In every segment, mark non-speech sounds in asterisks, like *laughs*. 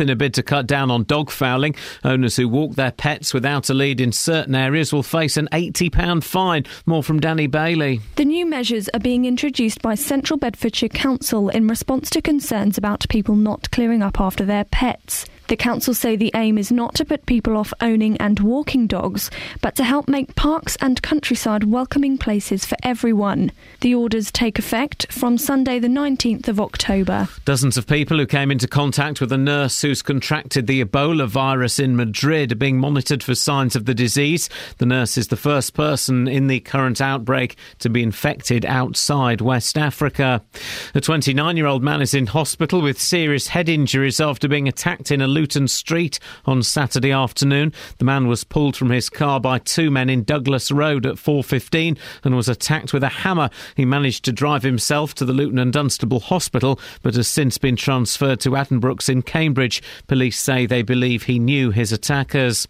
in a bid to cut down on dog fouling. Owners who walk their pets without a lead in certain areas will face an £80 fine. More from Danny Bailey. The new measures are being introduced by Central Bedfordshire Council in response to concerns about people not clearing up after their pets. The council say the aim is not to put people off owning and walking dogs, but to help make parks and countryside welcoming places for everyone. The orders take effect from Sunday, the 19th of October. Dozens of people who came into contact with a nurse who's contracted the Ebola virus in Madrid are being monitored for signs of the disease. The nurse is the first person in the current outbreak to be infected outside West Africa. A 29 year old man is in hospital with serious head injuries after being attacked in a Luton Street on Saturday afternoon. The man was pulled from his car by two men in Douglas Road at 4:15 and was attacked with a hammer. He managed to drive himself to the Luton and Dunstable Hospital, but has since been transferred to Addenbrooke's in Cambridge. Police say they believe he knew his attackers.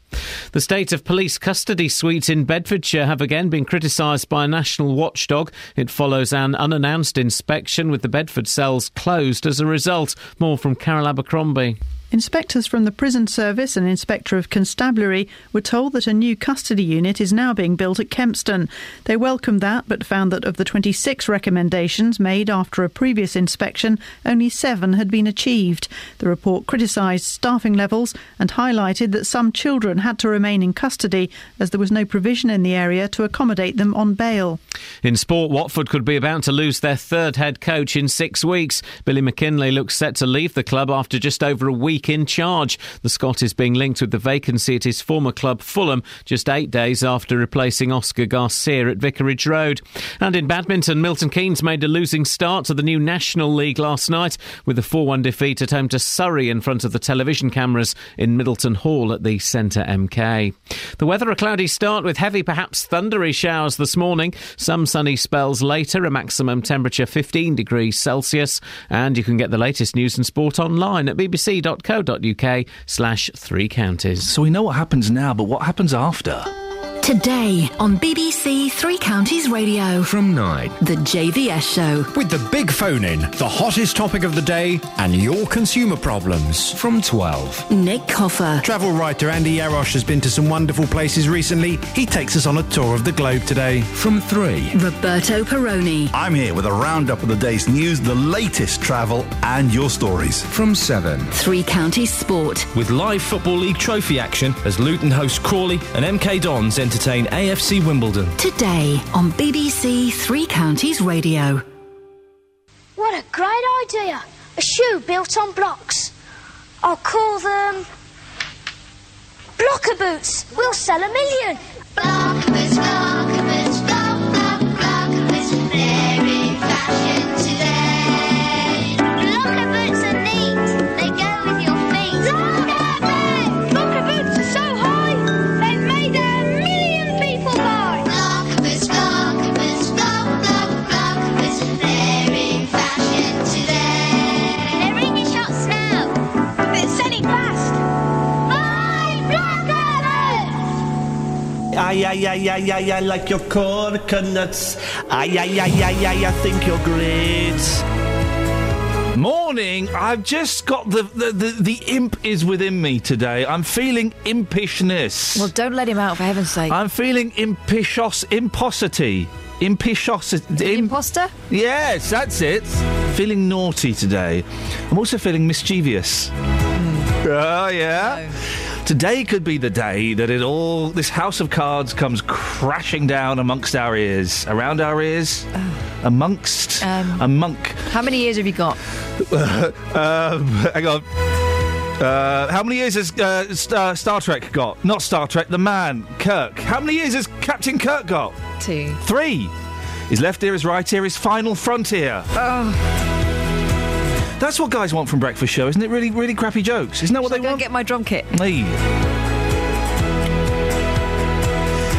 The state of police custody suites in Bedfordshire have again been criticised by a national watchdog. It follows an unannounced inspection with the Bedford cells closed as a result. More from Carol Abercrombie. Inspectors from the Prison Service and Inspector of Constabulary were told that a new custody unit is now being built at Kempston. They welcomed that, but found that of the 26 recommendations made after a previous inspection, only seven had been achieved. The report criticised staffing levels and highlighted that some children had to remain in custody as there was no provision in the area to accommodate them on bail. In sport, Watford could be about to lose their third head coach in six weeks. Billy McKinlay looks set to leave the club after just over a week in charge. The Scot is being linked with the vacancy at his former club, Fulham, just eight days after replacing Oscar Garcia at Vicarage Road. And in badminton, Milton Keynes made a losing start to the new National League last night with a 4 1 defeat at home to Surrey in front of the television cameras in Middleton Hall at the Centre MK. The weather a cloudy start with heavy, perhaps thundery showers this morning. Some sunny spells later, a maximum temperature 15 degrees Celsius. And you can get the latest news and sport online at bbc.co.uk slash three counties. So we know what happens now, but what happens after? Today on BBC Three Counties Radio. From 9. The JVS Show. With the big phone in, the hottest topic of the day, and your consumer problems. From 12. Nick Coffer. Travel writer Andy Yarosh has been to some wonderful places recently. He takes us on a tour of the globe today. From 3. Roberto Perrone. I'm here with a roundup of the day's news, the latest travel, and your stories. From 7. Three Counties Sport. With live Football League trophy action as Luton host Crawley and MK Dons entertain AFC Wimbledon. Today on BBC Three Counties Radio. What a great idea! A shoe built on blocks. I'll call them. Blocker boots! We'll sell a million! Blocker boots, blocker Ay, ay, ay, ay, ay, I like your coconuts. Ay, ay, ay, ay, ay, I think you're great. Morning. I've just got the, the, the, the imp is within me today. I'm feeling impishness. Well, don't let him out, for heaven's sake. I'm feeling impishos, imposity. Impishosity. Imposter? Yes, that's it. Feeling naughty today. I'm also feeling mischievous. Hmm. Ah, oh, yeah. Today could be the day that it all, this house of cards comes crashing down amongst our ears, around our ears, amongst Um, a monk. How many years have you got? *laughs* um, hang on. Uh, how many years has uh, Star, Star Trek got? Not Star Trek, the man, Kirk. How many years has Captain Kirk got? Two. Three. His left ear, his right ear, his final frontier. Oh. That's what guys want from breakfast show, isn't it? Really, really crappy jokes. Isn't that what Shall I they go want? and get my drum kit? Hey.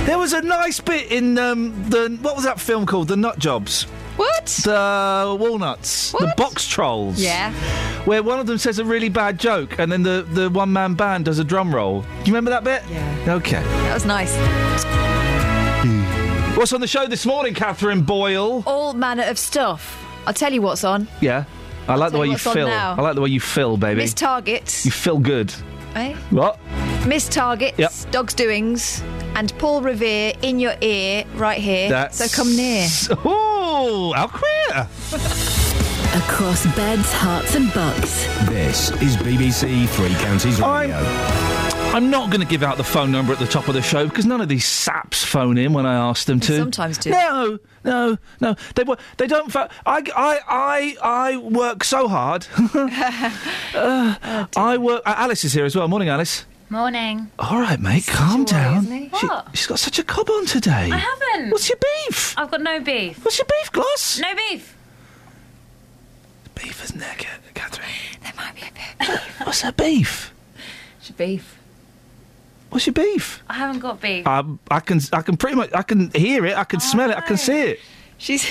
There was a nice bit in um, the what was that film called? The Nut Jobs. What? The Walnuts. The Boxtrolls. Yeah. Where one of them says a really bad joke, and then the, the one man band does a drum roll. Do you remember that bit? Yeah. Okay. That was nice. What's on the show this morning, Catherine Boyle? All manner of stuff. I'll tell you what's on. Yeah. I like the way you you what's on fill. now. I like the way you feel, baby. Miss Target. You feel good. Eh? What? Miss Target. Yep. Dog's Doings. And Paul Revere in your ear right here. That's- So come near. *laughs* Oh, how queer! *laughs* Across beds, Herts, and bucks. This is BBC Three Counties Radio. I'm not going to give out the phone number at the top of the show because none of these saps phone in when I ask them to. sometimes do. No, no, no. They they don't. Pho- I, I, I, I work so hard. *laughs* Uh, I work. uh, Alice is here as well. Morning, Alice. Morning. All right, mate. calm down. he? She, What? she's got such a cob on today. I haven't. What's your beef? I've got no beef. What's your beef, Gloss? No beef. Beef, isn't there, Catherine? There might be a bit. *laughs* What's her beef? It's beef. What's your beef? I haven't got beef. Um, I can, I can pretty much, I can hear it, I can smell it, I can see it. She's.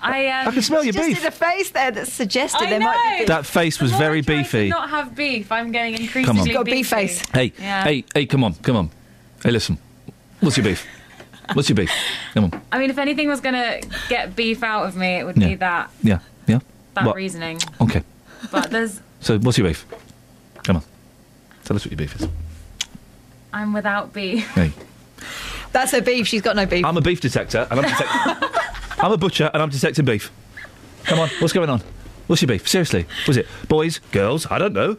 I um. I can smell your just beef. did a face there that suggested I there might be know. beef. That face was very trying beefy. To not have beef. I'm getting increasingly Come on. increasingly Got a beef face. Hey, Yeah. hey, hey, come on, come on. Hey, listen. What's your beef? What's your beef? Come on. I mean, if anything was gonna get beef out of me, it would Yeah. be that Yeah, yeah. that What? reasoning. Okay. But there's So, what's your beef? Come on. Tell us what your beef is. I'm without beef. Hey. That's her beef. She's got no beef. I'm a beef detector, and I'm detecting. *laughs* I'm a butcher, and I'm detecting beef. Come on, what's going on? What's your beef? Seriously, was it boys, girls? I don't know.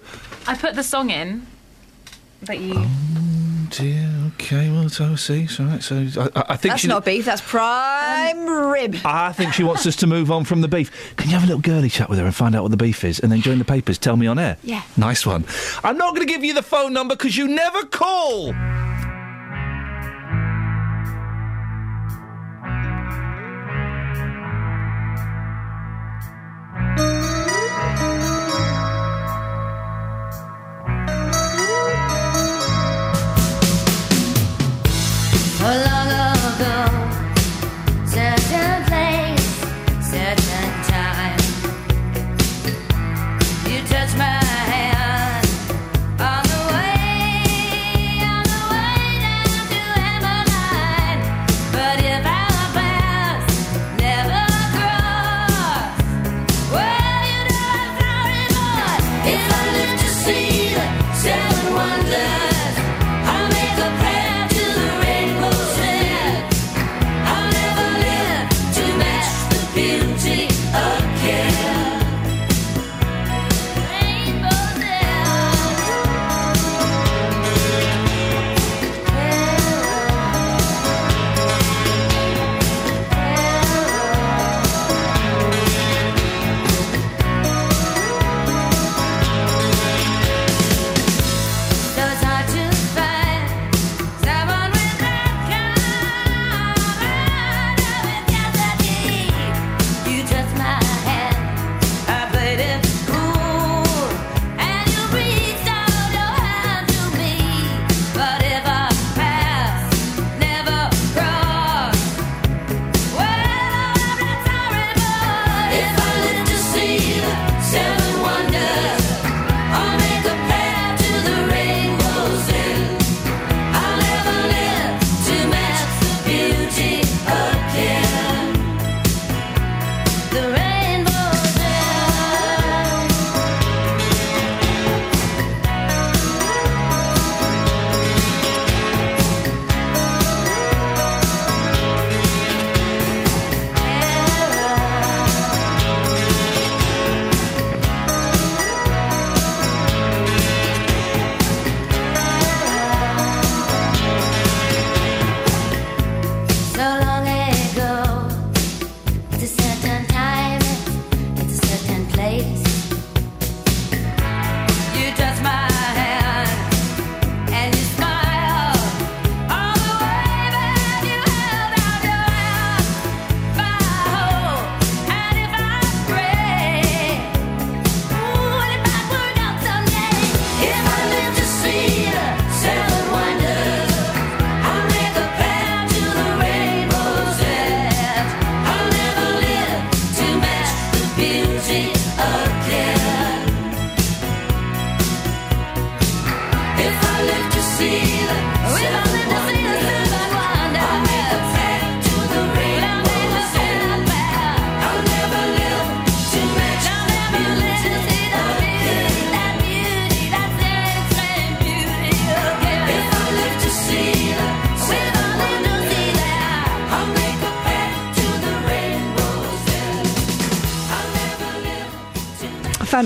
I put the song in that you. Oh, Dear, okay, well, so see, so right, so I, I, I think That's she. not beef. That's prime rib. I think she wants us to move on from the beef. Can you have a little girly chat with her and find out what the beef is, and then join the papers tell me on air? Yeah. Nice one. I'm not going to give you the phone number because you never call. Long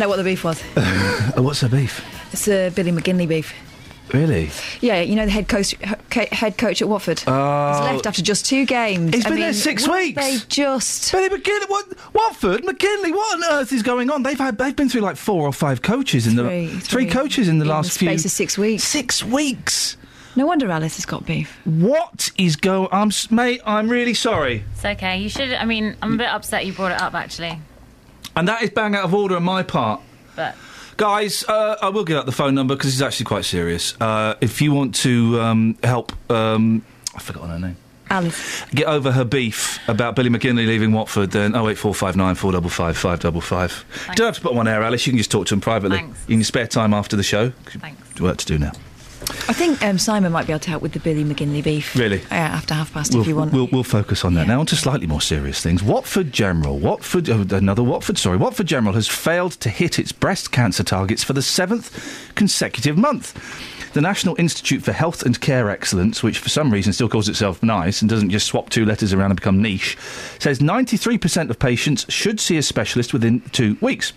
out what the beef was. Oh, *laughs* what's the beef? It's uh, Billy McGinley beef. Really? Yeah, you know the head coach, head coach at Watford. Oh. He's left after just two games. He's I been there six weeks. They just. Billy McKinlay, what? Watford, McKinlay, what on earth is going on? They've had, they've been through like four or five coaches in the three coaches in the In the last few space of six weeks. Six weeks. No wonder Alice has got beef. What is going? I'm mate. I'm really sorry, It's okay. You should. I mean, I'm a bit upset you brought it up actually, and that is bang out of order on my part. but Guys, uh, I will get out the phone number because it's actually quite serious. Uh, if you want to um, help, um, I've forgotten her name. Alice. Get over her beef about Billy McGinley leaving Watford, then 08459 455 555. You don't have to put on air, Alice. You can just talk to them privately. Thanks. You can spare time after the show. Thanks. Work to do now. I think um, Simon might be able to help with the Billy McGinley beef. Really? Uh, after half past, We'll, if you want. we'll, we'll focus on that now. On to slightly more serious things. Watford General, Watford, oh, another Watford, sorry, Watford General has failed to hit its breast cancer targets for the seventh consecutive month. The National Institute for Health and Care Excellence, which for some reason still calls itself NICE and doesn't just swap two letters around and become niche, says 93% of patients should see a specialist within two weeks.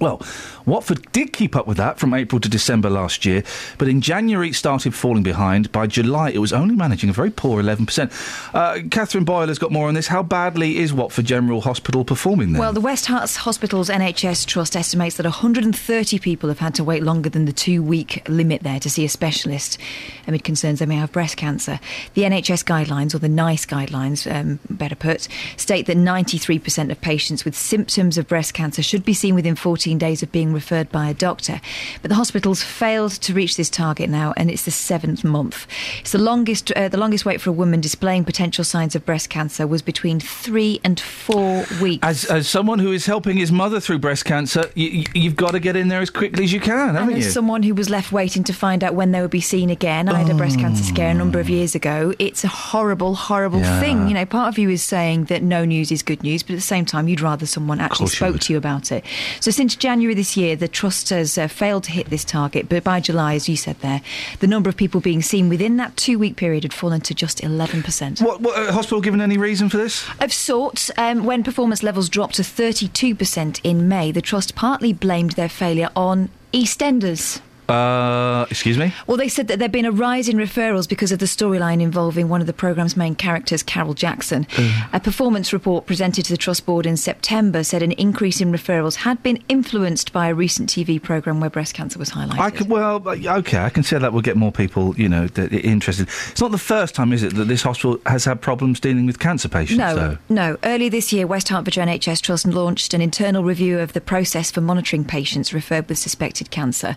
Well, Watford did keep up with that from April to December last year, but in January it started falling behind. By July, it was only managing a very poor 11%. Uh, Catherine Boyle has got more on this. How badly is Watford General Hospital performing then? Well, the West Herts Hospital's NHS Trust estimates that 130 people have had to wait longer than the two week limit there to see a specialist amid concerns they may have breast cancer. The NHS guidelines, or the NICE guidelines, um, better put, state that 93% of patients with symptoms of breast cancer should be seen within 14 days of being referred by a doctor. But the hospital's failed to reach this target now, and it's the seventh month. It's the longest, uh, the longest wait for a woman displaying potential signs of breast cancer was between three and four weeks. as, as someone who is helping his mother through breast cancer, you, you've got to get in there as quickly as you can, haven't you? someone who was left waiting to find out when they would be seen again, I had a breast cancer scare a number of years ago. It's a horrible, horrible Yeah. thing. You know, part of you is saying that no news is good news, but at the same time, you'd rather someone actually spoke to you about it. So since January this year, the trust has uh, failed to hit this target, but by July, as you said there, the number of people being seen within that two-week period had fallen to just 11%. What, what uh, hospital given any reason for this? Of sorts, um, when performance levels dropped to 32% in May, the Trust partly blamed their failure on EastEnders. Uh, excuse me? Well, they said that there'd been a rise in referrals because of the storyline involving one of the programme's main characters, Carol Jackson. A performance report presented to the Trust Board in September said an increase in referrals had been influenced by a recent TV programme where breast cancer was highlighted. I could, well, uh, okay, I can see how that will get more people, you know, interested. It's not the first time, is it, that this hospital has had problems dealing with cancer patients, No, though? no. Earlier this year, West Hertfordshire NHS Trust launched an internal review of the process for monitoring patients referred with suspected cancer.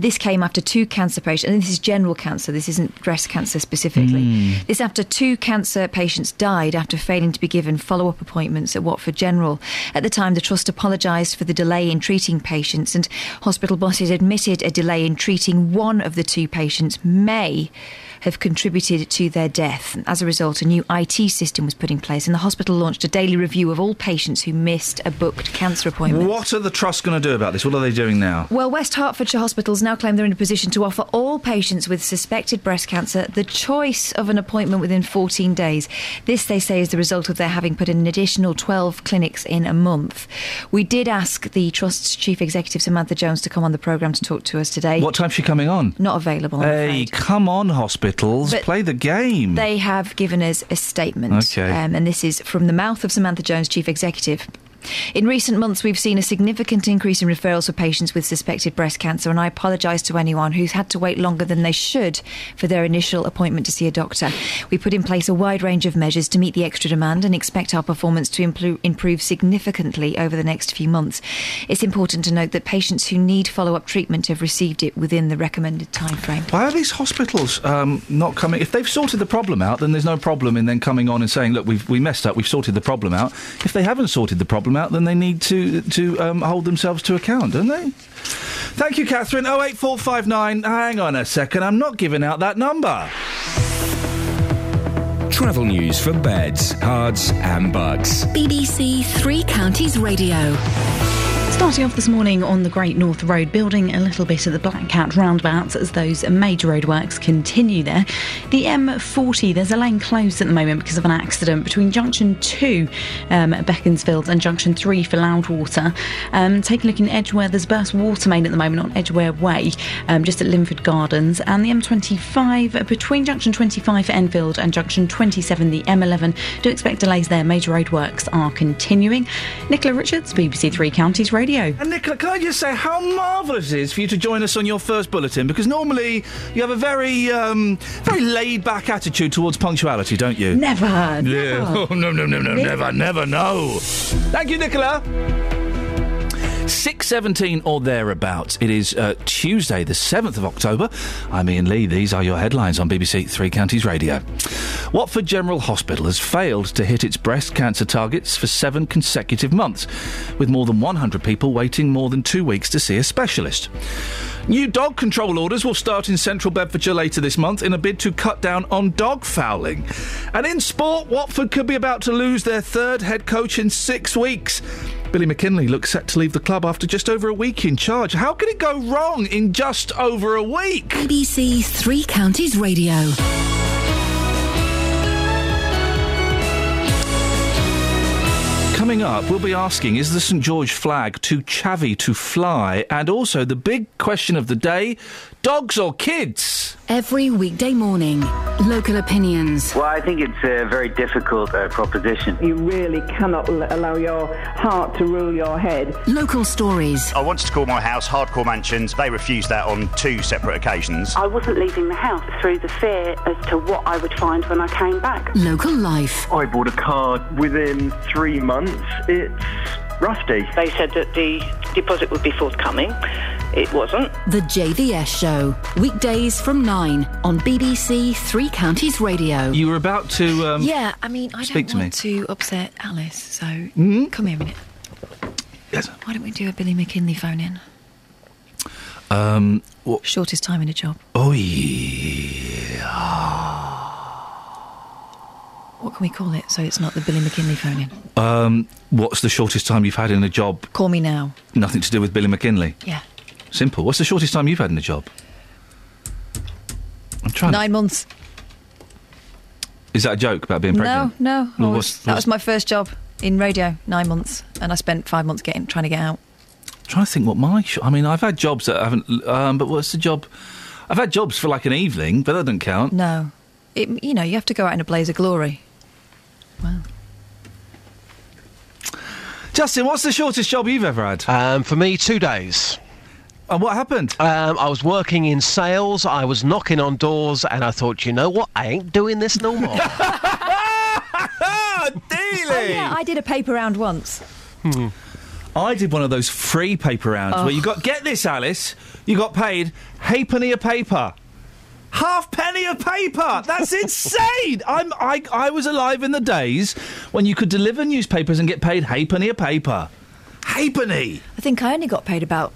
This came after two cancer patients, and this is general cancer, this isn't breast cancer specifically. Mm. This after two cancer patients died after failing to be given follow up appointments at Watford General. At the time, the Trust apologised for the delay in treating patients, and hospital bosses admitted a delay in treating one of the two patients may have contributed to their death. As a result, a new IT system was put in place, and the hospital launched a daily review of all patients who missed a booked cancer appointment. What are the trusts going to do about this? What are they doing now? Well, West Hertfordshire hospitals now claim they're in a position to offer all patients with suspected breast cancer the choice of an appointment within 14 days. This, they say, is the result of their having put in an additional 12 clinics in a month. We did ask the Trust's Chief Executive, Samantha Jones, to come on the programme to talk to us today. What time's she coming on? Not available. I'm Hey, come on, hospitals. But Play the game. They have given us a statement. Okay. Um, and this is from the mouth of Samantha Jones, Chief Executive. In recent months, we've seen a significant increase in referrals for patients with suspected breast cancer, and I apologise to anyone who's had to wait longer than they should for their initial appointment to see a doctor. We put in place a wide range of measures to meet the extra demand and expect our performance to impro- improve significantly over the next few months. It's important to note that patients who need follow up treatment have received it within the recommended timeframe. Why are these hospitals um, not coming? If they've sorted the problem out, then there's no problem in then coming on and saying, "Look, we've we messed up. We've sorted the problem out." If they haven't sorted the problem out, then they need to to um, hold themselves to account, don't they? Thank you, Catherine. Oh eight four five nine. Hang on a second. I'm not giving out that number. Travel news for beds, cards, and bugs. BBC Three Counties Radio. Starting off this morning on the Great North Road, building a little bit at the Black Cat roundabouts as those major roadworks continue there. The M40, there's a lane closed at the moment because of an accident between junction 2 um, at Beaconsfield and junction 3 for Loudwater. Um, take a look in Edgware, there's burst water main at the moment on Edgware Way, um, just at Linford Gardens. And the M25 between junction 25 for Enfield and junction 27, the M11. Do expect delays there. Major roadworks are continuing. Nicola Richards, BBC Three Counties Radio. And Nicola, can I just say how marvellous it is for you to join us on your first bulletin? Because normally you have a very, um, very laid-back attitude towards punctuality, don't you? Never. Yeah. never. Oh, *laughs* no, no, no, no, never, never, no. Thank you, Nicola. 6.17 or thereabouts. It is uh, Tuesday, the 7th of October. I'm Iain Lee. These are your headlines on BBC Three Counties Radio. Watford General Hospital has failed to hit its breast cancer targets for seven consecutive months, with more than 100 people waiting more than two weeks to see a specialist. New dog control orders will start in central Bedfordshire later this month in a bid to cut down on dog fouling. And in sport, Watford could be about to lose their third head coach in six weeks. Billy McKinlay looks set to leave the club after just over a week in charge. How can it go wrong in just over a week? BBC Three Counties Radio. Coming up, we'll be asking is the St George flag too chavvy to fly? And also the big question of the day dogs or kids? Every weekday morning, local opinions. Well, I think it's a very difficult uh, proposition. You really cannot l- allow your heart to rule your head. Local stories. I wanted to call my house Hardcore Mansions. They refused that on two separate occasions. I wasn't leaving the house through the fear as to what I would find when I came back. Local life. I bought a car within three months. It's rusty. They said that the deposit would be forthcoming. It wasn't. The JVS Show. Weekdays from 9 on BBC Three Counties Radio. You were about to. Um, yeah, I mean, I speak don't to me. want to upset Alice, so Hmm? come here a minute. Yes. Why don't we do a Billy McKinlay phone in? Um, what? Shortest time in a job. Oh, yeah. What can we call it so it's not the Billy McKinlay phone in? Um, what's the shortest time you've had in a job? Call me now. Nothing to do with Billy McKinlay. Yeah. Simple. What's the shortest time you've had in a job? I'm trying. Nine months. Is that a joke about being No, pregnant? no. I Well, was- what's- that was my first job in radio, nine months, and I spent five months getting trying to get out. trying to think what my. Sh- I mean, I've had jobs that I haven't. Um, but what's the job? I've had jobs for like an evening, but that doesn't count. No, it, you know you have to go out in a blaze of glory. Justin, what's the shortest job you've ever had? Um, for me, two days. And what happened? Um, I was working in sales. I was knocking on doors, and I thought, you know what? I ain't doing this no more. *laughs* *laughs* Oh yeah, I did a paper round once. I did one of those free paper rounds Oh. where you got get this, Alice. You got paid halfpenny a paper. Half penny a paper. That's insane. *laughs* I'm I I was alive in the days when you could deliver newspapers and get paid halfpenny a paper. Halfpenny. I think I only got paid about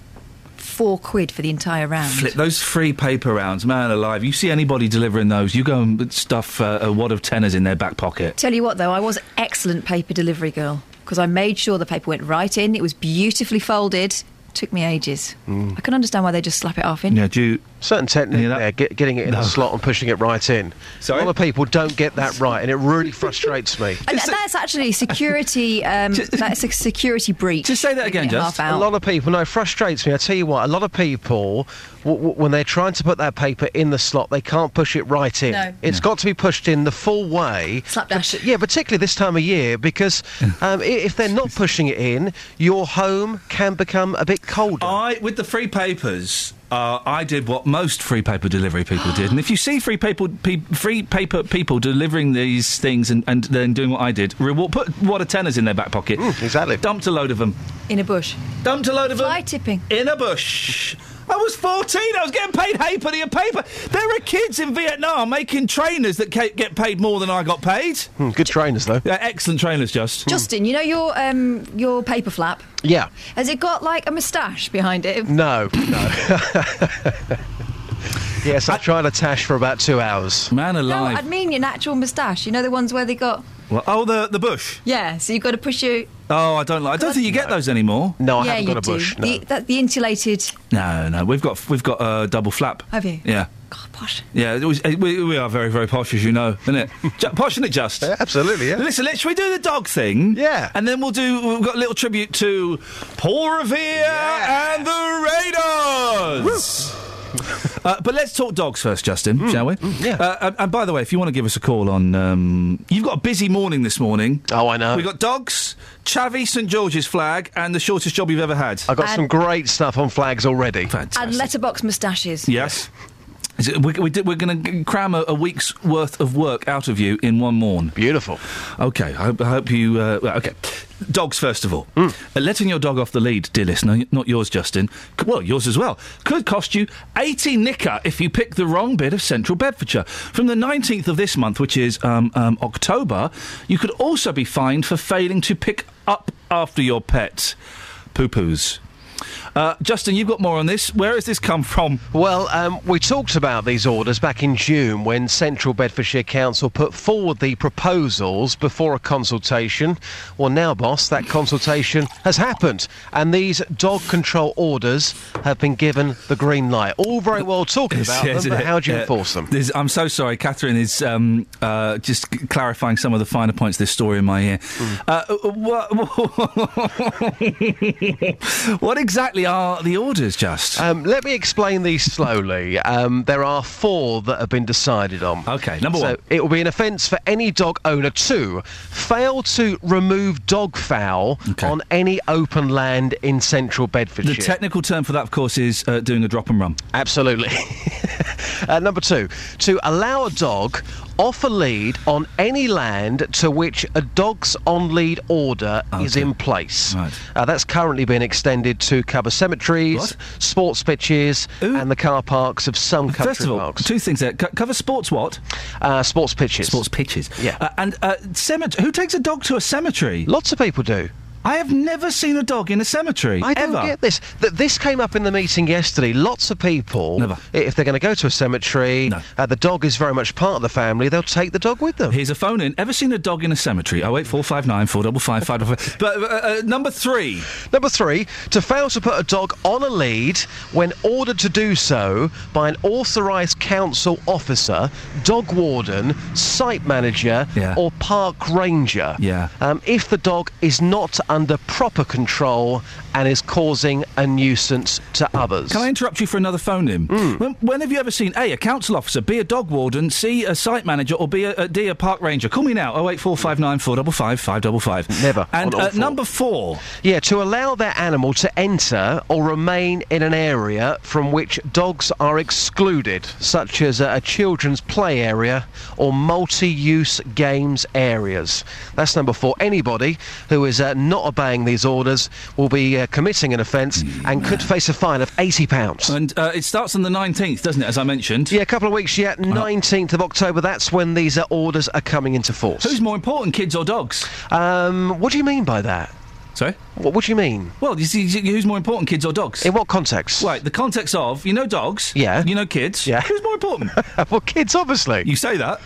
four quid for the entire round. Flip those free paper rounds, man alive. You see anybody delivering those, you go and stuff uh, a wad of tenors in their back pocket. Tell you what, though, I was excellent paper delivery girl because I made sure the paper went right in. It was beautifully folded. Took me ages. I can understand why they just slap it off in. Yeah, do you, Certain technique there, get, getting it in No. the slot and pushing it right in. Sorry? A lot of people don't get that right, and it really *laughs* frustrates me. And that's actually security. Um, *laughs* that's a security breach. Just say that again, it half A lot of people, no, it frustrates me. I tell you what, a lot of people, w- w- when they're trying to put that paper in the slot, they can't push it right in. No. It's got to be pushed in the full way. Slapdash. But- yeah, particularly this time of year, because *laughs* um, if they're not pushing it in, your home can become a bit colder. I with the free papers. Uh, I did what most free paper delivery people did, and if you see free paper, pe- free paper people delivering these things and, and then doing what I did, reward, put wad of tenors in their back pocket. exactly. Dumped a load of them. In a bush. Dumped a load of Fly them. tipping. In a bush. I was 14. I was getting paid halfpenny a paper. There are kids in Vietnam making trainers that ca- get paid more than I got paid. Hmm, good trainers, though. Yeah, excellent trainers, just. Justin, you know your um, your paper flap. Yeah. Has it got like a moustache behind it? No, no. *laughs* yes, I tried a tash for about two hours. Man No, alive. I'd mean your natural moustache. You know the ones where they got. Well, oh, the the bush. Yeah, so you've got to push your Oh, I don't like. I don't think you get those anymore. No, I yeah, haven't got you do. The, that, the insulated. No, no, we've got we've got a double flap. Have you? Yeah. God, posh. Yeah, it was, uh, we, we are very, very posh, as you know, isn't it? *laughs* Ju- posh, isn't it, just? absolutely, yeah. Listen, let's, shall we do the dog thing? Yeah. And then we'll do, we've got a little tribute to Paul Revere and the Raiders. *laughs* Uh, but let's talk dogs first, Justin, shall we? yeah. Uh, and, and by the way, if you want to give us a call on, um, you've got a busy morning this morning. Oh, I know. We've got dogs, Chavy St George's flag, and the shortest job you've ever had. I've got some great stuff on flags already. Fantastic. And letterbox moustaches. Yes. Is it, we, we did, we're going to cram a, a week's worth of work out of you in one morn. Beautiful. Okay, I hope, I hope you. Uh, okay, dogs first of all. Uh, letting your dog off the lead, dear listener, not yours, Justin. c- Well, yours as well. Could cost you eighty nicker if you pick the wrong bit of Central Bedfordshire. From the nineteenth of this month, which is um, um, October, you could also be fined for failing to pick up after your pet. Poo poos. Uh, Justin, you've got more on this. Where has this come from? Well, um, we talked about these orders back in June when Central Bedfordshire Council put forward the proposals before a consultation. Well, now, boss, that consultation has happened, and these dog control orders have been given the green light. All very well talking about Yes, them, but how do you uh, enforce them? I'm so sorry. Catherine is um, uh, just clarifying some of the finer points of this story in my ear. What, *laughs* what exactly are the orders, just? Um, let me explain these slowly. Um, there are four that have been decided on. Okay, number so one. It will be an offence for any dog owner to fail to remove dog fowl on any open land in central Bedfordshire. the technical term for that, of course, is uh, doing a drop and run. Absolutely. *laughs* uh, number two, to allow a dog off a lead on any land to which a dogs on lead order is in place. Uh, that's currently been extended to cover cemeteries, sports pitches, and the car parks of some country First of all, parks. two things there. Co- cover sports what? Uh, sports pitches. Sports pitches. Yeah. Uh, and uh, cemetery. Who takes a dog to a cemetery? Lots of people do. I have never seen a dog in a cemetery. I don't get this. Th- this came up in the meeting yesterday. Lots of people, i- if they're going to go to a cemetery, uh, the dog is very much part of the family. They'll take the dog with them. Here's a phone in. Ever seen a dog in a cemetery? Oh eight four five nine four double five five double five. But uh, uh, number three. Number three, to fail to put a dog on a lead when ordered to do so by an authorised council officer, dog warden, site manager, or park ranger. Yeah. Um, if the dog is not under proper control and is causing a nuisance to others. Can I interrupt you for another phone in? Hmm. When, when have you ever seen A, a council officer, B, a dog warden, C, a site manager, or B, a, a D, a park ranger? Call me now, 08459 455 555. Never. And uh, four. number four. Yeah, to allow their animal to enter or remain in an area from which dogs are excluded, such as a, a children's play area or multi use games areas. That's number four. Anybody who is uh, not obeying these orders will be uh, committing an offence and could face a fine of £80. And uh, it starts on the 19th, doesn't it, as I mentioned? Yeah, a couple of weeks yet. 19th of October, that's when these uh, orders are coming into force. Who's more important, kids or dogs? Um, what do you mean by that? Sorry? What, what do you mean? Well, you see, who's more important, kids or dogs? In what context? Right, the context of, you know dogs. Yeah. You know kids. Yeah. Who's more important? *laughs* well, kids, obviously. You say that.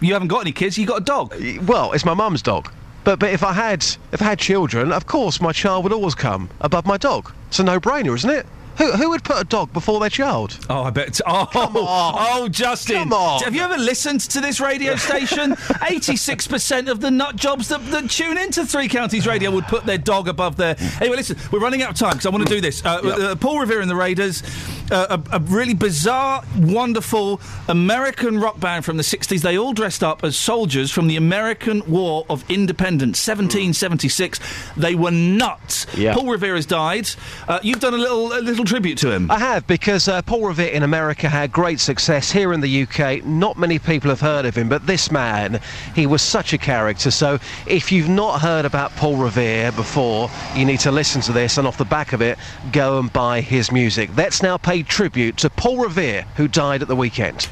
You haven't got any kids, you got a dog. Well, it's my mum's dog. But but if I had if I had children, of course my child would always come above my dog. It's a no-brainer, isn't it? Who who would put a dog before their child? Oh, I bet. Oh, oh, Justin. Come on. Have you ever listened to this radio station? *laughs* 86% of the nut jobs that, that tune into Three Counties Radio would put their dog above their. Anyway, listen, we're running out of time because I want to do this. Uh, uh, Paul Revere and the Raiders, uh, a, a really bizarre, wonderful American rock band from the 60s. They all dressed up as soldiers from the American War of Independence, 1776. They were nuts. Yeah. Paul Revere has died. Uh, you've done a little, a little tribute to him. I have because uh, Paul Revere in America had great success here in the UK. Not many people have heard of him, but this man, he was such a character. So if you've not heard about Paul Revere before, you need to listen to this, and off the back of it, go and buy his music. Let's now pay tribute to Paul Revere, who died at the weekend.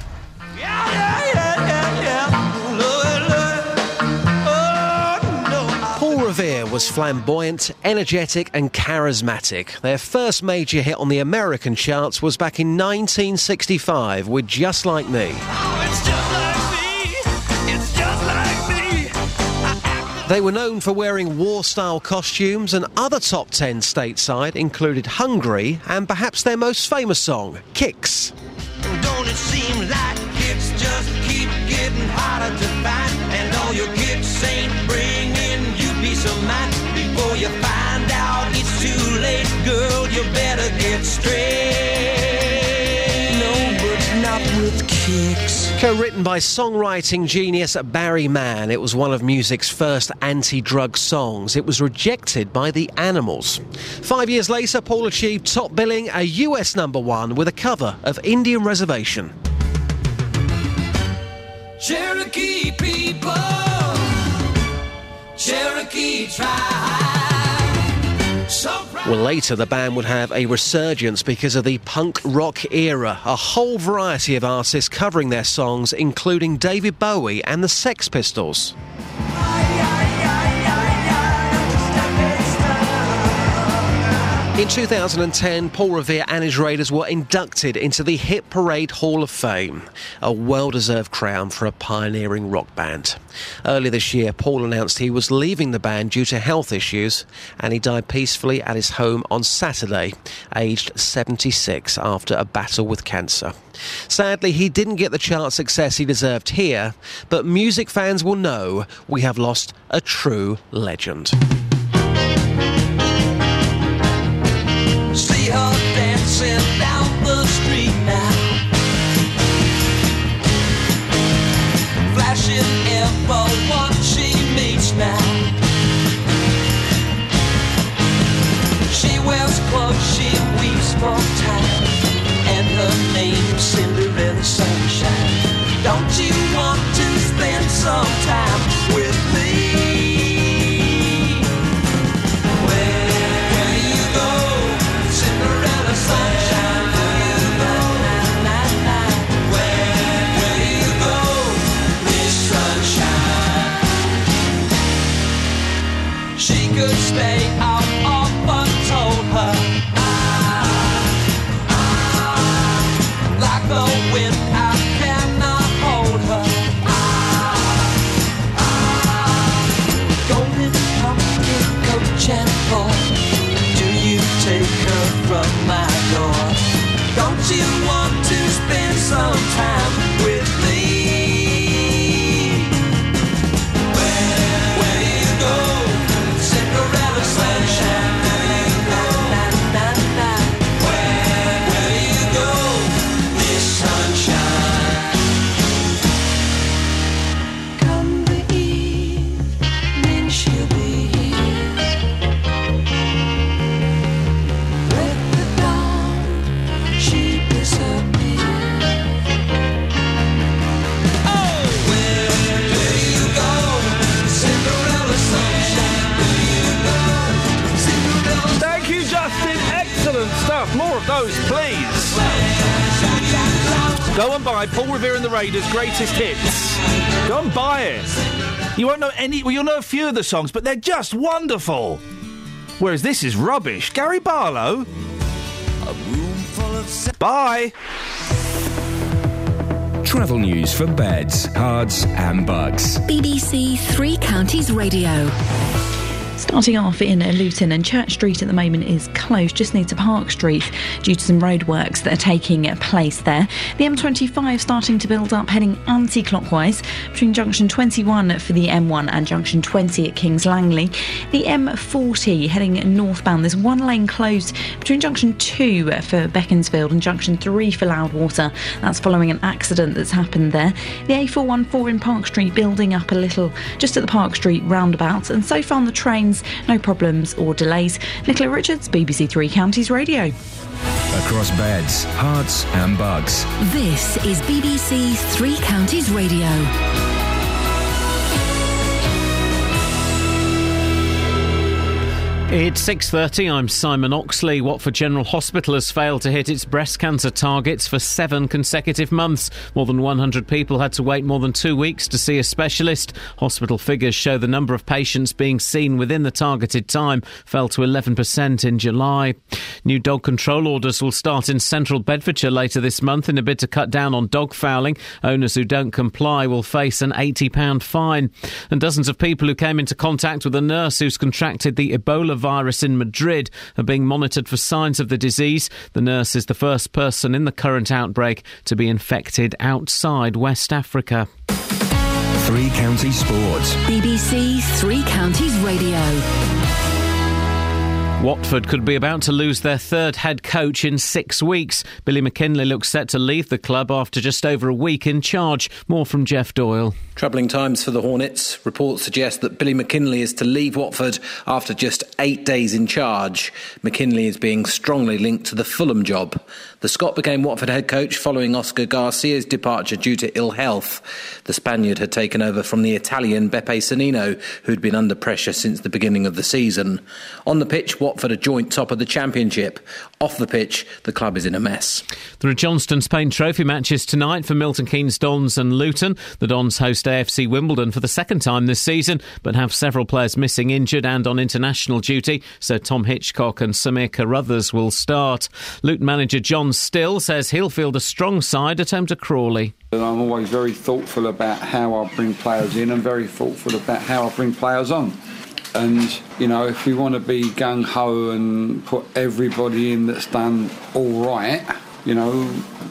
Paul was flamboyant, energetic, and charismatic. Their first major hit on the American charts was back in 1965 with Just Like Me. They were known for wearing war style costumes, and other top 10 stateside included Hungry and perhaps their most famous song, Kicks. Like kicks kicks ain't bringing you peace of mind. Before you find out it's too late, girl, you better get straight. No, but not with kicks. Co written by songwriting genius Barry Mann, it was one of music's first anti drug songs. It was rejected by the Animals. Five years later, Paul achieved top billing, a US number one, with a cover of Indian Reservation. Cherokee people, Cherokee tribe. So. Well, later the band would have a resurgence because of the punk rock era. A whole variety of artists covering their songs, including David Bowie and the Sex Pistols. In 2010, Paul Revere and his Raiders were inducted into the Hit Parade Hall of Fame, a well deserved crown for a pioneering rock band. Earlier this year, Paul announced he was leaving the band due to health issues, and he died peacefully at his home on Saturday, aged 76, after a battle with cancer. Sadly, he didn't get the chart success he deserved here, but music fans will know we have lost a true legend. And buy Paul Revere and the Raiders' greatest hits. Go and buy it. You won't know any. Well, you'll know a few of the songs, but they're just wonderful. Whereas this is rubbish. Gary Barlow. Bye. Travel news for beds, cards, and bugs. BBC Three Counties Radio. Starting off in Luton and Church Street at the moment is closed just near to Park Street due to some roadworks that are taking place there. The M25 starting to build up heading anti-clockwise between junction 21 for the M1 and junction 20 at Kings Langley. The M40 heading northbound there's one lane closed between junction 2 for Beaconsfield and junction 3 for Loudwater. That's following an accident that's happened there. The A414 in Park Street building up a little just at the Park Street roundabout and so far on the trains no problems or delays. Nicola Richards, BBC Three Counties Radio. Across beds, Herts, and Bucks. This is BBC Three Counties Radio. It's 6:30. I'm Simon Oxley. Watford General Hospital has failed to hit its breast cancer targets for 7 consecutive months. More than 100 people had to wait more than 2 weeks to see a specialist. Hospital figures show the number of patients being seen within the targeted time fell to 11% in July. New dog control orders will start in central Bedfordshire later this month in a bid to cut down on dog fouling. Owners who don't comply will face an £80 fine. And dozens of people who came into contact with a nurse who's contracted the Ebola virus in Madrid are being monitored for signs of the disease. The nurse is the first person in the current outbreak to be infected outside West Africa. Three Counties Sports. BBC Three Counties Radio. Watford could be about to lose their third head coach in six weeks. Billy McKinlay looks set to leave the club after just over a week in charge. More from Jeff Doyle. Troubling times for the Hornets. Reports suggest that Billy McKinlay is to leave Watford after just eight days in charge. McKinlay is being strongly linked to the Fulham job. The Scot became Watford head coach following Oscar Garcia's departure due to ill health. The Spaniard had taken over from the Italian Beppe Sannino, who'd been under pressure since the beginning of the season. On the pitch, Watford are joint top of the Championship. Off the pitch, the club is in a mess. There are Johnstone's Paint Trophy matches tonight for Milton Keynes Dons and Luton. The Dons host AFC Wimbledon for the second time this season, but have several players missing, injured, and on international duty. So Tom Hitchcock and Samir Carruthers will start. Luton manager John Still says he'll field a strong side at home to Crawley. I'm always very thoughtful about how I bring players in and very thoughtful about how I bring players on. And, you know, if we want to be gung ho and put everybody in that's done all right, you know,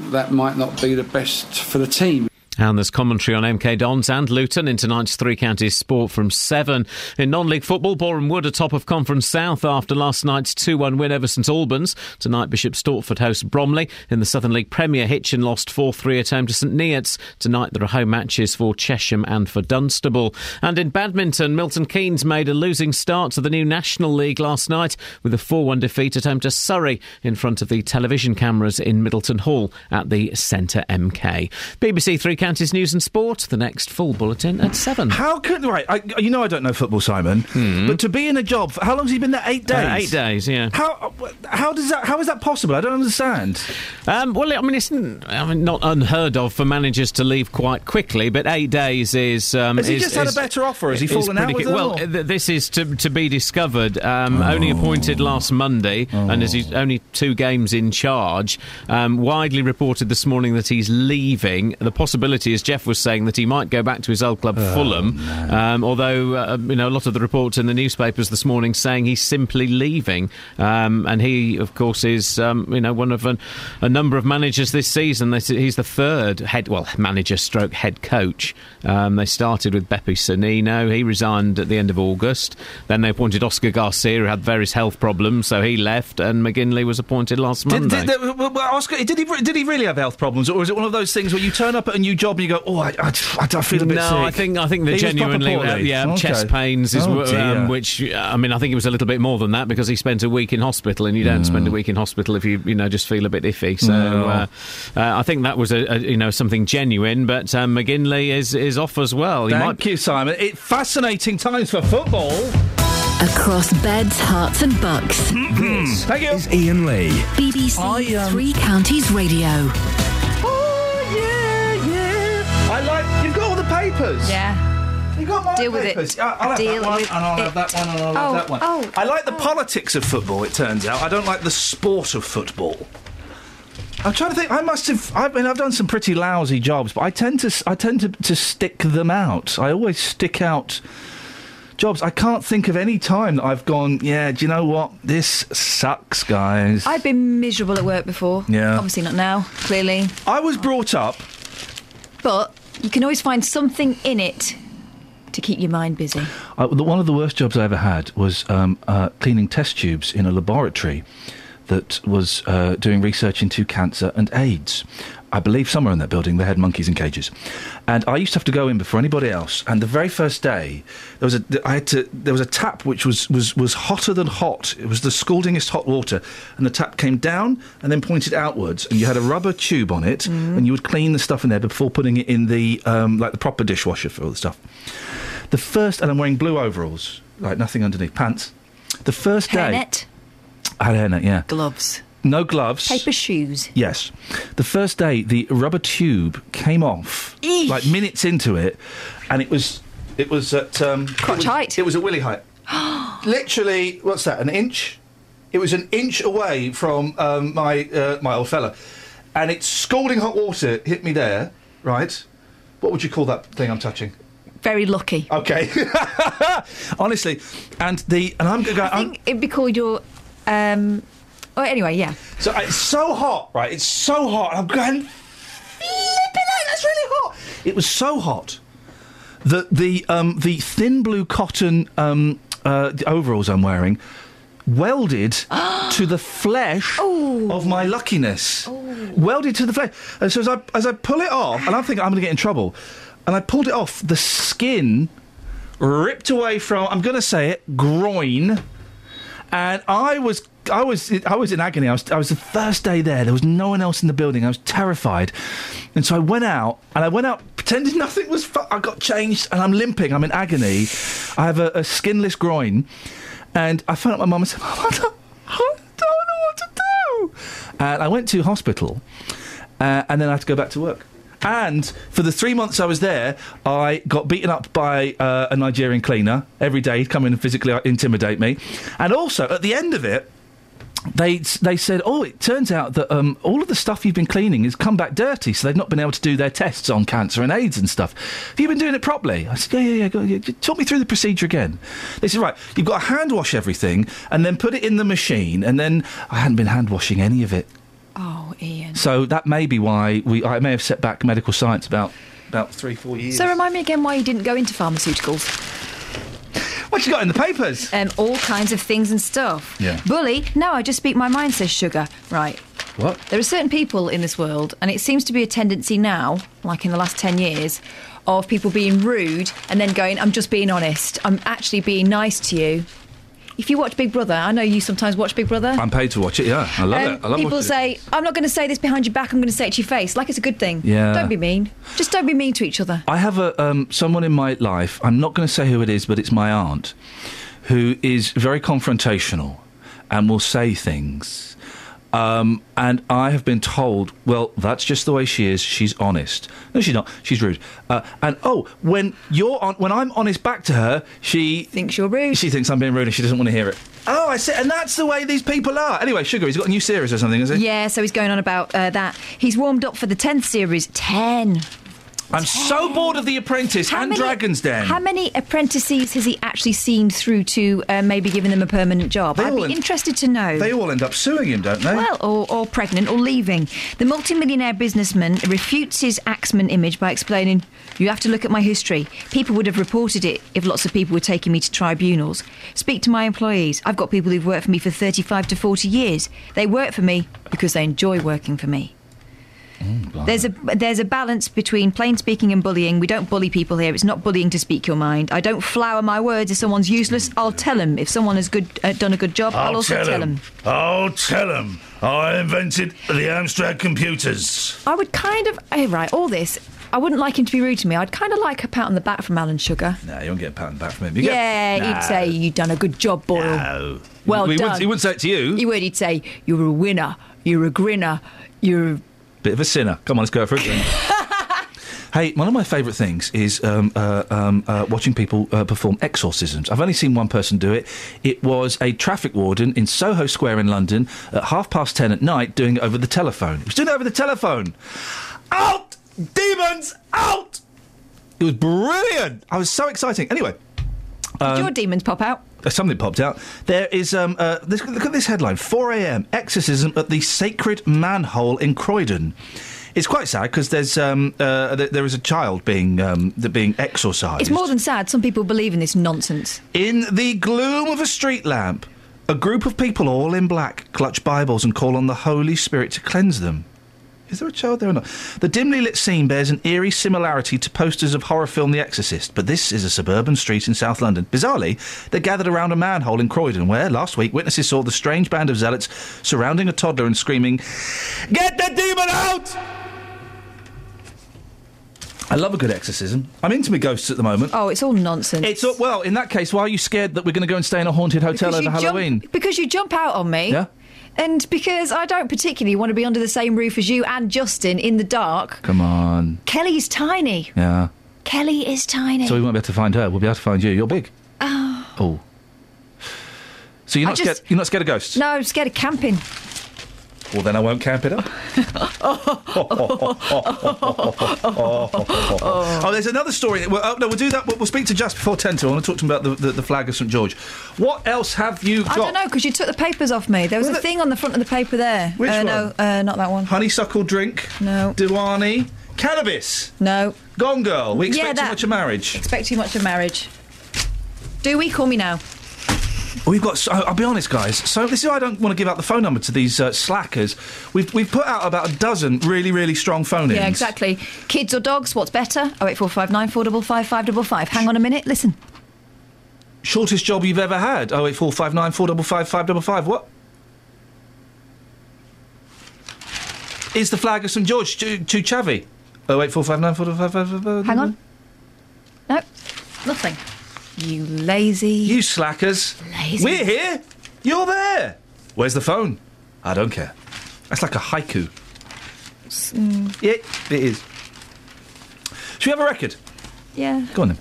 that might not be the best for the team. And there's commentary on MK Dons and Luton in tonight's Three Counties Sport from 7. In non league football, Boreham Wood are top of Conference South after last night's 2 1 win over St Albans. Tonight, Bishop Stortford hosts Bromley. In the Southern League Premier, Hitchin lost 4 3 at home to St Neots. Tonight, there are home matches for Chesham and for Dunstable. And in badminton, Milton Keynes made a losing start to the new National League last night with a 4 1 defeat at home to Surrey in front of the television cameras in Middleton Hall at the Centre MK. BBC Three Counties News and Sport, the next full bulletin at 7. How could right? I, you know I don't know football, Simon. But to be in a job, how long has he been there? Eight days. Hmm. Uh, eight days, yeah. How how does that how is that possible? I don't understand. Um, well, I mean, it's I mean, not unheard of for managers to leave quite quickly, but eight days is. Um, Has he is- just had a better offer? Has he fallen out with Well, th- this is to, to be discovered. Um, Only appointed last Monday, and as he's only two games in charge, um, widely reported this morning that he's leaving. The possibility, as Jeff was saying, that he might go back to his old club, Fulham. Um, although uh, you know a lot of the reports in the newspapers this morning saying he's simply leaving, um, and he, of course, is um, you know one of an, a number of managers this season. He's the third head, well, manager stroke head coach. Um, they started with Beppe Sannino. He resigned at the end of August. Then they appointed Oscar Garcia, who had various health problems, so he left, and McKinlay was appointed last Did, Monday. did, well, Oscar, did he did he really have health problems, or is it one of those things where you turn up at a new job and you go, oh, I, I, I feel a bit no, sick? I think I think they're He was proper genuinely uh, yeah Okay. chest pains is Oh, um, which I mean I think it was a little bit more than that because he spent a week in hospital and you don't spend a week in hospital if you you know just feel a bit iffy. So No. uh, uh, I think that was a, a you know something genuine. But um, McKinlay is is off as well. He Thank you, Simon. It, fascinating times for football. Across beds, Herts, and Bucks. Thank you. Is Iain Lee. BBC Three Counties Radio. Papers. Yeah. You got my Deal with it. papers. I- I'll have Deal that one, with and I'll it. have that one, and I'll Oh, have that one. oh, oh I like the oh. politics of football. It turns out I don't like the sport of football. I'm trying to think. I must have. I mean, I've done some pretty lousy jobs, but I tend to. s- I tend to, to stick them out. I always stick out jobs. I can't think of any time that I've gone. Yeah, do you know what? This sucks, guys. I've been miserable at work before. Yeah. Obviously not now, clearly. I was brought up. But you can always find something in it to keep your mind busy. I, one of the worst jobs I ever had was um, uh, cleaning test tubes in a laboratory that was uh, doing research into cancer and AIDS. I believe somewhere in that building they had monkeys in cages, and I used to have to go in before anybody else. And the very first day, there was a I had to there was a tap which was was was hotter than hot. It was the scaldingest hot water, and the tap came down and then pointed outwards, and you had a rubber tube on it, and you would clean the stuff in there before putting it in the um, like the proper dishwasher for all the stuff. The first, and I'm wearing blue overalls, like nothing underneath, pants. the first day. Hairnet, I had a hairnet, yeah. gloves, No gloves. paper shoes. Yes. The first day, the rubber tube came off, like minutes into it, and it was it was at um, crotch height. It was at willy height. *gasps* Literally, what's that? An inch? It was an inch away from um, my uh, my old fella, and it's scalding hot water hit me there. Right? What would you call that thing I'm touching? Very lucky. Okay. *laughs* Honestly, and the and I'm going. I think it'd be called your. Um, oh, anyway, yeah. So uh, it's so hot, right? It's so hot. I'm going. Flipping that's really hot. It was so hot that the um, the thin blue cotton um, uh, the overalls I'm wearing welded *gasps* to the flesh of my luckiness. Welded to the flesh. And so as I as I pull it off, and I'm thinking I'm going to get in trouble, and I pulled it off, the skin ripped away from I'm going to say it groin, and I was. I was I was in agony. I was I was the first day there. There was no one else in the building. I was terrified, and so I went out and I went out pretending *laughs* nothing was. Fu- I got changed and I'm limping. I'm in agony. I have a, a skinless groin, and I phoned up my mum and said, "Mum, I don't, I don't know what to do." And I went to hospital, uh, and then I had to go back to work. And for the three months I was there, I got beaten up by uh, a Nigerian cleaner every day. He'd come in and physically intimidate me. And also, at the end of it, they they said, "Oh, it turns out that um, all of the stuff you've been cleaning has come back dirty, so they've not been able to do their tests on cancer and AIDS and stuff. Have you been doing it properly?" I said, "Yeah, yeah, yeah. Go, yeah. Talk me through the procedure again." They said, "Right, you've got to hand wash everything and then put it in the machine, and then I hadn't been hand washing any of it, Oh, Iain. so that may be why we I may have set back medical science about about three, four years." So remind me again why you didn't go into pharmaceuticals. What you got in the papers? Um, all kinds of things and stuff. Yeah. Bully? No, I just speak my mind, says Sugar. Right. What? There are certain people in this world, and it seems to be a tendency now, like in the last 10 years, of people being rude and then going, I'm just being honest. I'm actually being nice to you. If you watch Big Brother, I know you sometimes watch Big Brother. I'm paid to watch it. Yeah, I love Um, it. I love people watching it. say, I'm not going to say this behind your back, I'm going to say it to your face, like it's a good thing. Yeah. Don't be mean. Just don't be mean to each other. I have a um, someone in my life. I'm not going to say who it is, but it's my aunt, who is very confrontational and will say things. Um, and I have been told, well, that's just the way she is. She's honest. No, she's not. She's rude. Uh, and oh, when you're on, when I'm honest back to her, she thinks you're rude. She thinks I'm being rude, and she doesn't want to hear it. Oh, I see. And that's the way these people are. Anyway, Sugar, he's got a new series or something, has he? Yeah, so he's going on about uh, that. He's warmed up for the 10th series. 10. I'm so bored of The Apprentice and Dragon's Den. How many apprentices has he actually seen through to uh, maybe giving them a permanent job? They I'd be en- interested to know. They all end up suing him, don't they? Well, or, or pregnant or leaving. The multimillionaire businessman refutes his Axeman image by explaining, You have to look at my history. People would have reported it if lots of people were taking me to tribunals. Speak to my employees. I've got people who've worked for me for 35 to 40 years. They work for me because they enjoy working for me. There's a there's a balance between plain speaking and bullying. We don't bully people here. It's not bullying to speak your mind. I don't flower my words. If someone's useless, I'll tell them. If someone has good uh, done a good job, I'll, also tell them. I'll tell him. I invented the Amstrad computers. I would kind of oh, right all this. I wouldn't like him to be rude to me. I'd kind of like a pat on the back from Alan Sugar. No, you won't get a pat on the back from him. You yeah, get, he'd say you've done a good job, Boyle. No. Well he done. Wouldn't, he wouldn't say it to you. He would. He'd say you're a winner. You're a grinner. You're. A Bit of a sinner. Come on, let's go for it. *laughs* Hey, one of my favourite things is um, uh, um, uh, watching people uh, perform exorcisms. I've only seen one person do it. It was a traffic warden in Soho Square in London at half past ten at night doing it over the telephone. He was doing it over the telephone. Out! Demons! Out! It was brilliant! I was so exciting. Anyway. Did um, your demons pop out? Uh, something popped out. There is um, uh, this, look at this headline: 4 a.m. exorcism at the sacred manhole in Croydon. It's quite sad because there's um, uh, th- there is a child being um, th- being exorcised. It's more than sad. Some people believe in this nonsense. In the gloom of a street lamp, a group of people, all in black, clutch Bibles and call on the Holy Spirit to cleanse them. Is there a child there or not? The dimly lit scene bears an eerie similarity to posters of horror film The Exorcist, but this is a suburban street in South London. Bizarrely, they gathered around a manhole in Croydon, where last week witnesses saw the strange band of zealots surrounding a toddler and screaming, "Get the demon out!" I love a good exorcism. I'm into my ghosts at the moment. Oh, it's all nonsense. It's all, well, in that case, why are you scared that we're going to go and stay in a haunted hotel over you Halloween? Jump, because you jump out on me. Yeah. And because I don't particularly want to be under the same roof as you and Justin in the dark. Come on. Kelly's tiny. Yeah. Kelly is tiny. So we won't be able to find her. We'll be able to find you. You're big. Oh. Oh. So you're not just- scared? You're not scared of ghosts? No, I'm scared of camping. Well, then I won't camp it up. *laughs* oh, there's another story. Well, oh, no, we'll do that. We'll, we'll speak to just before ten. To I want to talk to him about the, the, the flag of St George. What else have you got? I don't know because you took the papers off me. There was a thing on the front of the paper there. Which uh, one? No, uh, not that one. Honeysuckle drink. No. Dewani. Cannabis. No. Gone girl. We expect Yeah, too much of marriage. Expect too much of marriage. Do we call me now? We've got. So, I'll be honest, guys. So this is why I don't want to give out the phone number to these uh, slackers. We've we've put out about a dozen really really strong phone-ins. Yeah, exactly. Kids or dogs? What's better? Oh eight four five nine four double five five double five. Hang on a minute. Listen. Shortest job you've ever had? Oh eight four five nine four double five five double five. What? Is the flag of St George too, too chavvy? Oh eight four five nine four double five five five. five. Hang on. No, nothing. You lazy. You slackers. Lazy. We're here. You're there. Where's the phone? I don't care. That's like a haiku. Mm, Yeah, it is. Should we have a record? yeah. Go on then.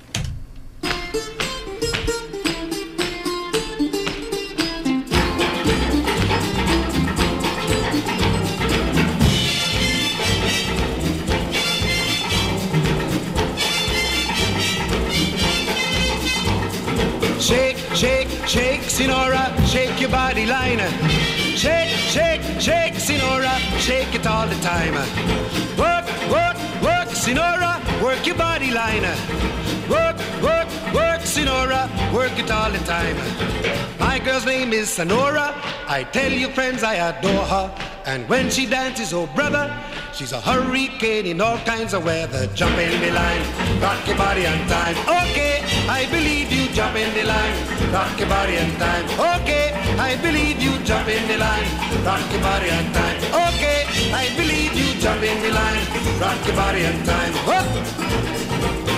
Shake, Senora, shake your body line. Shake, shake, shake, Senora, shake it all the time. Work, work, work, Senora, work your body line. Work, work, work, Senora, work it all the time. My girl's name is Senora. I tell you, friends, I adore her. And when she dances, oh brother, she's a hurricane in all kinds of weather. Jump in the line, rock your body on time. Okay, I believe you. Jump in the line, rock your body on time. Okay, I believe you. Jump in the line, rock your body on time. Okay, I believe you. Jump in the line, rock your body on time. Whoop.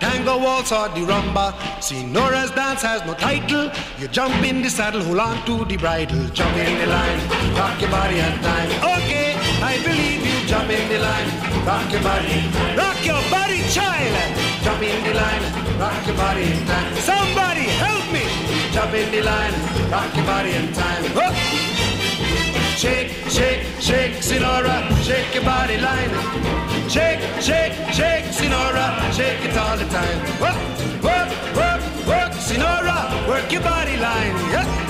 tango waltz or the rumba. Senora's dance has no title. You jump in the saddle, hold on to the bridle, jump in the line, rock your body on time. Okay, I believe you. Jump in the line, rock your body, rock your body, child. Jump in the line, rock your body in time. Somebody help me. Jump in the line, rock your body in time. Whoop. Shake, shake, shake, Senora, shake your body line. Shake, shake, shake, Senora, shake it all the time. Work, work, work, work, Senora, work your body line.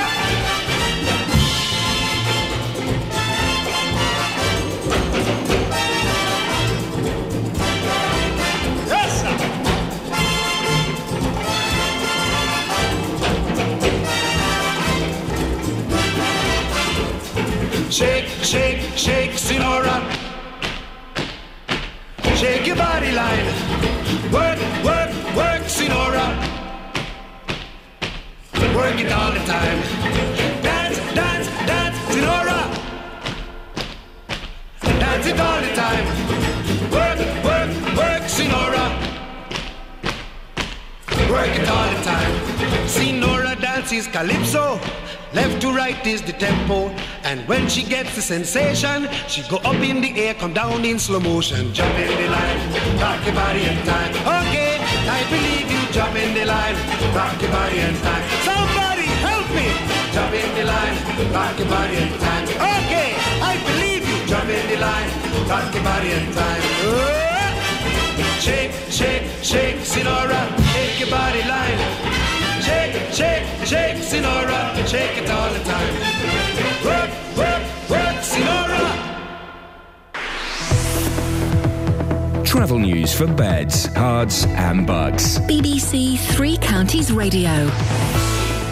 Shake, shake, shake, Senora. Shake your body line. Work, work, work, Senora. Work it all the time. Dance, dance, dance, Senora. Dance it all the time. Work, work, work, Senora. Work it all the time. Senora dances calypso. Left to right is the tempo. And when she gets the sensation, she go up in the air, come down in slow motion. Jump in the line, rock your body in time. Okay, I believe you. Jump in the line, rock your body in time. Somebody help me. Jump in the line, rock your body in time. Okay, I believe you. Jump in the line, rock your body in time. Oh! shake, shake, shake, Senora, take your body line. Shake, shake, shake, Senora, shake it all the time. Work, work, work, Senora. Travel news for beds, Herts, and Bucks. BBC Three Counties Radio.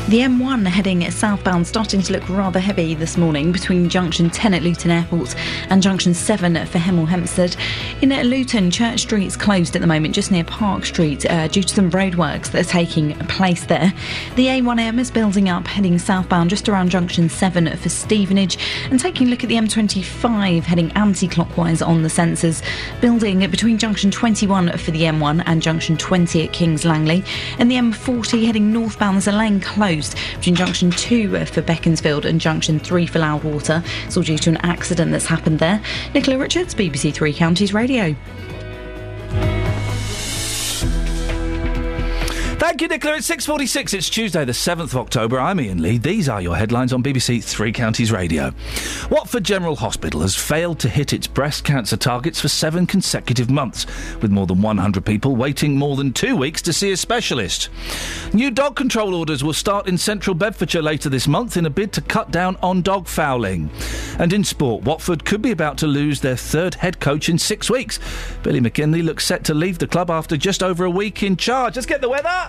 The M1 heading southbound starting to look rather heavy this morning between junction 10 at Luton Airport and junction 7 for Hemel Hempstead. In Luton, Church Street's closed at the moment just near Park Street uh, due to some roadworks that are taking place there. The A1M is building up heading southbound just around junction 7 for Stevenage and taking a look at the M25 heading anti-clockwise on the sensors. Building between junction 21 for the M1 and junction 20 at Kings Langley and the M40 heading northbound there's a lane closed between junction 2 for Beaconsfield and junction 3 for Loudwater. It's all due to an accident that's happened there. Nicola Richards, BBC Three Counties Radio. Editorial. Thank you, Nicola. It's 6.46. It's Tuesday, the 7th of October. I'm Iain Lee. These are your headlines on BBC Three Counties Radio. Watford General Hospital has failed to hit its breast cancer targets for seven consecutive months, with more than 100 people waiting more than two weeks to see a specialist. New dog control orders will start in central Bedfordshire later this month in a bid to cut down on dog fouling. And in sport, Watford could be about to lose their third head coach in six weeks. Billy McKinlay looks set to leave the club after just over a week in charge. Let's get the weather.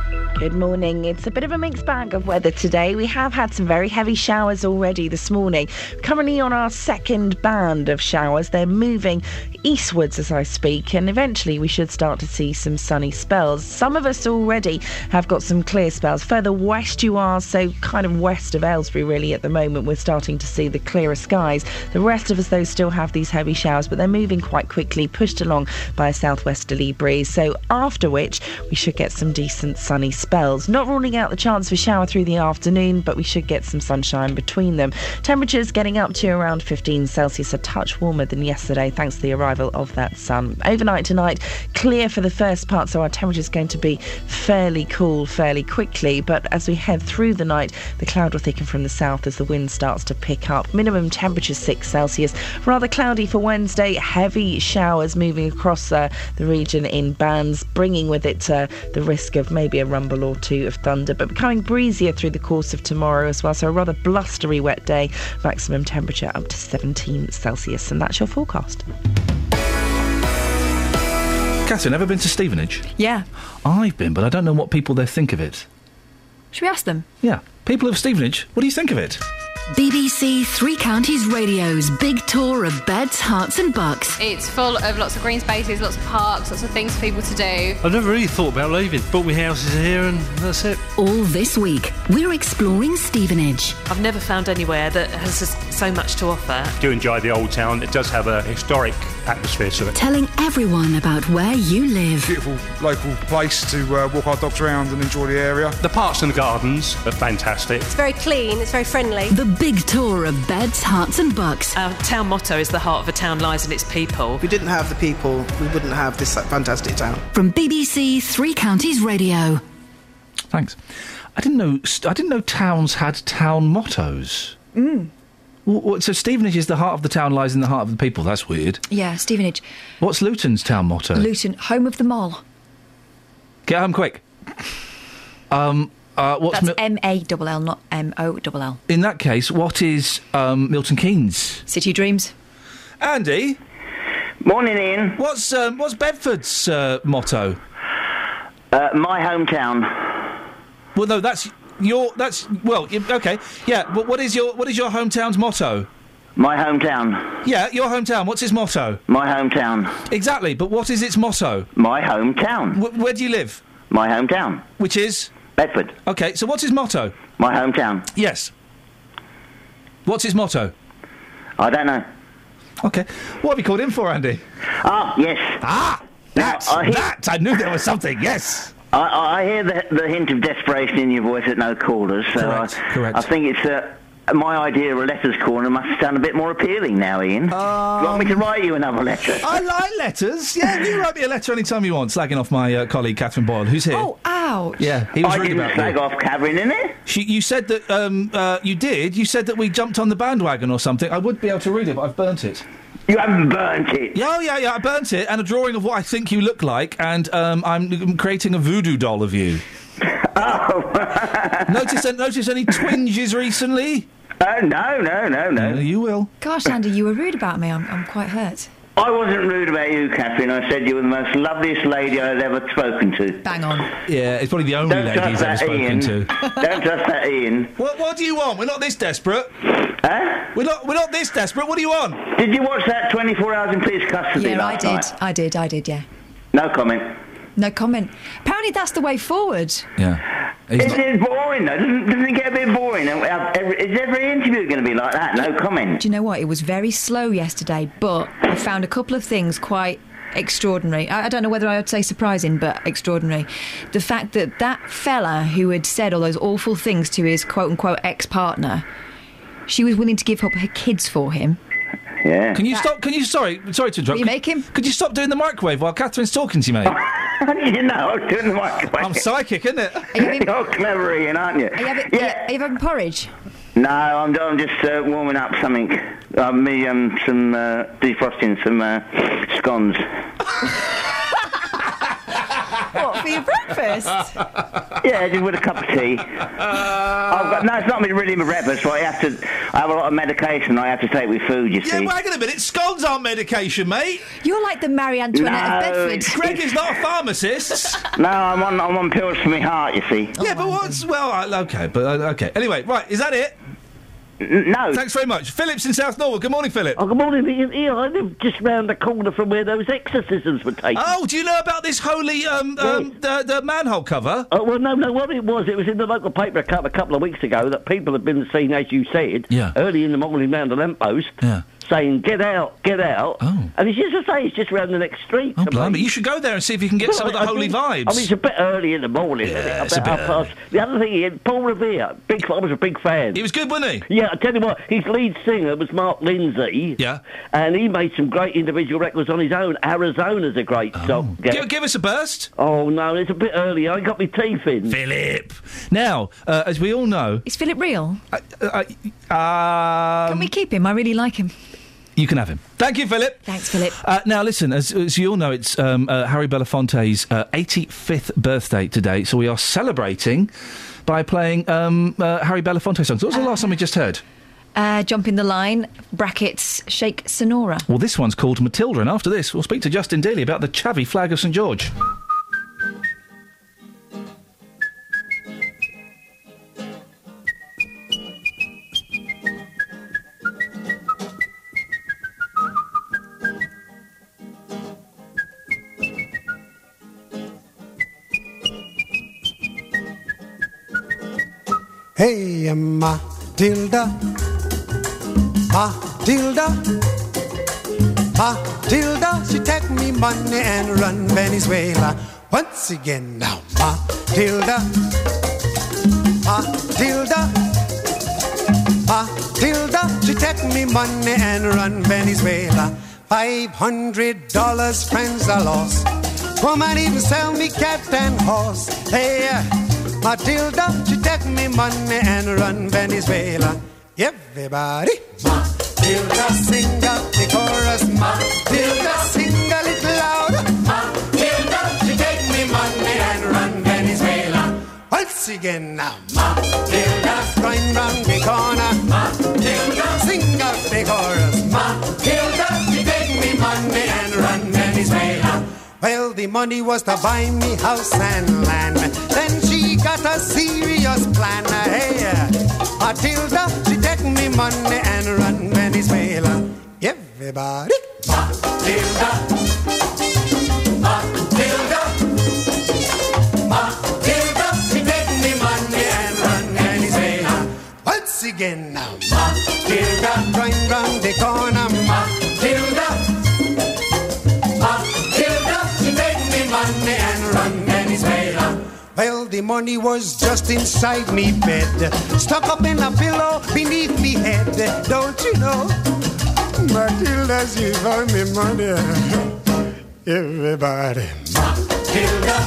Good morning. It's a bit of a mixed bag of weather today. We have had some very heavy showers already this morning. Currently on our second band of showers, they're moving eastwards as I speak, and eventually we should start to see some sunny spells. Some of us already have got some clear spells. Further west you are, so kind of west of Aylesbury, really, at the moment, we're starting to see the clearer skies. The rest of us, though, still have these heavy showers, but they're moving quite quickly, pushed along by a southwesterly breeze. So after which we should get some decent sunny spells. Not ruling out the chance for shower through the afternoon, but we should get some sunshine between them. Temperatures getting up to around 15 Celsius, a touch warmer than yesterday, thanks to the arrival of that sun. Overnight tonight, clear for the first part, so our temperature is going to be fairly cool fairly quickly. But as we head through the night, the cloud will thicken from the south as the wind starts to pick up. Minimum temperature 6 Celsius. Rather cloudy for Wednesday, heavy showers moving across uh, the region in bands, bringing with it uh, the risk of maybe a rumble or two of thunder, but becoming breezier through the course of tomorrow as well. So a rather blustery wet day, maximum temperature up to 17 Celsius. And that's your forecast. Catherine, ever been to Stevenage? Yeah. I've been, but I don't know what people there think of it. Should we ask them? Yeah. People of Stevenage, what do you think of it? BBC Three Counties Radio's big tour of beds, Herts, and Bucks. It's full of lots of green spaces, lots of parks, lots of things for people to do. I've never really thought about leaving. Bought me houses here and that's it. All this week, we're exploring Stevenage. I've never found anywhere that has so much to offer. do enjoy the old town. It does have a historic atmosphere to it. Telling everyone about where you live. Beautiful local place to uh, walk our dogs around and enjoy the area. The parks and the gardens are fantastic. It's very clean, it's very friendly. The big tour of beds, Herts, and Bucks. Our town motto is the heart of a town lies in its people. If we didn't have the people, we wouldn't have this fantastic town. From BBC Three Counties Radio. Thanks. I didn't know. I didn't know towns had town mottos. Mm. W- w- So Stevenage is the heart of the town lies in the heart of the people. That's weird. Yeah, Stevenage. What's Luton's town motto? Luton, home of the mole. Get home quick. Um. Uh, what's That's Mil- M A double L, not M O double L. in that case? What is um, Milton Keynes? City Dreams. Andy. Morning, Iain. What's um, what's Bedford's uh, motto? Uh, my hometown. Well, no, that's your. That's well, okay, yeah. But what is your what is your hometown's motto? My hometown. Yeah, your hometown. What's its motto? My hometown. Exactly, but what is its motto? My hometown. W- where do you live? My hometown. Which is Bedford. Okay, so what's his motto? My hometown. Yes. What's his motto? I don't know. Okay, what have you called in for, Andy? Ah, yes. Ah, that I hear- that I knew there was something. Yes. I, I hear the, the hint of desperation in your voice at no callers, so Correct, I, correct. I think it's uh, my idea of a letters corner must sound a bit more appealing now, Iain. Do you want me to write you another letter? I like letters. Yeah, you write me a letter anytime you want, slagging off my uh, colleague Catherine Boyle, who's here. Oh, ouch. Yeah, he was I reading didn't about slag you. off Catherine, innit? She, you said that um, uh, you did. You said that we jumped on the bandwagon or something. I would be able to read it, but I've burnt it. You haven't burnt it. Yeah, oh, yeah, yeah. I burnt it, and a drawing of what I think you look like, and um, I'm creating a voodoo doll of you. *laughs* Oh. notice, notice any twinges recently? Uh, no, no, no, no. you will. Gosh, Andy, you were rude about me. I'm, I'm quite hurt. I wasn't rude about you, Catherine. I said you were the most loveliest lady I'd ever spoken to. Bang on. Yeah, it's probably the only Don't lady trust he's ever that spoken Iain. to. *laughs* Don't trust that Iain. What, what do you want? We're not this desperate. Huh? We're not. We're not this desperate. What do you want? Did you watch that 24 Hours in Police Custody Yeah, I last did. night? I did. I did. Yeah. No comment. No comment. Apparently, that's the way forward. Yeah. Is it boring though? Doesn't, doesn't it get a bit boring? Every- Is every interview going to be like that? No comment. Do you know what? It was very slow yesterday, but I found a couple of things quite extraordinary. I, I don't know whether I would say surprising, but extraordinary. The fact that that fella who had said all those awful things to his quote unquote ex partner, she was willing to give up her kids for him. Yeah. Can you stop? Can you? Sorry, sorry to interrupt. you make him? Could you stop doing the microwave while Catherine's talking to you, mate? *laughs* How *laughs* did you know I was doing the microwave? I'm psychic, isn't it? *laughs* You're clever, Iain, aren't you? Are you having, are you, are you having porridge? No, I'm, I'm just uh, warming up something. Uh, me, um, some uh, defrosting some uh, scones. *laughs* What for your breakfast? *laughs* Yeah, just with a cup of tea. I've got, no, it's not really my breakfast, but I have to. I have a lot of medication I have to take with food. You see. Yeah, see. wait a minute. Scones aren't medication, mate. You're like the Marie Antoinette No, of Bedford. Greg is not a pharmacist. *laughs* no, I'm on. I'm on pills for my heart. You see. yeah, but what's well? Okay, but uh, okay. Anyway, right. Is that it? No. Thanks very much, Philip's in South Norwood. Good morning, Philip. Oh, good morning, Iain. I live just round the corner from where those exorcisms were taken. Oh, do you know about this holy um, um the, the manhole cover? Oh, well, no, no, what it was, it was in the local paper a couple, a couple of weeks ago that people had been seen, as you said, Yeah. early in the morning round the lamppost, Yeah. Saying, get out, get out. Oh. And it's just to say, it's just round the next street. Oh, blimey! You should go there and see if you can get Well, some of the I- I holy think- vibes. I mean, it's a bit early in the morning. isn't it? Yeah, it's a bit half past. The other thing, Iain, Paul Revere, big, I was a big fan. He was good, wasn't he? Yeah, I tell you what, his lead singer was Mark Lindsay. Yeah. And he made some great individual records on his own. Arizona's a great song. Yeah. Give, give us a burst. Oh no, it's a bit early. I ain't got my teeth in. Philip. Now, uh, as we all know, Is Philip real? uh, um, Can we keep him? I really like him. You can have him. Thank you, Philip. Thanks, Philip. Uh, now, listen, as, as you all know, it's um, uh, Harry Belafonte's uh, 85th birthday today, so we are celebrating by playing um, uh, Harry Belafonte songs. What was the last one we just heard? Uh, jump in the line, brackets, shake Senora. Well, this one's called Matilda, and after this, we'll speak to Justin Dealey about the Chavy flag of St George. Hey, Matilda, Matilda, Matilda, she take me money and run Venezuela. Once again now, Matilda, Matilda, Matilda, she take me money and run Venezuela. Five hundred dollars, friends are lost. Woman even sell me cat and horse. Hey, Matilda, she take me money and run Venezuela. Everybody, Matilda, sing out the chorus. Matilda, sing a little louder. Matilda, she take me money and run Venezuela. Once again now, Matilda, run round the corner. Matilda, sing out the chorus. Matilda, she take me money and run Venezuela. Well, the money was to buy me house and land. Then got a serious plan. Hey, uh, Matilda, she take me money and run Venezuela. Everybody, Matilda, Matilda, Matilda, she take me money and run Venezuela. Once again now, Matilda, going round the corner. money was just inside me bed, stuck up in a pillow beneath me head. Don't you know? Matilda's you for me money. Everybody. Matilda.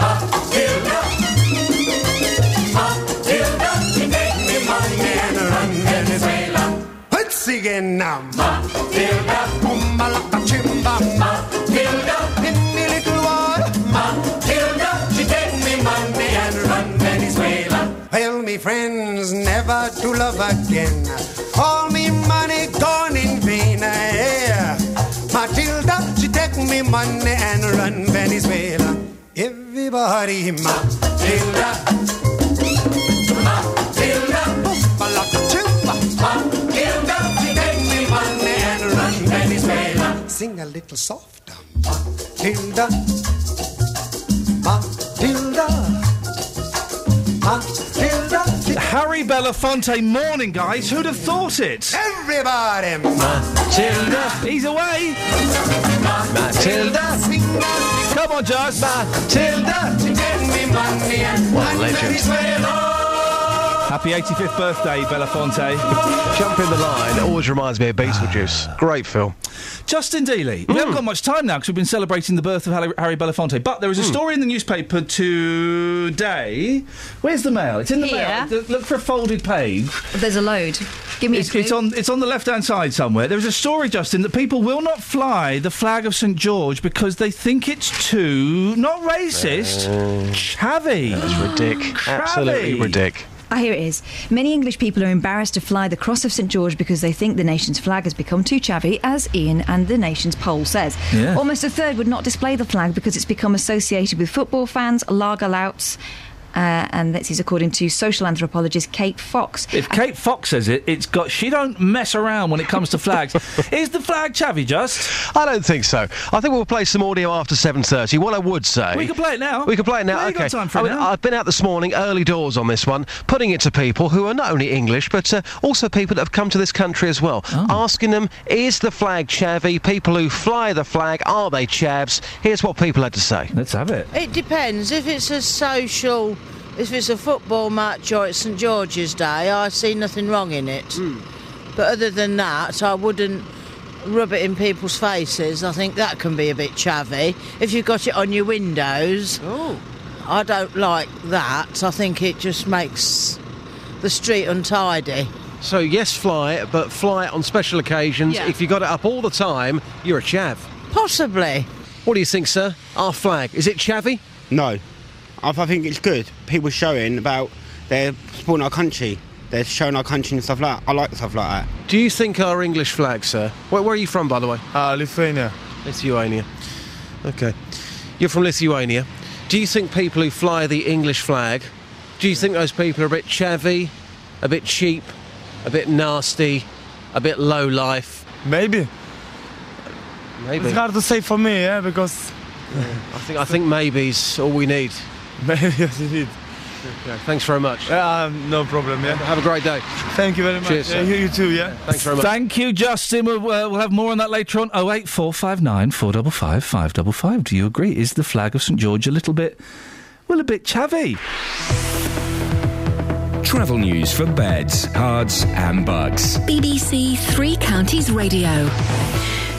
Matilda. Matilda. She make me money and run Venezuela. sing it now. Matilda. Umba la cachimba. Matilda. Never to love again. All me money gone in vain. Yeah. Matilda, she take me money and run Venezuela. Everybody, Matilda. Matilda, Umalaka Chimba, Matilda, she take me money and run Venezuela. Sing a little softer. Matilda, Matilda, Matilda. Harry Belafonte morning, guys. Who'd have thought it? Everybody, Matilda. He's away. Matilda. Come on, Just. Matilda. Take me money and What a run legend. Venezuela. Happy 85th birthday, Belafonte. Jump in the line always reminds me of Beetlejuice. Great film. Justin Dealey. We haven't got much time now because we've been celebrating the birth of Harry, Harry Belafonte. But there is a hmm. story in the newspaper today. Where's the mail? It's in the Here. mail. Look for a folded page. There's a load. Give me It's, a clue. it's on. It's on the left-hand side somewhere. There's a story, Justin, that people will not fly the flag of St George because they think it's too not racist, oh. chavvy. That's ridic. Absolutely Chavvy. Ah, here it is. Many English people are embarrassed to fly the Cross of St George because they think the nation's flag has become too chavvy, as Ian and the nation's poll says. Yeah. Almost a third would not display the flag because it's become associated with football fans, lager louts, uh, and this is according to social anthropologist Kate Fox. If Kate Fox says it, it's got. She don't mess around when it comes to flags. *laughs* Is the flag chavvy, just? I don't think so. I think we'll play some audio after 7.30. What I would say... We can play it now. We can play it now. Yeah, you okay. got time for I mean, now. I've been out this morning, early doors on this one, putting it to people who are not only English, but uh, also people that have come to this country as well. Oh. Asking them, is the flag chavvy? People who fly the flag, are they chavs? Here's what people had to say. Let's have it. It depends. If it's a social, if it's a football match or it's St George's Day, I see nothing wrong in it. Hmm. But other than that, I wouldn't rub it in people's faces. I think that can be a bit chavvy. If you've got it on your windows, oh. I don't like that. I think it just makes the street untidy. So, yes, fly it, but fly it on special occasions. Yeah. If you've got it up all the time, you're a chav. Possibly. What do you think, sir? Our flag, is it chavvy? No. I, I think it's good. People showing about they're supporting our country. They're showing our country and stuff like that. I like stuff like that. Do you think our English flag, sir? Where, where are you from, by the way? Uh, Lithuania. Lithuania. Okay. You're from Lithuania. Do you think people who fly the English flag, do you think those people are a bit chavvy, a bit cheap, a bit nasty, a bit low life? Maybe. Maybe. It's hard to say for me, yeah, because I think I think maybe's all we need. Maybe yes, indeed. Okay, thanks very much. Yeah, um, no problem. Yeah. Have a great day. Thank you very much. Cheers, Yeah, you, you too. Yeah. Thanks very much. Thank you, Justin. We'll, uh, we'll have more on that later on. Oh eight four five nine four double five five double five. Do you agree? Is the flag of St George a little bit, well, a bit chavvy? Travel news for beds, Herts, and Bucks. BBC Three Counties Radio.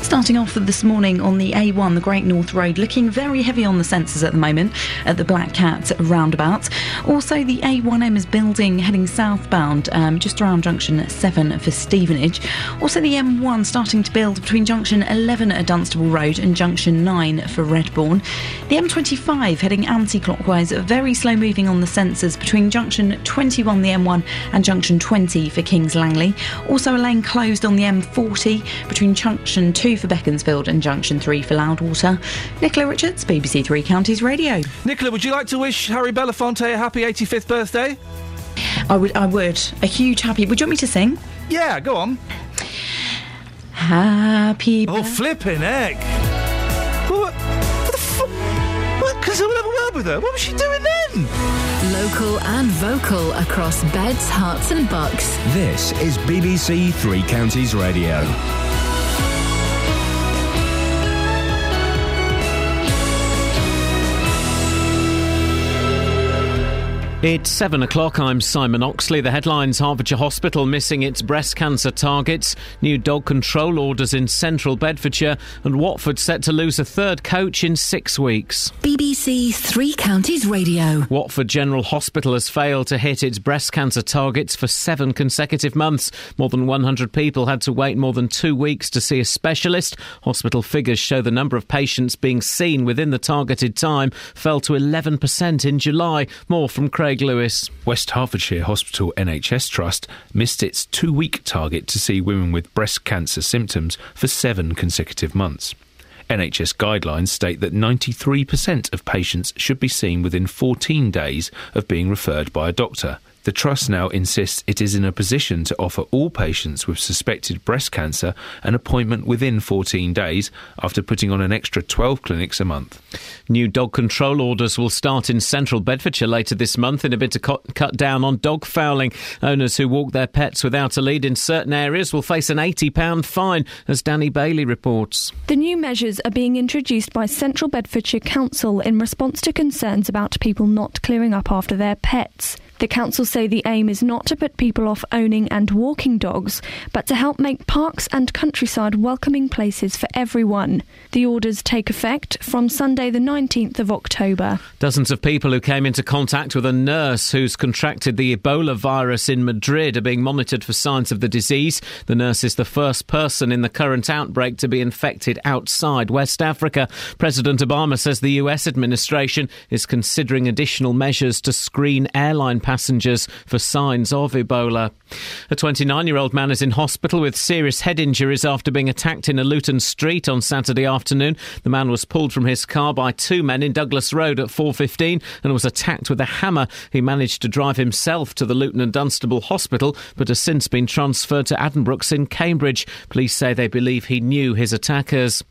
Starting off this morning on the A1, the Great North Road, looking very heavy on the sensors at the moment at the Black Cat roundabout. Also, the A1M is building heading southbound um, just around junction 7 for Stevenage. Also, the M1 starting to build between junction 11 at Dunstable Road and junction 9 for Redbourn. The M25 heading anti clockwise, very slow moving on the sensors between junction 21, the M1, and junction 20 for Kings Langley. Also, a lane closed on the M40 between junction 2 for Beaconsfield and junction 3 for Loudwater. Nicola Richards, BBC Three Counties Radio. Nicola, would you like to wish Harry Belafonte a happy 85th birthday? I would, I would. A huge happy. Would you want me to sing? Yeah, go on. Happy. Oh, flipping heck. What, what the fuck? What? Because I will have a word with her. What was she doing then? Local and vocal across beds, Herts, and Bucks. This is BBC Three Counties Radio. It's seven o'clock. I'm Simon Oxley. The headlines Hertfordshire Hospital missing its breast cancer targets, new dog control orders in central Bedfordshire, and Watford set to lose a third coach in six weeks. BBC Three Counties Radio. Watford General Hospital has failed to hit its breast cancer targets for seven consecutive months. More than 100 people had to wait more than two weeks to see a specialist. Hospital figures show the number of patients being seen within the targeted time fell to 11% in July. More from Craig Lewis. West Hertfordshire Hospital NHS Trust missed its two week target to see women with breast cancer symptoms for seven consecutive months. NHS guidelines state that 93% of patients should be seen within 14 days of being referred by a doctor. The Trust now insists it is in a position to offer all patients with suspected breast cancer an appointment within 14 days after putting on an extra 12 clinics a month. New dog control orders will start in central Bedfordshire later this month in a bid to cut, cut down on dog fouling. Owners who walk their pets without a lead in certain areas will face an £80 fine, as Danny Bailey reports. The new measures are being introduced by Central Bedfordshire Council in response to concerns about people not clearing up after their pets. The council say the aim is not to put people off owning and walking dogs, but to help make parks and countryside welcoming places for everyone. The orders take effect from Sunday, the 19th of October. Dozens of people who came into contact with a nurse who's contracted the Ebola virus in Madrid are being monitored for signs of the disease. The nurse is the first person in the current outbreak to be infected outside West Africa. President Obama says the US administration is considering additional measures to screen airline passengers for signs of Ebola. A 29 year old man is in hospital with serious head injuries after being attacked in a Luton street on Saturday afternoon. The man was pulled from his car by two men in Douglas Road at 4.15 and was attacked with a hammer. He managed to drive himself to the Luton and Dunstable Hospital but has since been transferred to Addenbrooke's in Cambridge. Police say they believe he knew his attackers.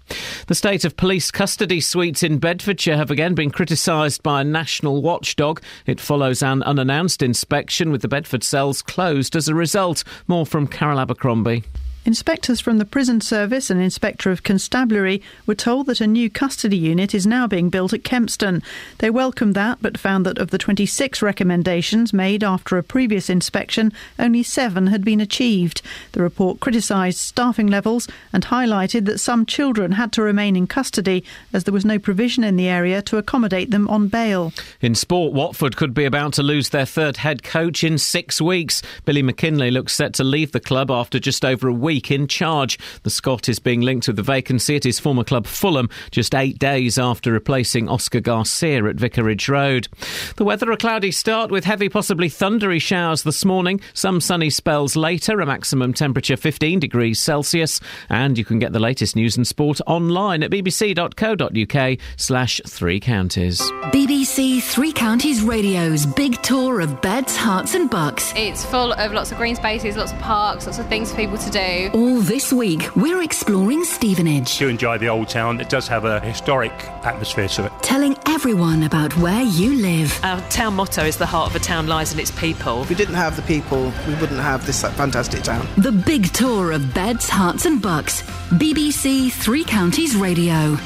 The state of police custody suites in Bedfordshire have again been criticised by a national watchdog. It follows an unannounced inspection with the Bedford cells closed as a result. More from Carol Abercrombie. Inspectors from the Prison Service and Inspector of Constabulary were told that a new custody unit is now being built at Kempston. They welcomed that, but found that of the 26 recommendations made after a previous inspection, only seven had been achieved. The report criticised staffing levels and highlighted that some children had to remain in custody as there was no provision in the area to accommodate them on bail. In sport, Watford could be about to lose their third head coach in six weeks. Billy McKinlay looks set to leave the club after just over a week in charge. The Scot is being linked with the vacancy at his former club Fulham just eight days after replacing Oscar Garcia at Vicarage Road. The weather a cloudy start with heavy, possibly thundery showers this morning. Some sunny spells later, a maximum temperature 15 degrees Celsius. And you can get the latest news and sport online at bbc.co.uk slash three counties. BBC Three Counties Radio's big tour of beds, Herts, and bucks. It's full of lots of green spaces, lots of parks, lots of things for people to do. All this week, we're exploring Stevenage, do enjoy the old town. It does have a historic atmosphere to it. telling everyone about where you live. Our town motto is the heart of a town lies in its people. If we didn't have the people, we wouldn't have this fantastic town. The big tour of beds, Herts, and bucks. BBC Three Counties Radio.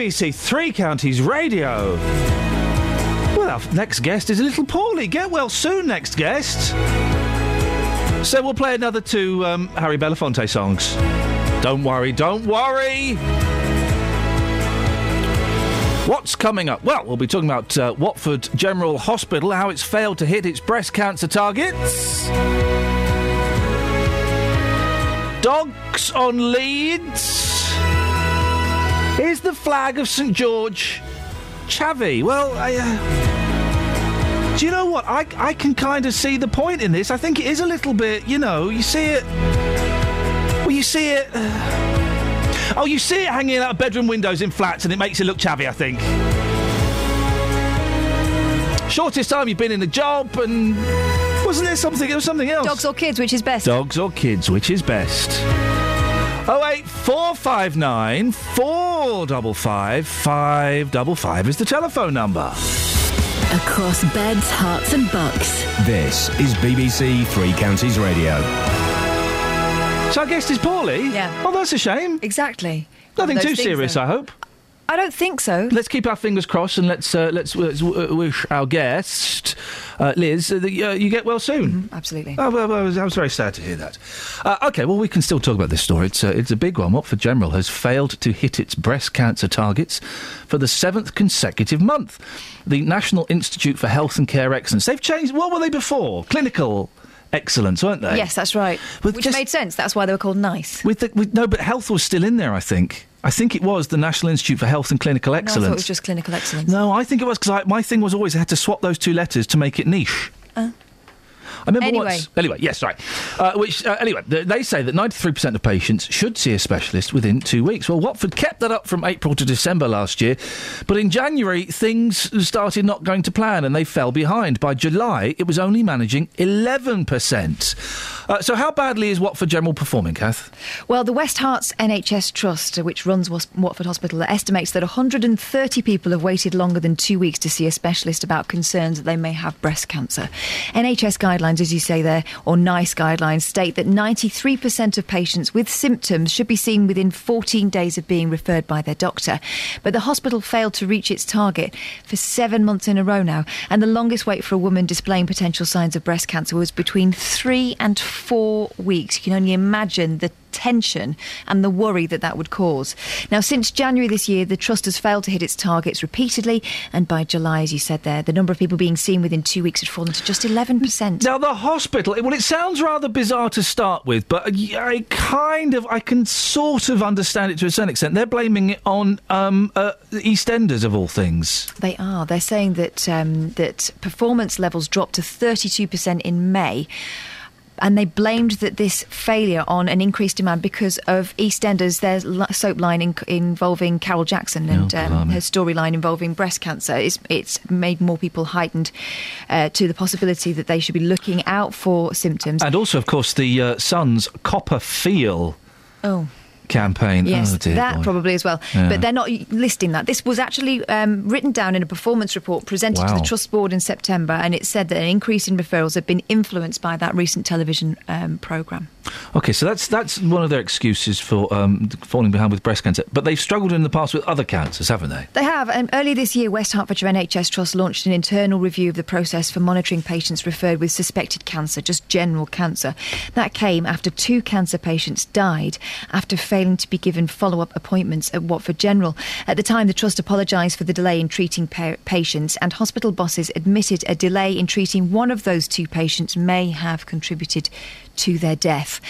BBC Three Counties Radio. Well, our next guest is a little poorly. Get well soon, next guest. So we'll play another two um, Harry Belafonte songs. Don't worry, don't worry. What's coming up? Well, we'll be talking about uh, Watford General Hospital, how it's failed to hit its breast cancer targets. Dogs on leads. Is the flag of St George Chavy? Well, I. Uh, do you know what? I, I can kind of see the point in this. I think it is a little bit, you know, you see it. Well, you see it. Uh, oh, you see it hanging out of bedroom windows in flats and it makes it look chavvy, I think. Shortest time you've been in a job and. Wasn't there something? There was something else. Dogs or kids, which is best? Dogs or kids, which is best? Oh eight four five nine four double five five double five is the telephone number. Across beds, Herts, and bucks. This is BBC Three Counties Radio. So our guest is poorly? Yeah. Oh, that's a shame. Exactly. Nothing too serious, though. I hope. I don't think so. Let's keep our fingers crossed and let's uh, let's, let's uh, wish our guest, uh, Liz, uh, that uh, you get well soon. Absolutely. Oh, well, well, I was- very sad to hear that. Uh, okay, well, we can still talk about this story. It's, uh, it's a big one. Watford General has failed to hit its breast cancer targets for the seventh consecutive month. The National Institute for Health and Care Excellence, they've changed. What were they before? Clinical excellence, weren't they? Yes, that's right. With Which just- made sense. That's why they were called nice. With, the, with No, but health was still in there, I think. I think it was the National Institute for Health and Clinical No, I Excellence. thought it was just clinical excellence. No, I think it was because my thing was always I had to swap those two letters to make it niche. Uh. I remember Anyway. once. Anyway, yes, right. Uh, which uh, anyway, th- they say that ninety-three percent of patients should see a specialist within two weeks. Well, Watford kept that up from April to December last year, but in January things started not going to plan, and they fell behind. By July, it was only managing eleven percent. Uh, so, how badly is Watford General performing, Kath? Well, the West Herts NHS Trust, uh, which runs Watford Hospital, estimates that 130 people have waited longer than two weeks to see a specialist about concerns that they may have breast cancer. NHS guidelines, as you say there, or NICE guidelines, state that 93% of patients with symptoms should be seen within 14 days of being referred by their doctor. But the hospital failed to reach its target for seven months in a row now, and the longest wait for a woman displaying potential signs of breast cancer was between three and four weeks. You can only imagine the tension and the worry that that would cause. Now, since January this year, the Trust has failed to hit its targets repeatedly, and by July, as you said there, the number of people being seen within two weeks had fallen to just 11%. Now, the hospital, well, it sounds rather bizarre to start with, but I kind of, I can sort of understand it to a certain extent. They're blaming it on um, uh, EastEnders, of all things. They are. They're saying that um, that performance levels dropped to 32% in May. And they blamed that this failure on an increased demand because of EastEnders, their soap line in, involving Carol Jackson and um, her storyline involving breast cancer. It's, it's made more people heightened uh, to the possibility that they should be looking out for symptoms. And also, of course, the uh, Sun's CoppaFeel oh. Campaign. Yes, oh, dear that boy. probably as well. Yeah. But they're not listing that. This was actually um, written down in a performance report presented to the Trust Board in September, and it said that an increase in referrals had been influenced by that recent television um, programme. Okay, so that's that's one of their excuses for um, falling behind with breast cancer. But they've struggled in the past with other cancers, haven't they? They have. Um, earlier this year, West Hertfordshire NHS Trust launched an internal review of the process for monitoring patients referred with suspected cancer, just general cancer. That came after two cancer patients died after failing to be given follow up appointments at Watford General. At the time, the Trust apologised for the delay in treating pa- patients, and hospital bosses admitted a delay in treating one of those two patients may have contributed to their death.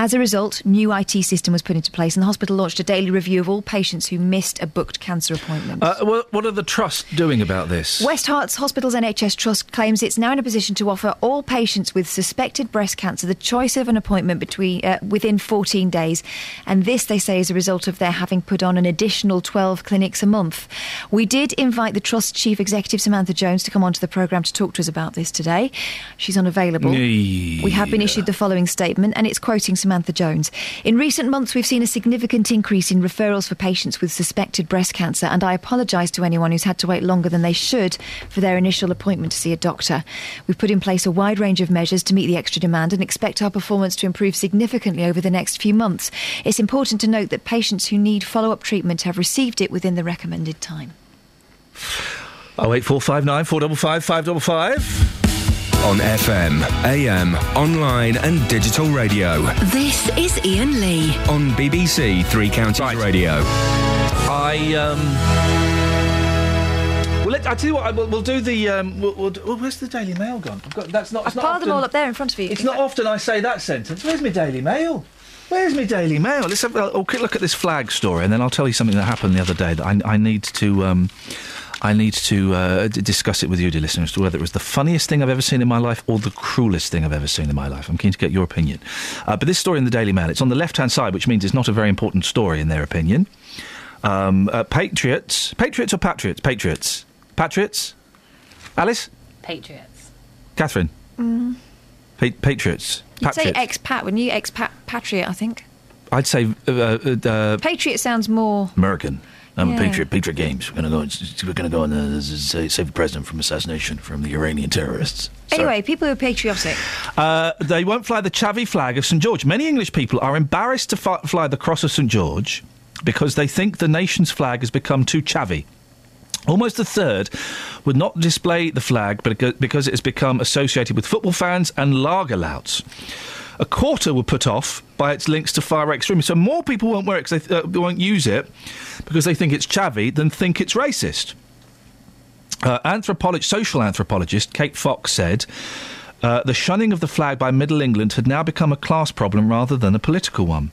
As a result, new IT system was put into place, and the hospital launched a daily review of all patients who missed a booked cancer appointment. Uh, what, what are the trusts doing about this? West Herts Hospitals NHS Trust claims it's now in a position to offer all patients with suspected breast cancer the choice of an appointment between uh, within 14 days, and this they say is a result of their having put on an additional 12 clinics a month. We did invite the Trust Chief Executive Samantha Jones to come onto the programme to talk to us about this today. She's unavailable. We have been issued the following statement, and it's quoting Samantha Jones. In recent months, we've seen a significant increase in referrals for patients with suspected breast cancer, and I apologise to anyone who's had to wait longer than they should for their initial appointment to see a doctor. We've put in place a wide range of measures to meet the extra demand and expect our performance to improve significantly over the next few months. It's important to note that patients who need follow up treatment have received it within the recommended time. 08459 455 555. On FM, AM, online, and digital radio. This is Iain Lee. On BBC Three Counties Radio. I um. Well, let, I tell you what. I, we'll, we'll do the. Um, we'll, we'll do, oh, where's the Daily Mail gone? I've got, that's not. I've not piled them all up there in front of you. It's not often I say that sentence. Where's my Daily Mail? Where's my Daily Mail? Let's have a oh, quick look at this flag story, and then I'll tell you something that happened the other day that I, I need to. Um, I need to uh, d- discuss it with you, dear listeners, to whether it was the funniest thing I've ever seen in my life or the cruelest thing I've ever seen in my life. I'm keen to get your opinion. Uh, but this story in the Daily Mail, it's on the left-hand side, which means it's not a very important story in their opinion. Um, uh, patriots, patriots or patriots? Patriots, patriots. Alice, Patriots. Catherine, Mm. pa- patriots, You'd say patriots. expat, wouldn't you? Expat patriot, I think. I'd say uh, uh, uh, Patriot sounds more. American. I'm Yeah. a patriot. Patriot games. We're gonna go. We're gonna go and uh, save, the president from assassination from the Iranian terrorists. So- Anyway, people who are patriotic. Uh, they won't fly the Chavi flag of St George. Many English people are embarrassed to fi- fly the cross of St George because they think the nation's flag has become too Chavi. Almost a third would not display the flag beca- because it has become associated with football fans and lager louts. A quarter were put off by its links to far right extremism. So more people won't wear it 'cause they uh, won't use it because they think it's chavvy than think it's racist. Uh, social anthropologist Kate Fox said uh, the shunning of the flag by Middle England had now become a class problem rather than a political one.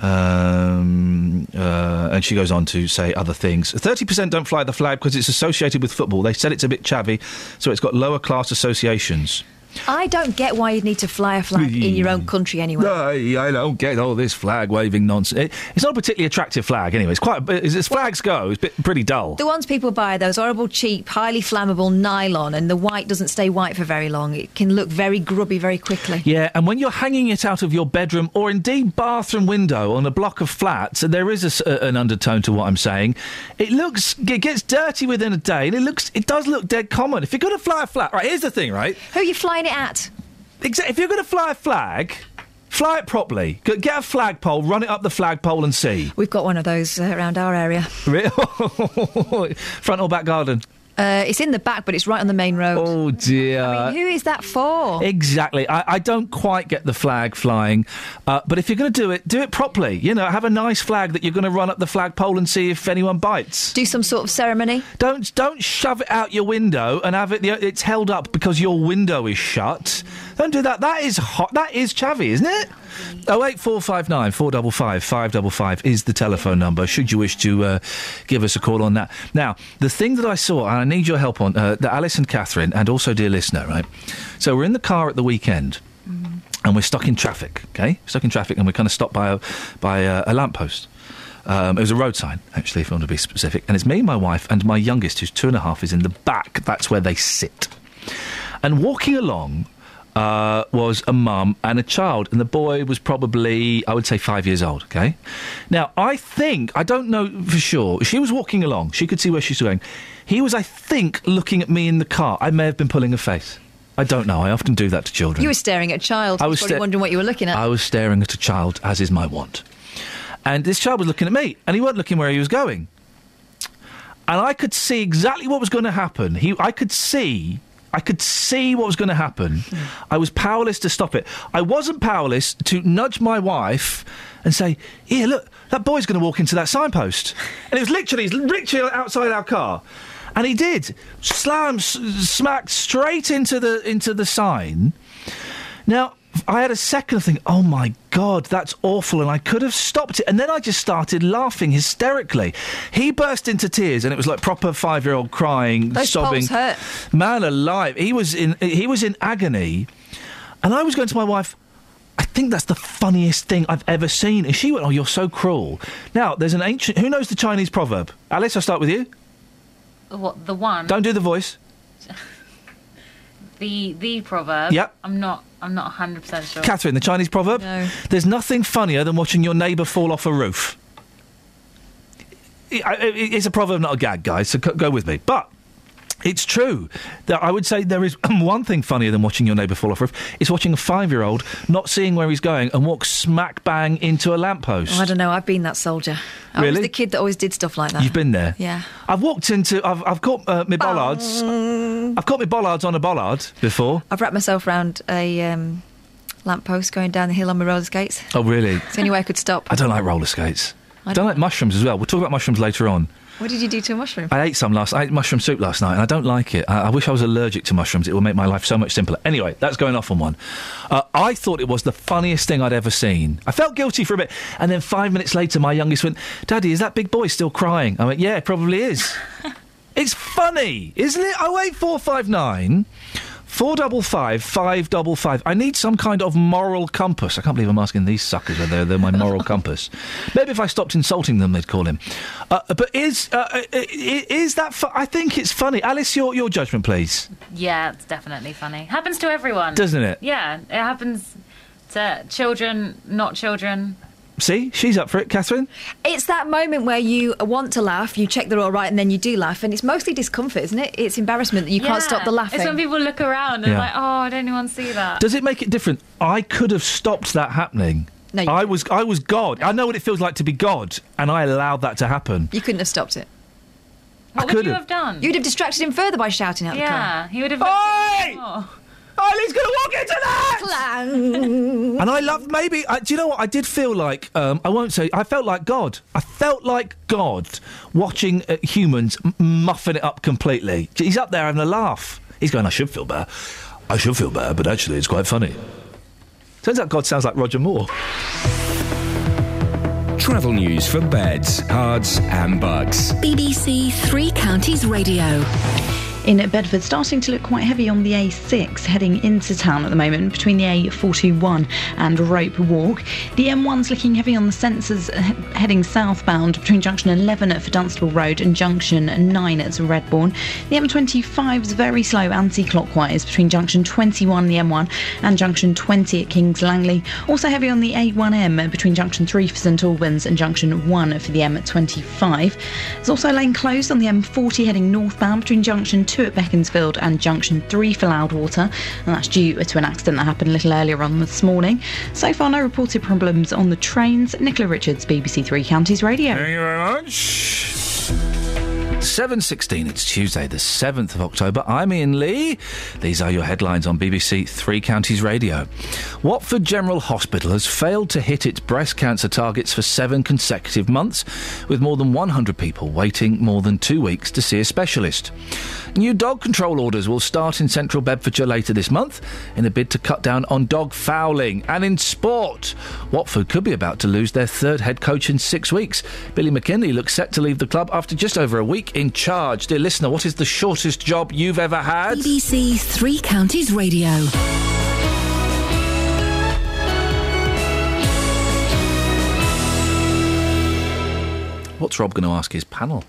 Um, uh, and she goes on to say other things. 30% don't fly the flag because it's associated with football. They said it's a bit chavvy, so it's got lower class associations. I don't get why you'd need to fly a flag in your own country anyway. I, I don't get all this flag waving nonsense. It, it's not a particularly attractive flag, anyway. It's quite as, as flags go. It's bit, pretty dull. The ones people buy, those horrible, cheap, highly flammable nylon, and the white doesn't stay white for very long. It can look very grubby very quickly. Yeah, and when you're hanging it out of your bedroom or indeed bathroom window on a block of flats, and there is a an undertone to what I'm saying. It looks, it gets dirty within a day, and it looks, it does look dead common. If you're going to fly a flag, right? Here's the thing, right? Who are you flying it at? Exa- if you're going to fly a flag, fly it properly. G- Get a flagpole, run it up the flagpole, and see. We've got one of those uh, around our area. Re- *laughs* Front or back garden? Uh, it's in the back, but it's right on the main road. Oh dear. I mean, who is that for? Exactly. I, I don't quite get the flag flying, uh, but if you're going to do it, do it properly. You know, have a nice flag that you're going to run up the flagpole and see if anyone bites. Do some sort of ceremony. Don't don't shove it out your window and have it. It's held up because your window is shut. Don't do that. That is hot. That is chavvy, isn't it? Oh eight four five nine four double five five double five is the telephone number. Should you wish to uh, give us a call on that. Now, the thing that I saw, and I need your help on, uh, that Alice and Catherine, and also dear listener, right? So we're in the car at the weekend. And we're stuck in traffic, okay? Stuck in traffic, and we're kind of stopped by a by a, a lamppost. Um, it was a road sign, actually, if you want to be specific. And it's me, my wife, and my youngest, who's two and a half, is in the back. That's where they sit. And walking along uh, was a mum and a child, and the boy was probably, I would say, five years old. Okay. Now, I think I don't know for sure. She was walking along; she could see where she's going. He was, I think, looking at me in the car. I may have been pulling a face. I don't know. I often do that to children. You were staring at a child. I was was sta- wondering what you were looking at. I was staring at a child, as is my wont. And this child was looking at me, and he weren't looking where he was going. And I could see exactly what was going to happen. He, I could see, I could see what was going to happen. I was powerless to stop it. I wasn't powerless to nudge my wife and say, "Here, look, that boy's going to walk into that signpost." And it was literally, literally outside our car. And he did. slam, s- smacked straight into the into the sign. Now, I had a second thing, oh my God, that's awful, and I could have stopped it. And then I just started laughing hysterically. He burst into tears, and it was like proper five year old crying, Those sobbing. hurt. Man alive. He was in he was in agony. And I was going to my wife, I think that's the funniest thing I've ever seen. And she went, Oh, you're so cruel. Now, there's an ancient who knows the Chinese proverb? Alice, I'll start with you. What the one? Don't do the voice. *laughs* The the proverb. Yep. I'm not. I'm not 100 percent sure. Catherine, the Chinese proverb? No. There's nothing funnier than watching your neighbour fall off a roof. It- it- It's a proverb, not a gag, guys, so go with me. But it's true that I would say there is *clears throat* one thing funnier than watching your neighbour fall off a roof. It's watching a five year old not seeing where he's going and walk smack bang into a lamppost. Oh, I don't know. I've been that soldier. I was Really? the kid that always did stuff like that. You've been there? Yeah. I've walked into, I've, I've caught uh, my bollards. I've caught my bollards on a bollard before. I've wrapped myself around a um, lamppost going down the hill on my roller skates. Oh, really? It's the only way I could stop. I don't like roller skates. I don't like mushrooms as well. We'll talk about mushrooms later on. What did you do to a mushroom? I ate some last. I ate mushroom soup last night, and I don't like it. I, I wish I was allergic to mushrooms. It would make my life so much simpler. Anyway, that's going off on one. Uh, I thought it was the funniest thing I'd ever seen. I felt guilty for a bit, and then five minutes later, my youngest went, "Daddy, is that big boy still crying?" I went, "Yeah, it probably is." *laughs* it's funny, isn't it? Oh eight four five nine. Four double five, five double five. I need some kind of moral compass. I can't believe I'm asking these suckers whether they're, they're my moral compass. Maybe if I stopped insulting them, they'd call him. Uh, but is uh, uh, is that? Fu- I think it's funny. Alice, your your judgment, please. Yeah, it's definitely funny. Happens to everyone, Doesn't it? Yeah, it happens to children, not children. See, she's up for it, Catherine. It's that moment where you want to laugh, you check they're all right, and then you do laugh, and it's mostly discomfort, isn't it? It's embarrassment that you can't stop the laughing. It's when people look around and Yeah. like, oh, did anyone see that? Does it make it different? I could have stopped that happening. No, you I was I was God. I know what it feels like to be God, and I allowed that to happen. You couldn't have stopped it. What could would you have. have done? You'd have distracted him further by shouting out the car. yeah, he would have. Oi! Eileen's going to walk into that! *laughs* and I love maybe. I, do you know what? I did feel like um, I won't say. I felt like God. I felt like God watching uh, humans m- muffin it up completely. He's up there having a laugh. He's going. I should feel bad. I should feel bad, but actually, it's quite funny. Turns out God sounds like Roger Moore. Travel news for beds, cards, and bugs. BBC Three Counties Radio. In Bedford, starting to look quite heavy on the A6 heading into town at the moment between the A421 and Rope Walk. The M1's looking heavy on the sensors uh, heading southbound between junction 11 at Dunstable Road and junction 9 at Redbourn. The M25's very slow anti clockwise between junction 21 the M1 and junction 20 at Kings Langley. Also heavy on the A1M between junction 3 for St Albans and junction 1 for the M25. There's also lane closed on the M40 heading northbound between junction 2 at Beaconsfield and junction 3 for Loudwater, and that's due to an accident that happened a little earlier on this morning. So far, no reported problems on the trains. Nicola Richards, BBC Three Counties Radio. Thank you very much. 7.16, it's Tuesday the 7th of October. I'm Iain Lee. These are your headlines on BBC Three Counties Radio. Watford General Hospital has failed to hit its breast cancer targets for seven consecutive months, with more than 100 people waiting more than two weeks to see a specialist. New dog control orders will start in central Bedfordshire later this month in a bid to cut down on dog fouling. And in sport, Watford could be about to lose their third head coach in six weeks. Billy McKinlay looks set to leave the club after just over a week in charge. Dear listener, what is the shortest job you've ever had? BBC Three Counties Radio. What's Rob going to ask his panel?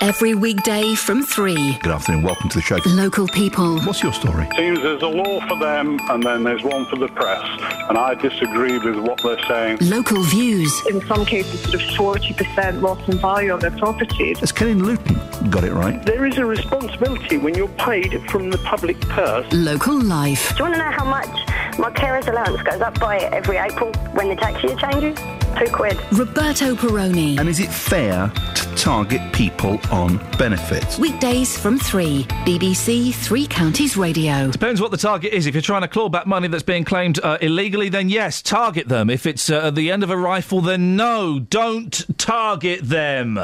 Every weekday from three. Good afternoon, welcome to the show. Local people. What's your story? Seems there's a law for them and then there's one for the press, and I disagree with what they're saying. Local views. In some cases, sort of 40% loss in value of their properties. Has Kenny Luton got it right? There is a responsibility when you're paid from the public purse. Local life. Do you want to know how much my carer's allowance goes up by every April when the tax year changes? Two quid. Roberto Perrone. And is it fair to target people on benefits? Weekdays from three. BBC Three Counties Radio. Depends what the target is. If you're trying to claw back money that's being claimed uh, illegally, then yes, target them. If it's uh, at the end of a rifle, then no, don't target them.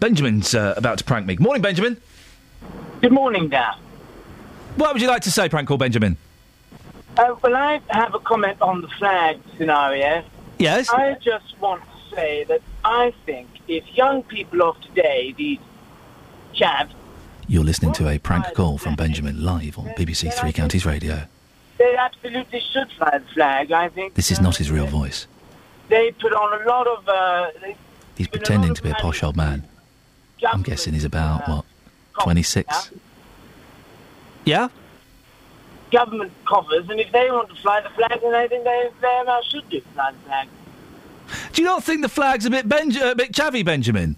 Benjamin's uh, about to prank me. Morning, Benjamin. Good morning, Dan. What would you like to say, prank call Benjamin? Uh, well, I have a comment on the flag scenario. Yes. I just want to say that I think if young people of today, these chavs, You're listening to a prank call from Benjamin live on BBC Three Counties Radio. they absolutely should fly the flag. I think This is not his real voice. they put on a lot of. Uh, He's pretending to be a posh old man. I'm guessing he's about, what, 26? Yeah? government coffers, and if they want to fly the flag, then I think they very well should do fly the flag. Do you not think the flag's a bit, Benj- a bit chavvy, Benjamin?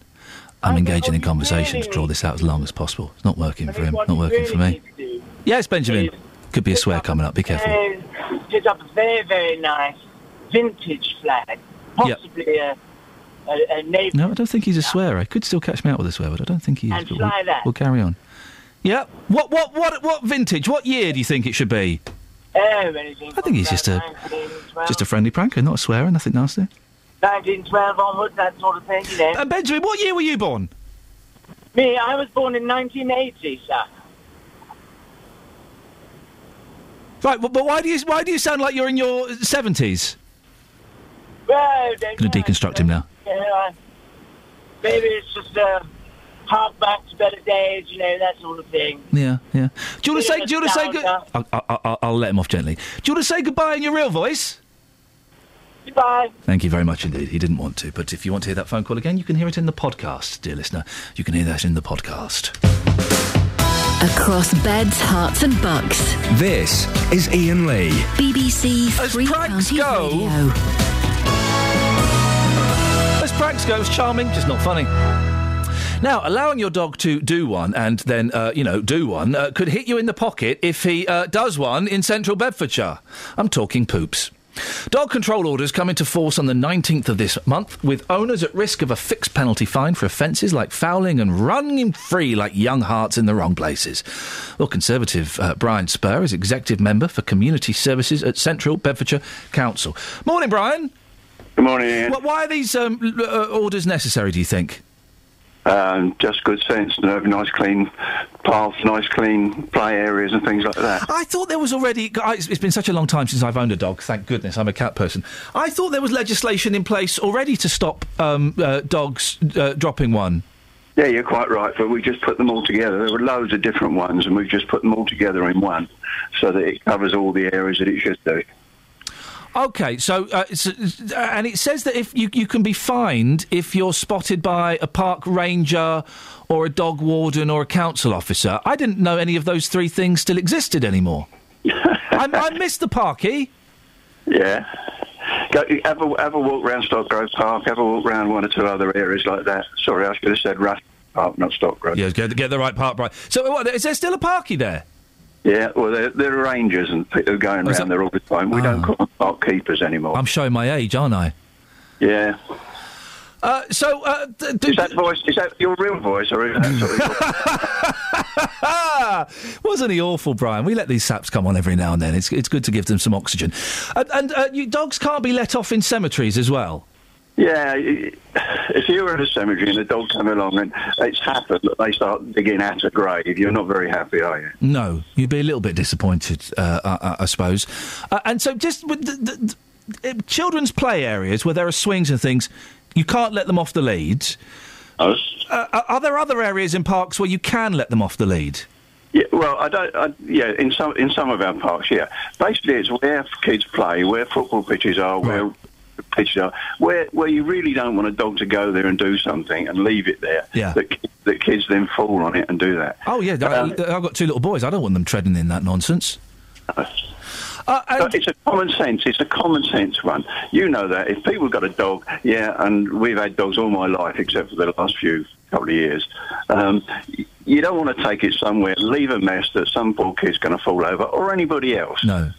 I'm engaging in conversation to draw this out as long as possible. It's not working for him, not working for me. need to do Yes, Benjamin. Could be a swear coming up. Be careful. Put up a very, very nice vintage flag, possibly a, a, a navy. No, I don't think he's a swearer. I could still catch me out with a swear, but I don't think he is. And But fly we'll, that. we'll carry on. Yeah. What? What? What? What vintage? What year do you think it should be? Oh, anything I think he's just a just a friendly pranker, not a swearer, nothing nasty. 1912 onwards, that sort of thing, you know. Uh, Benjamin, what year were you born? Me, I was born in 1980, sir. Right, but, but why do you why do you sound like you're in your seventies? Well, don't Going to deconstruct him now. you know, maybe it's just uh, hark back to better days, you know, that sort of thing. Yeah, yeah. Do you want to say? Do you want to say? Good. I'll, I'll, I'll, I'll let him off gently. Do you want to say goodbye in your real voice? Goodbye. Thank you very much indeed. He didn't want to, but if you want to hear that phone call again, you can hear it in the podcast, dear listener. You can hear that in the podcast. Across beds, Herts, and bucks. This is Iain Lee. BBC Three Counties Radio. As pranks go, it's charming, just not funny. Now, allowing your dog to do one and then, uh, you know, do one uh, could hit you in the pocket if he uh, does one in central Bedfordshire. I'm talking poops. Dog control orders come into force on the 19th of this month, with owners at risk of a fixed penalty fine for offences like fouling and running free like young hearts in the wrong places. Well, Conservative uh, Brian Spurr is Executive Member for Community Services at Central Bedfordshire Council. Morning, Brian. Good morning. Why are these um, uh, orders necessary, do you think? Um, just good sense to have nice clean paths, nice clean play areas and things like that. I thought there was already. It's it's been such a long time since I've owned a dog. Thank goodness, I'm a cat person. I thought there was legislation in place already to stop um, uh, dogs uh, dropping one. Yeah, you're quite right, but we just put them all together. There were loads of different ones, and we've just put them all together in one so that it covers all the areas that it should do. Okay, so uh, it's, uh, and it says that if you you can be fined if you're spotted by a park ranger or a dog warden or a council officer. I didn't know any of those three things still existed anymore. *laughs* I, I missed the parky. Yeah. Go, have, a, have a walk round Stock Grove Park, have a walk round one or two other areas like that. Sorry, I should have said Rush Park, not Stock Grove. Yeah, get, get the right park right. So, what, is there still a parky there? Yeah, well, there, there are rangers and people going Oh, around there all the time. We don't call them park keepers anymore. I'm showing my age, aren't I? yeah. Uh, so, uh, is that voice? Is that your real voice, or is that sort *laughs* Wasn't he awful, Brian? We let these saps come on every now and then. It's it's good to give them some oxygen. And, and uh, you, dogs can't be let off in cemeteries as well. Yeah, if you were at a cemetery and a dog came along and it's happened that they start digging at a grave, you're not very happy, are you? No, you'd be a little bit disappointed, uh, I, I suppose. Uh, and so, just with the, the, the, uh, children's play areas where there are swings and things, you can't let them off the lead. Uh, are- are there other areas in parks where you can let them off the lead? Yeah, well, I don't. I, yeah, in some in some of our parks, yeah. Basically, it's where kids play, where football pitches are, where pitches are, where where you really don't want a dog to go there and do something and leave it there. Yeah. That that kids then fall on it and do that. Oh yeah, I, Um, I've got two little boys. I don't want them treading in that nonsense. So it's a common sense. It's a common sense one. You know that if people got a dog, yeah, and we've had dogs all my life except for the last few couple of years. Um, you don't want to take it somewhere, leave a mess that some poor kid's going to fall over, or anybody else. No.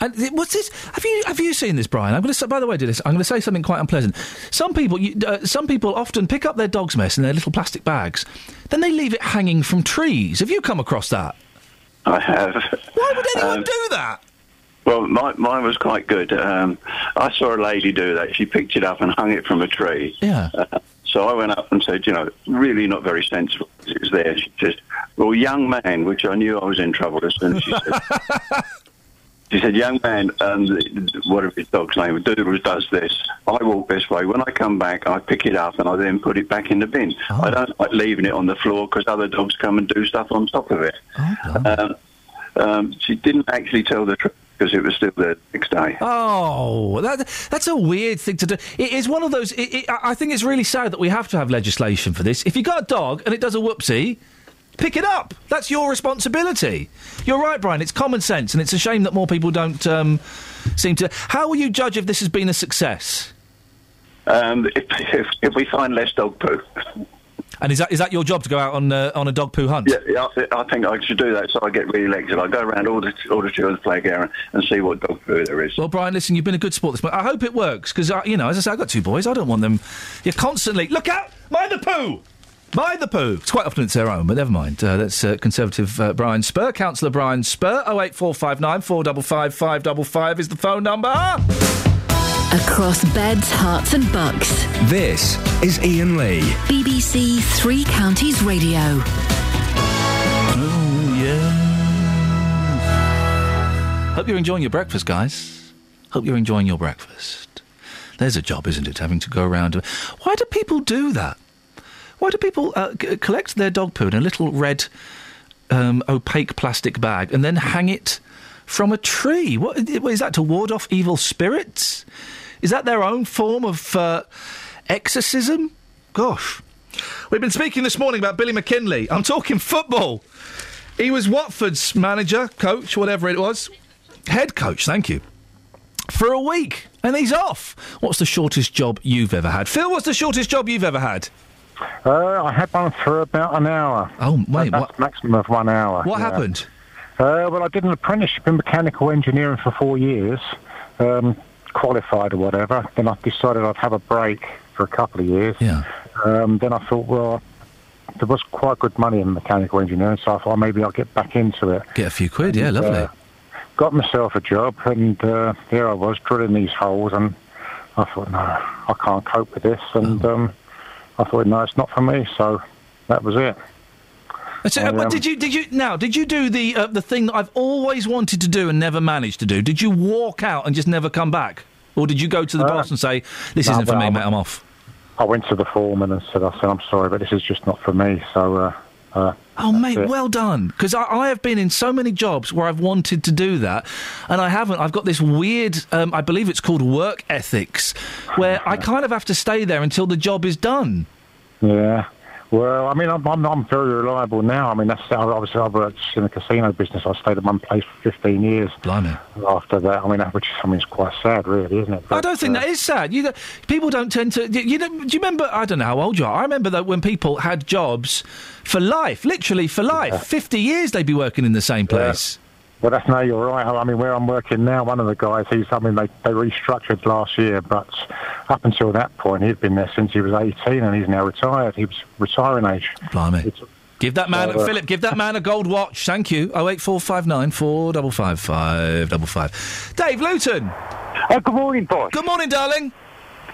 And th- what's this? Have you have you seen this, Brian? I'm going to by the way, do this. I'm going to say something quite unpleasant. Some people, you, uh, some people often pick up their dog's mess in their little plastic bags, then they leave it hanging from trees. Have you come across that? I have. Why would anyone Um, do that? Well, my, mine was quite good. Um, I saw a lady do that. She picked it up and hung it from a tree. Yeah. Uh, so I went up and said, you know, really not very sensible. It was there. She said, well, young man, which I knew I was in trouble as soon as she said. *laughs* She said, young man, and whatever his dog's name, Doodles does this. I walk this way. When I come back, I pick it up and I then put it back in the bin. I don't like leaving it on the floor because other dogs come and do stuff on top of it. Um, um, she didn't actually tell the truth because it was still there the next day. Oh, that, that's a weird thing to do. It is one of those. It, it, I I think it's really sad that we have to have legislation for this. If you got a dog and it does a whoopsie, pick it up. That's your responsibility. You're right, Brian. It's common sense, and it's a shame that more people don't um, seem to. How will you judge if this has been a success? Um, if, if, if we find less dog poo. And is that is that your job to go out on uh, on a dog poo hunt? Yeah, yeah I, thi- I think I should do that so I get really elected. I go around all the all the children's playground and see what dog poo there is. Well, Brian, listen, you've been a good sport this morning. I hope it works because, you know, as I say, I've got two boys. I don't want them. You're constantly look out, mind the poo. Mind the poo. It's quite often it's their own, but never mind. Uh, that's uh, Conservative uh, Brian Spurr, Councillor Brian Spurr. Oh eight four five nine four double five five double five is the phone number. Across beds, Herts, and bucks. This is Iain Lee. BBC Three Counties Radio. Oh yeah. Hope you're enjoying your breakfast, guys. Hope you're enjoying your breakfast. There's a job, isn't it? Having to go around. Why do people do that? Why do people uh, collect their dog poo in a little red, um, opaque plastic bag and then hang it from a tree? What is that to ward off evil spirits? Is that their own form of uh, exorcism? Gosh. We've been speaking this morning about Billy McKinlay. I'm talking football. He was Watford's manager, coach, whatever it was. Head coach, thank you. For a week. And he's off. What's the shortest job you've ever had? Phil, what's the shortest job you've ever had? Uh, I had one for about an hour. Oh, wait, That's what? Maximum of one hour. What yeah. happened? Uh, well, I did an apprenticeship in mechanical engineering for four years, um, qualified or whatever. Then I decided I'd have a break for a couple of years. Yeah. Um, then I thought, well, there was quite good money in mechanical engineering, so I thought maybe I'll get back into it. Get a few quid, yeah, lovely. uh, got myself a job, and uh, here I was drilling these holes, and I thought, no, I can't cope with this, and Oh. um, I thought, no, it's not for me. So that was it. So, uh, I, but um, did you did you now did you do the uh, the thing that I've always wanted to do and never managed to do? Did you walk out and just never come back, or did you go to the Uh, boss and say, "This no, isn't for me, I'm- mate. I'm off." I went to the foreman and said, I said, I'm sorry, but this is just not for me. So, uh, uh, Oh, mate, it. well done. Because I, I have been in so many jobs where I've wanted to do that, and I haven't. I've got this weird, um, I believe it's called work ethics, where I kind of have to stay there until the job is done. yeah. Well, I mean, I'm, I'm, I'm very reliable now. I mean, that's obviously I worked in the casino business. I stayed at one place for 15 years. Blimey. After that, I mean, which I mean, it's quite sad, really, isn't it? I don't think uh, that is sad. You, don't- people don't tend to. You, you know, do you remember? I don't know how old you are. I remember that when people had jobs for life, literally for life, fifty years they'd be working in the same place. Well, that's no, you're right. I mean, where I'm working now, one of the guys, he's, I mean, they, they restructured last year, but up until that point, he'd been there since he was 18 and he's now retired. He was retiring age. Blimey. Give that man, Uh, Philip, give that man a gold watch. Thank you. Oh eight four five nine four double five five double five. Dave Luton. Oh, good morning, boss. Good morning, darling.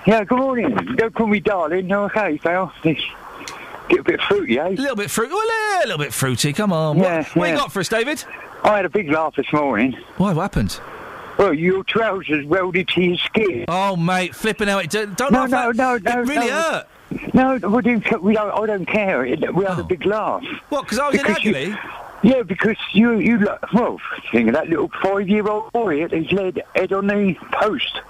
Yeah, good morning. Don't call me darling. No, okay, pal. This- Get a bit fruity, eh? A little bit fruity. Well, yeah, a little bit fruity. Come on. Yeah, what, what you yeah. got for us, David? I had a big laugh this morning. Why? What happened? Well, your trousers welded to your skin. Oh, mate, flipping out. Don't, don't no, laugh no, at- no, no, It really no. hurt. No, we don't, we don't, I don't care. We had a oh. big laugh. What? Because I was in Because you- agony? Yeah, because you, you, well, think of that little five-year-old boy at his head on the post.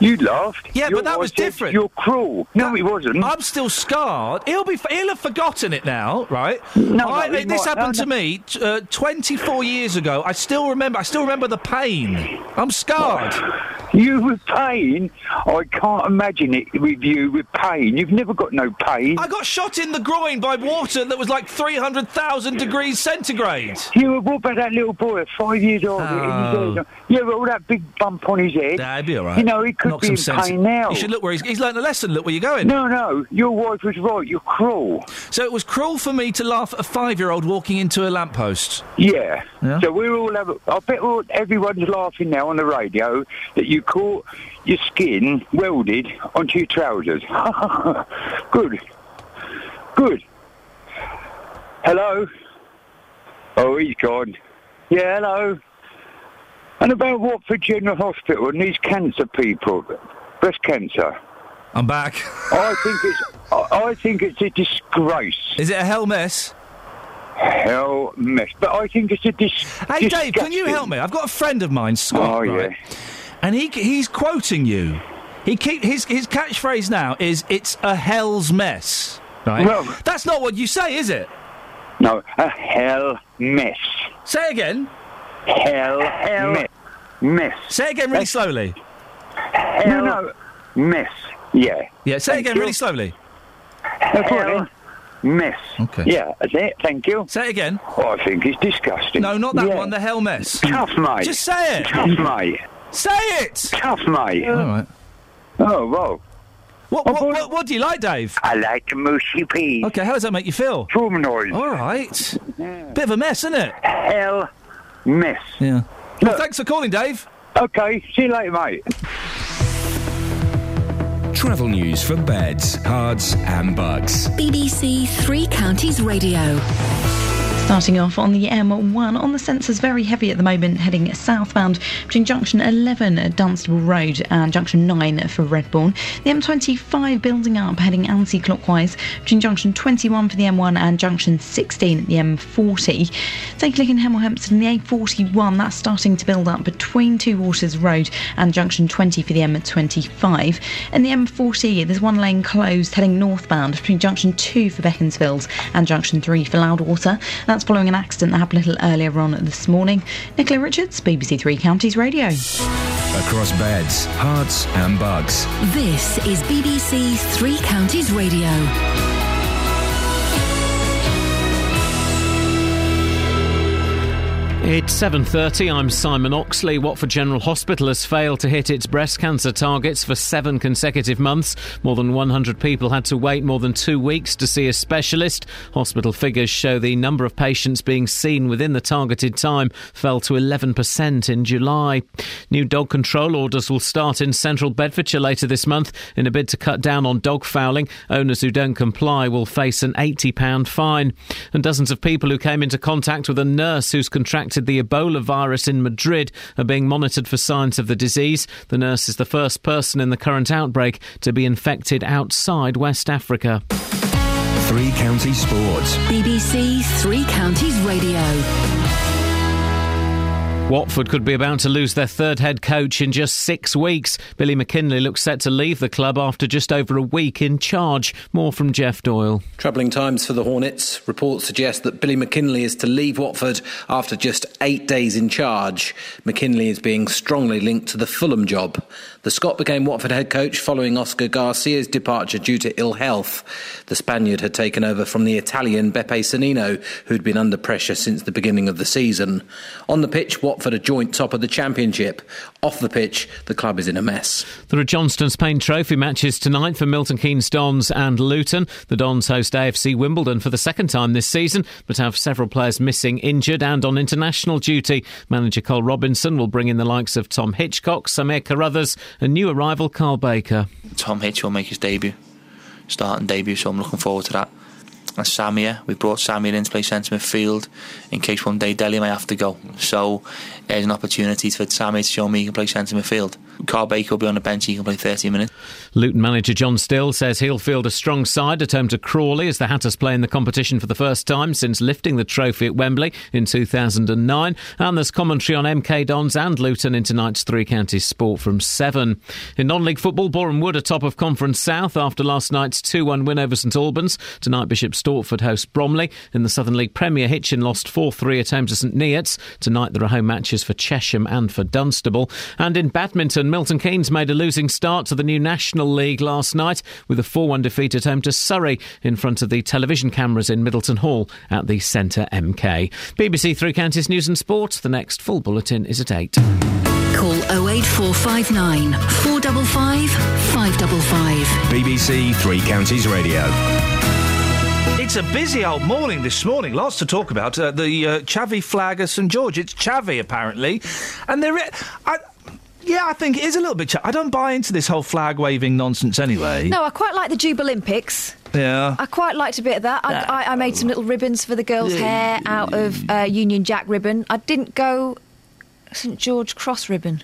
You laughed. Yeah, but that was different. You're cruel. No, it wasn't. I'm still scarred. He'll be. He'll have forgotten it now, right? No, I, no, this happened no, to me t- uh, 24 years ago. I still remember. I still remember the pain. I'm scarred. You with pain? I can't imagine it with you with pain. You've never got no pain. I got shot in the groin by water that was like 300,000 degrees centigrade. You were what about that little boy at five years old? Oh. Yeah, with all that big bump on his head. He'd be all right. You know, he could Knock be in some sense. pain now. You should look where he's. He's learned a lesson. Look where you're going. No, no, your wife was right. You're cruel. So it was cruel for me to laugh at a five-year-old walking into a lamppost. Yeah. Yeah? So we're all have. I bet all, everyone's laughing now on the radio that you caught your skin welded onto your trousers. *laughs* Good. Good. Hello. Oh, he's gone. Yeah, hello. And about Watford General Hospital and these cancer people, breast cancer. I'm back. I think it's. I, I think it's a disgrace. Is it a hell mess? Hell mess. But I think it's a dis. Hey, Dave, can you help me? I've got a friend of mine, Scott. Oh, yeah. And he he's quoting you. He keep his his catchphrase now is "It's a hell's mess." Right? Well- That's not what you say, is it? No, a hell mess. Say again. Hell, mess. Mess. Say it again really slowly. no, no. Mess. Yeah. Yeah, say Thank again you. really slowly. That's all right, then. Mess. Okay. Yeah, that's it. Thank you. Say it again. Oh, I think it's disgusting. No, not that Yeah. one. The hell mess. Tough, mate. Just say it. Tough, mate. Say it. Tough, mate. All right. Oh, well. What, what, what, what do you like, Dave? I like the mushy peas. Okay, how does that make you feel? Traumanoid. All right. Bit of a mess, isn't it? Hell mess. Yeah. Well, thanks for calling, Dave. Okay, see you later, mate. Travel news for beds, cards, and bugs. BBC Three Counties Radio. Starting off on the M1 on the sensors, very heavy at the moment, heading southbound between junction 11 at Dunstable Road and junction 9 for Redbourn. The M25 building up, heading anti clockwise between junction 21 for the M1 and junction 16 at the M40. Take a look in Hemel Hempstead the A41, that's starting to build up between Two Waters Road and junction 20 for the M25. And the M40, there's one lane closed heading northbound between junction 2 for Beaconsfield and junction 3 for Loudwater. That's following an accident that happened a little earlier on this morning. Nicola Richards, BBC Three Counties Radio. Across beds, Herts, and Bucks. This is BBC Three Counties Radio. It's 7:30. I'm Simon Oxley. Watford General Hospital has failed to hit its breast cancer targets for 7 consecutive months. More than 100 people had to wait more than 2 weeks to see a specialist. Hospital figures show the number of patients being seen within the targeted time fell to 11% in July. New dog control orders will start in central Bedfordshire later this month in a bid to cut down on dog fouling. Owners who don't comply will face an 80 pound fine. And dozens of people who came into contact with a nurse who's contracted the Ebola virus in Madrid are being monitored for signs of the disease. The nurse is the first person in the current outbreak to be infected outside West Africa. Three Counties Sports. BBC Three Counties Radio. Watford could be about to lose their third head coach in just six weeks. Billy McKinlay looks set to leave the club after just over a week in charge. More from Jeff Doyle. Troubling times for the Hornets. Reports suggest that Billy McKinlay is to leave Watford after just eight days in charge. McKinley is being strongly linked to the Fulham job. The Scot became Watford head coach following Oscar Garcia's departure due to ill health. The Spaniard had taken over from the Italian Beppe Sannino, who'd been under pressure since the beginning of the season. On the pitch, Watford are joint top of the Championship. Off the pitch, the club is in a mess. There are Johnstone's Paint Trophy matches tonight for Milton Keynes Dons and Luton. The Dons host AFC Wimbledon for the second time this season, but have several players missing, injured, and on international duty. Manager Karl Robinson will bring in the likes of Tom Hitchcock, Samir Carruthers, and new arrival Carl Baker. Tom Hitch will make his debut, starting debut, so I'm looking forward to that. And Samir, we brought Samir in to play centre midfield in case one day Dele may have to go. So there's an opportunity for Sammy to show me he can play centre midfield. Carl Baker will be on the bench, he can play 30 minutes. Luton manager John Still says he'll field a strong side at home to Crawley as the Hatters play in the competition for the first time since lifting the trophy at Wembley in 2009. And there's commentary on MK Dons and Luton in tonight's Three Counties Sport from 7. In non league football, Boreham Wood are top of Conference South after last night's 2 1 win over St Albans. Tonight, Bishop Stortford host Bromley. In the Southern League Premier, Hitchin lost 4 3 at home to St Neots. Tonight, there are home matches for Chesham and for Dunstable. And in badminton, Milton Keynes made a losing start to the new National League last night with a 4 1 defeat at home to Surrey in front of the television cameras in Middleton Hall at the Centre MK. BBC Three Counties News and Sport. The next full bulletin is at 8. Call 08459 455 555. BBC Three Counties Radio. It's a busy old morning this morning. Lots to talk about. Uh, the uh, Chavy flag of St George. It's Chavy apparently, and there. I- I, yeah, I think it is a little bit. Cha- I don't buy into this whole flag waving nonsense anyway. No, I quite like the Jubalympics. Yeah. I quite liked a bit of that. I, I, I made some little ribbons for the girls' hair out of uh, Union Jack ribbon. I didn't go St George Cross ribbon.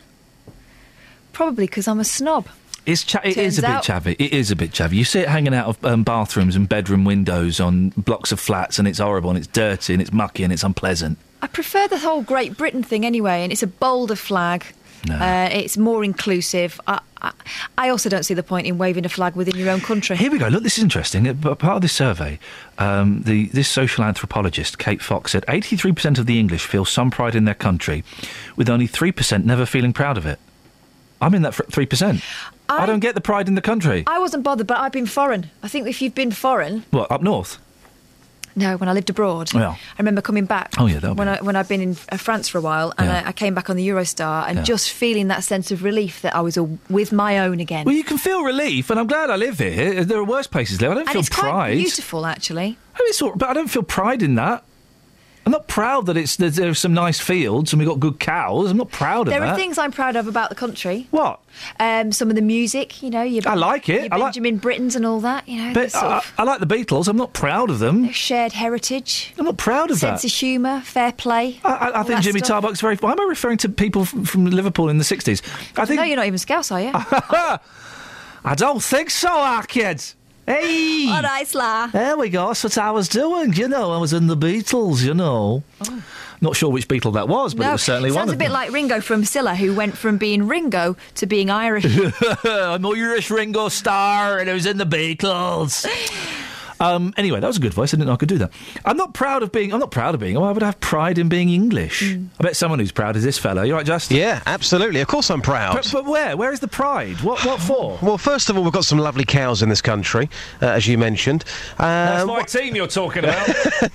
Probably because I'm a snob. It's cha- it is a bit out- chavvy. It is a bit chavvy. You see it hanging out of um, bathrooms and bedroom windows on blocks of flats, and it's horrible, and it's dirty, and it's mucky, and it's unpleasant. I prefer the whole Great Britain thing anyway, and it's a bolder flag. Uh, it's more inclusive. I, I, I also don't see the point in waving a flag within your own country. Here we go. Look, this is interesting. Uh, Part of this survey, um, the, this social anthropologist, Kate Fox, said 83% of the English feel some pride in their country, with only 3% never feeling proud of it. I'm in that 3%. I, don't get the pride in the country. I wasn't bothered, but I've been foreign. I think if you've been foreign, What, up north? No, when I lived abroad, Well. I remember coming back. Oh, yeah, when I when I'd been in uh, France for a while, and Yeah. I, I came back on the Eurostar, and Yeah. just feeling that sense of relief that I was a, with my own again. Well, you can feel relief, and I'm glad I live here. There are worse places to live. I don't and feel it's pride. quite beautiful, actually. I mean, it's all, but I don't feel pride in that. I'm not proud that it's that there's some nice fields and we've got good cows. I'm not proud of There that. There are things I'm proud of about the country. What? Um, some of the music, you know, your, I like it. your I like- Benjamin Brittens and all that, you know, But I, of I like the Beatles. I'm not proud of them. shared heritage. I'm not proud of them. sense that. of humour, fair play. I, I, I think Jimmy stuff. Tarbuck's very. Why am I referring to people from, from Liverpool in the 60s? I think. No, you're not even Scouse, are you? *laughs* I don't think so, our kids. Hey! All right, Sla. There we go. That's what I was doing. You know, I was in the Beatles. You know. Oh. Not sure which Beatle that was, but Oh. no, it was certainly one sounds of a bit them. like Ringo from Cilla, who went from being Ringo to being Irish. *laughs* I'm Irish Ringo Starr, and I was in the Beatles. *laughs* Um, anyway, that was a good voice. I didn't know I could do that. I'm not proud of being. I'm not proud of being. Oh, I would have pride in being English. Mm. I bet someone who's proud is this fellow. You're right, Justin? Yeah, absolutely. Of course, I'm proud. But, but where? Where is the pride? What? What for? Well, first of all, we've got some lovely cows in this country, uh, as you mentioned. That's Um, my team you're talking about.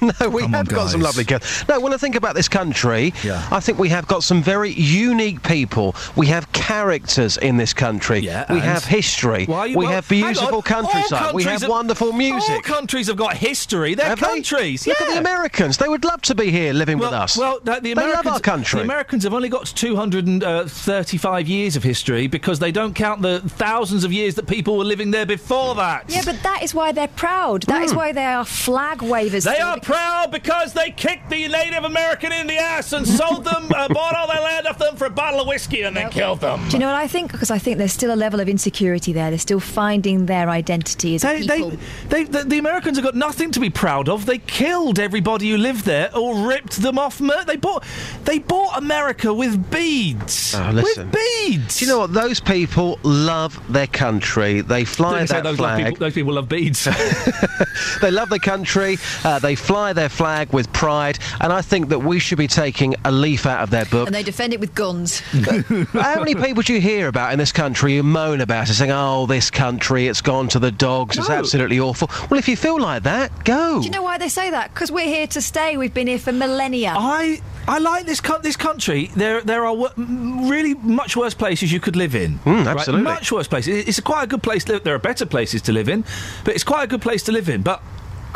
*laughs* no, we have got some lovely cows. No, when I think about this country, I think we have got some very unique people. We have characters in this country. Yeah, we and? have history. Why are you- we well, have beautiful countryside. We have have- wonderful music. All countries have got history. They're Have they? countries. Look at the. Americans. They would love to be here living well, with us. Well, the, the They love Americans, our country. The Americans have only got 235 years of history because they don't count the thousands of years that people were living there before that. Yeah, but that is why they're proud. That is Mm. why they are flag wavers. They are because- proud because they kicked the Native American in the ass and sold them, uh, *laughs* bought all their land off them for a bottle of whiskey and then killed them. Do you know what I think? Because I think there's still a level of insecurity there. They're still finding their identity as a They, they, people. they, the, the Americans have got nothing to be proud of. They killed everybody who lived there or ripped them off. Mer- they bought, they bought America with beads. Oh, listen. With beads. Do you know what? Those people love their country. They fly Don't that those, love flag. people, those people love beads. *laughs* they love their country. Uh, they fly their flag with pride, and I think that we should be taking a leaf out of their book. And they defend it with guns. How many people do you hear about in this country who moan about it, saying, "Oh, this country, it's gone to the dogs. It's absolutely awful." Well, if you feel like that, go. Do you know why they say that? Because we're here to stay. We've been here for millennia. I I like this co- this country. There there are w- m- really much worse places you could live in. Mm, Right? absolutely. much worse places. It's quite a good place. To live. There are better places to live in, but it's quite a good place to live in. But.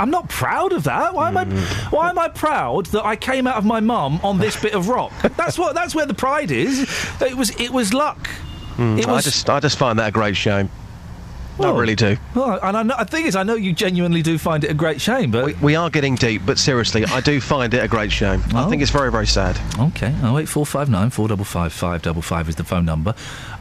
I'm not proud of that. Why am I? Mm. Why am I proud that I came out of my mum on this bit of rock? *laughs* That's what. That's where the pride is. It was. It was luck. Mm, It I was- just, I just find that a great shame. I Well, really do. Well, and I know, the thing is, I know you genuinely do find it a great shame, but We, we are getting deep, but seriously, I do find it a great shame. I think oh. it's very, very sad. Okay, oh wait, four five nine four double five five double five is the phone number.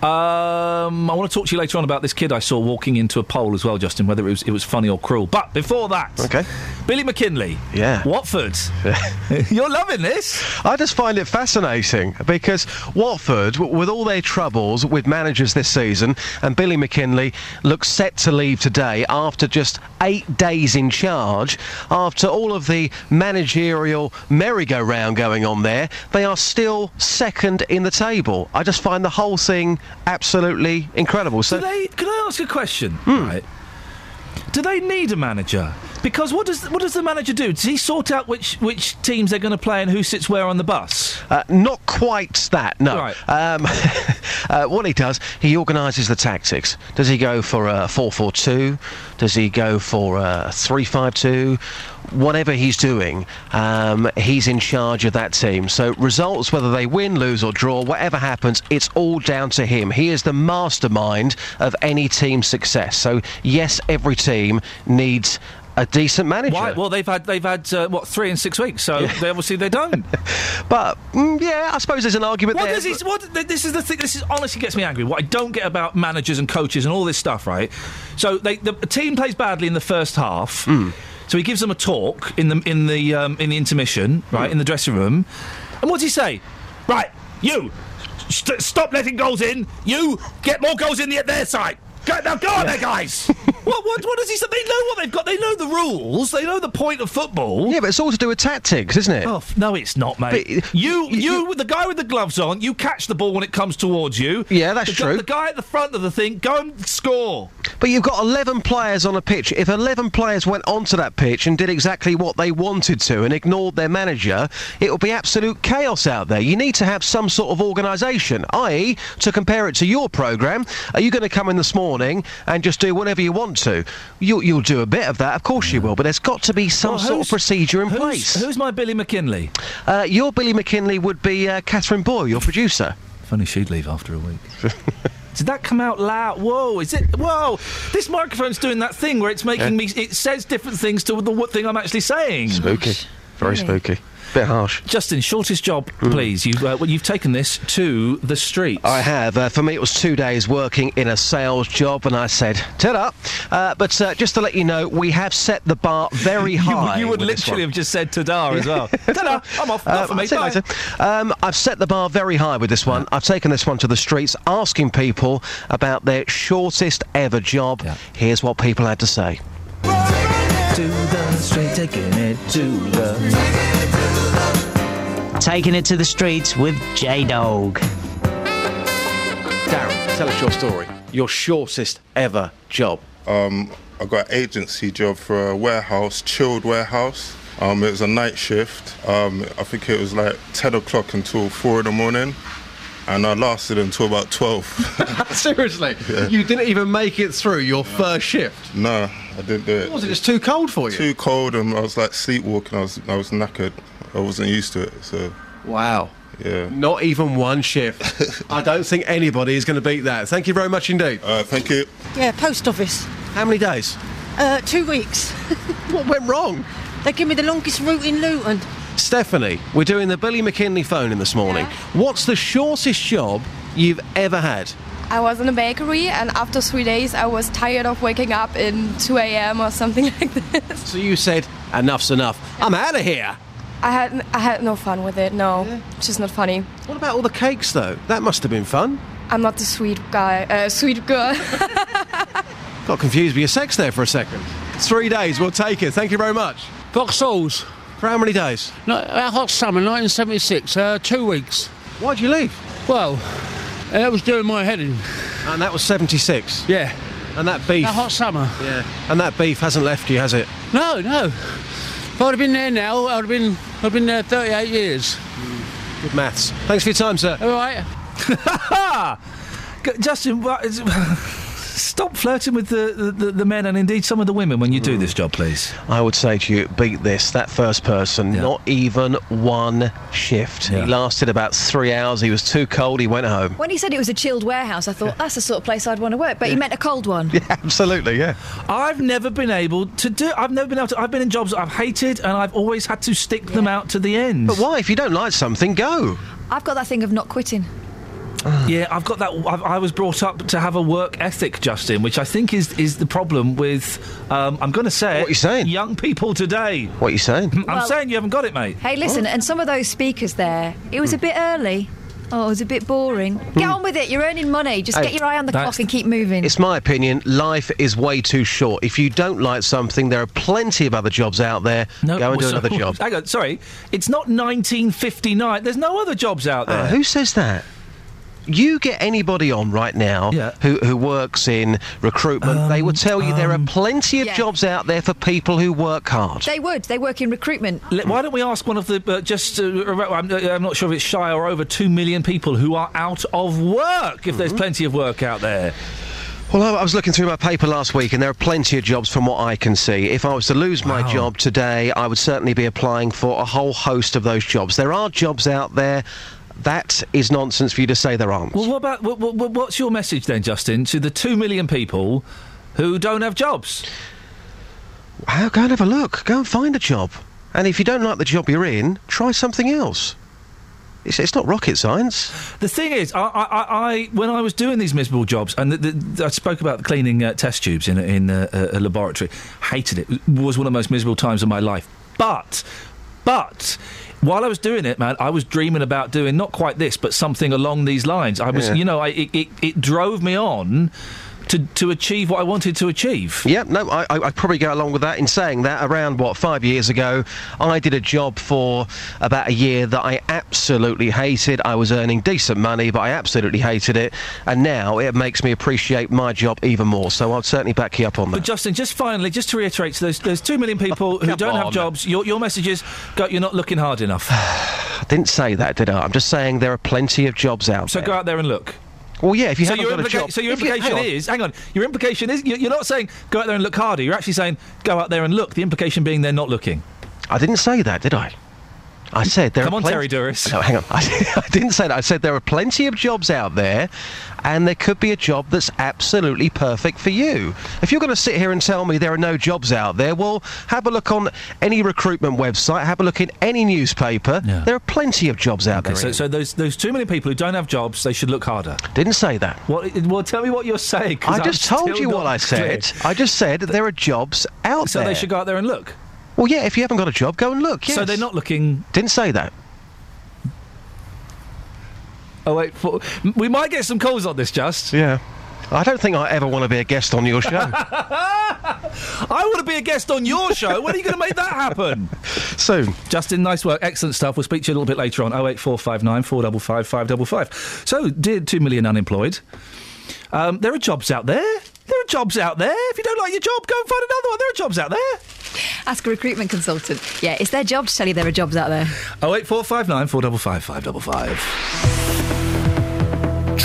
Um, I want to talk to you later on about this kid I saw walking into a pole as well, Justin. Whether it was it was funny or cruel. But before that, okay, Billy McKinlay, Yeah. Watford. *laughs* You're loving this. I just find it fascinating because Watford, w- with all their troubles with managers this season, and Billy McKinlay looks set to leave today after just eight days in charge, after all of the managerial merry-go-round going on there, they are still second in the table. I just find the whole thing absolutely incredible. So they? Can I ask a question? Hmm. Right. Do they need a manager? Because what does what does the manager do? Does he sort out which which teams they're going to play and who sits where on the bus? Uh, not quite that, no. Right. Um, *laughs* uh, what he does, he organises the tactics. Does he go for a 4 4 2? Does he go for a 3 5 2? Whatever he's doing, um, he's in charge of that team. So, results, whether they win, lose, or draw, whatever happens, it's all down to him. He is the mastermind of any team's success. So, yes, every team needs a decent manager. Why? Well, they've had they've had uh, what three in six weeks, so they obviously they don't. *laughs* but mm, yeah, I suppose there's an argument What there. he, what, this is the thing. This is honestly gets me angry. What I don't get about managers and coaches and all this stuff, right? So they, the team plays badly in the first half. Hmm. So he gives them a talk in the in the um, in the intermission, right Hmm. in the dressing room. And what does he say? Right, you st- stop letting goals in. You get more goals in the, at their side. Go, now go on there, guys. *laughs* what, what what does he say? They know what they've got. They know the rules. They know the point of football. Yeah, but it's all to do with tactics, isn't it? Oh, f- no, it's not, mate. you, you, the guy with the gloves on, you catch the ball when it comes towards you. Yeah, that's the, true. The guy at the front of the thing, go and score. But you've got 11 players on a pitch. If 11 players went onto that pitch and did exactly what they wanted to and ignored their manager, it would be absolute chaos out there. You need to have some sort of organisation, i.e., to compare it to your programme, are you going to come in this morning and just do whatever you want to? You, you'll do a bit of that, of course you will, but there's got to be some Well, sort of procedure in who's- place. Who's my Billy McKinlay? Uh, your Billy McKinlay would be uh, Catherine Boyle, your producer. Funny she'd leave after a week. *laughs* Did that come out loud? Whoa! Is it? Whoa! This microphone's doing that thing where it's making me. It says different things to the what thing I'm actually saying. Spooky. Very spooky. Bit harsh. Justin, shortest job, please. You've uh, well, you've taken this to the streets. I have. Uh, for me, it was two days working in a sales job, and I said, ta uh, But uh, just to let you know, we have set the bar *laughs* very high. You, would literally have just said ta as well. *laughs* Ta-da! I'm off. Not Uh, for me. You Bye. later. Um, I've set the bar very high with this one. I've taken this one to the streets, asking people about their shortest ever job. Here's what people had to say. to the street, taking it to the. Taking it to the streets with J Dog. Darren, tell us your story. Your shortest ever job. Um, I got an agency job for a warehouse, chilled warehouse. Um, it was a night shift. Um, I think it was like 10 o'clock until 4 in the morning. And I lasted until about 12. *laughs* Seriously? Yeah. You didn't even make it through your first shift? no, I didn't do it. Was it just too cold for you? Too cold and I was like sleepwalking. I was, I was knackered. I wasn't used to it, so... Wow. Yeah. Not even one shift. *laughs* I don't think anybody is going to beat that. Thank you very much indeed. Uh, thank you. Yeah, post office. How many days? Uh, two weeks. *laughs* what went wrong? They give me the longest route in Luton. Stephanie, we're doing the Billy McKinlay phone in this morning. What's the shortest job you've ever had? I was in a bakery, and after three days, I was tired of waking up in 2 a.m. or something *laughs* like this. So you said, enough's enough. I'm out of here. I had I had no fun with it. No, it's just not funny. What about all the cakes, though? That must have been fun. I'm not the sweet guy, uh, sweet girl. *laughs* Got confused with your sex there for a second. Three days, we'll take it. Thank you very much. Vauxhalls. For how many days? No, our hot summer, 1976, uh, two weeks. Why'd you leave? Well, uh, that was doing my heading. And that was 76? Yeah. And that beef. Our hot summer. Yeah. And that beef hasn't left you, has it? No, no. If I'd have been there now, I'd have been, I'd have been there 38 years. Good maths. Thanks for your time, sir. All right. *laughs* Justin, what is- *laughs* stop flirting with the, the, the men and indeed some of the women when you do hmm. this job, please. I would say to you, beat this. That first person, not even one shift. He lasted about three hours. He was too cold. He went home. When he said it was a chilled warehouse, I thought that's the sort of place I'd want to work. But he meant a cold one. *laughs* Yeah, absolutely. Yeah. I've never been able to do. I've never been able to. I've been in jobs that I've hated, and I've always had to stick them out to the end. But why? If you don't like something, go. I've got that thing of not quitting. *sighs* Yeah, I've got that. I've, I was brought up to have a work ethic, Justin, which I think is is the problem with. Um, I'm going to say. What you saying? Young people today. What are you saying? I'm Well- saying you haven't got it, mate. Hey, listen, and some of those speakers there, it was a bit early. Oh, it was a bit boring. Get on with it. You're earning money. Just Hey, get your eye on the clock and keep moving. It's my opinion. Life is way too short. If you don't like something, there are plenty of other jobs out there. No, go and do well, so- another job. *laughs* Hang on, sorry. It's not 1959. There's no other jobs out there. Uh, who says that? You get anybody on right now who, who works in recruitment, they will um, tell you there are um, plenty of Yeah. jobs out there for people who work hard. They would. They work in recruitment. Le- Why don't we ask one of the uh, just? Uh, uh I'm, uh, I'm not sure if it's shy or over two million people who are out of work. If there's mm-hmm. plenty of work out there. Well, I I was looking through my paper last week, and there are plenty of jobs from what I can see. If I was to lose my job today, I would certainly be applying for a whole host of those jobs. There are jobs out there. That is nonsense for you to say there aren't. Well, what about what, what, what's your message then, Justin, to the two million people who don't have jobs? How, go and have a look. Go and find a job. And if you don't like the job you're in, try something else. It's, it's not rocket science. The thing is, I, I, I, I when I was doing these miserable jobs, and the, the, I spoke about cleaning uh, test tubes in, a- in a, a laboratory, hated it. It was one of the most miserable times of my life. But, but. While I was doing it, man, I was dreaming about doing not quite this, but something along these lines. I was, Yeah. you know, I, it, it, it drove me on to, to achieve what I wanted to achieve. Yeah, no, I, I, I'd probably go along with that in saying that around, what, five years ago, I did a job for about a year that I absolutely hated. I was earning decent money, but I absolutely hated it. And now it makes me appreciate my job even more. So I'd certainly back you up on that. But. Justin, just finally, just to reiterate, so there's, there's two million people who don't on. have jobs. Your, your message is, go, you're not looking hard enough. *sighs* I didn't say that, did I? I'm just saying there are plenty of jobs out So there. So go out there and look. Well, yeah, if you so haven't your got a job... So your if you- implication hang is, hang on, your implication is, you're not saying go out there and look harder. You're actually saying go out there and look. The implication being they're not looking. I didn't say that, did I? I said there Come are on, plenty- Terry Duris. No, hang on. I, *laughs* I didn't say that. I said there are plenty of jobs out there, and there could be a job that's absolutely perfect for you. If you're going to sit here and tell me there are no jobs out there, well, have a look on any recruitment website, have a look in any newspaper. There are plenty of jobs out Okay, there. so, so those those two million people who don't have jobs, they should look harder. Didn't say that. What? Well, tell me what you're saying. I just I'm told you what I said. clear. I just said there are jobs out So there. So they should go out there and look. Well, yeah, if you haven't got a job, go and look. So they're not looking. Didn't say that. Oh wait, for, we might get some calls on this. Just yeah. I don't think I ever want to be a guest on your show. *laughs* I want to be a guest on your show. When are you going to make that happen? *laughs* Soon. Justin, nice work. Excellent stuff. We'll speak to you a little bit later on. 08459 455 555. So, dear 2 million unemployed, um, there are jobs out there. There are jobs out there. If you don't like your job, go and find another one. There are jobs out there. Ask a recruitment consultant. Yeah, it's their job to tell you there are jobs out there. 08459 455 555.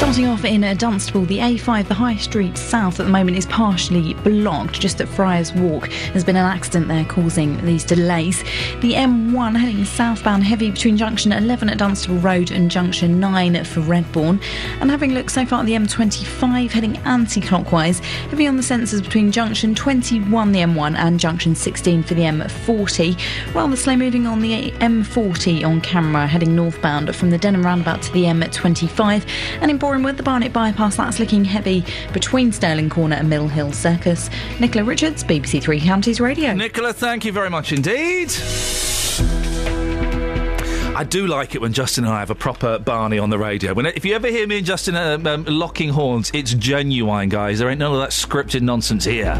Starting off in Dunstable, the A5, the High Street South at the moment is partially blocked just at Friars Walk. There's been an accident there causing these delays. The M1 heading southbound heavy between junction 11 at Dunstable Road and junction 9 for Redbourn. And having looked so far at the M25 heading anti clockwise, heavy on the sensors between junction 21, the M1, and junction 16 for the M40. Rather slow moving on the M40 on camera heading northbound from the Denham roundabout to the M25. And in Bournemouth, the Barnet bypass, that's looking heavy between Stirling Corner and Mill Hill Circus. Nicola Richards, BBC Three Counties Radio. Nicola, thank you very much indeed. I do like it when Justin and I have a proper Barney on the radio. When if you ever hear me and Justin um, um, locking horns, it's genuine, guys. There ain't none of that scripted nonsense here.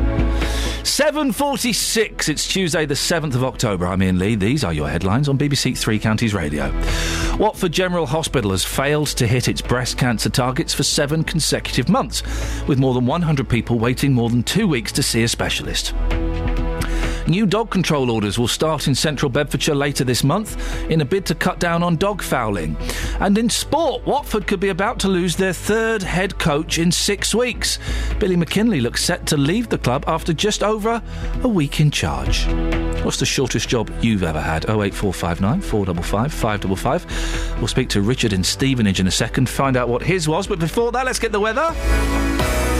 7.46, it's Tuesday the 7th of October. I'm Iain Lee. These are your headlines on BBC Three Counties Radio. Watford General Hospital has failed to hit its breast cancer targets for seven consecutive months, with more than 100 people waiting more than two weeks to see a specialist. New dog control orders will start in central Bedfordshire later this month in a bid to cut down on dog fouling. And in sport, Watford could be about to lose their third head coach in six weeks. Billy McKinlay looks set to leave the club after just over a week in charge. What's the shortest job you've ever had? 08459 455 555. We'll speak to Richard in Stevenage in a second, find out what his was. But before that, let's get the weather.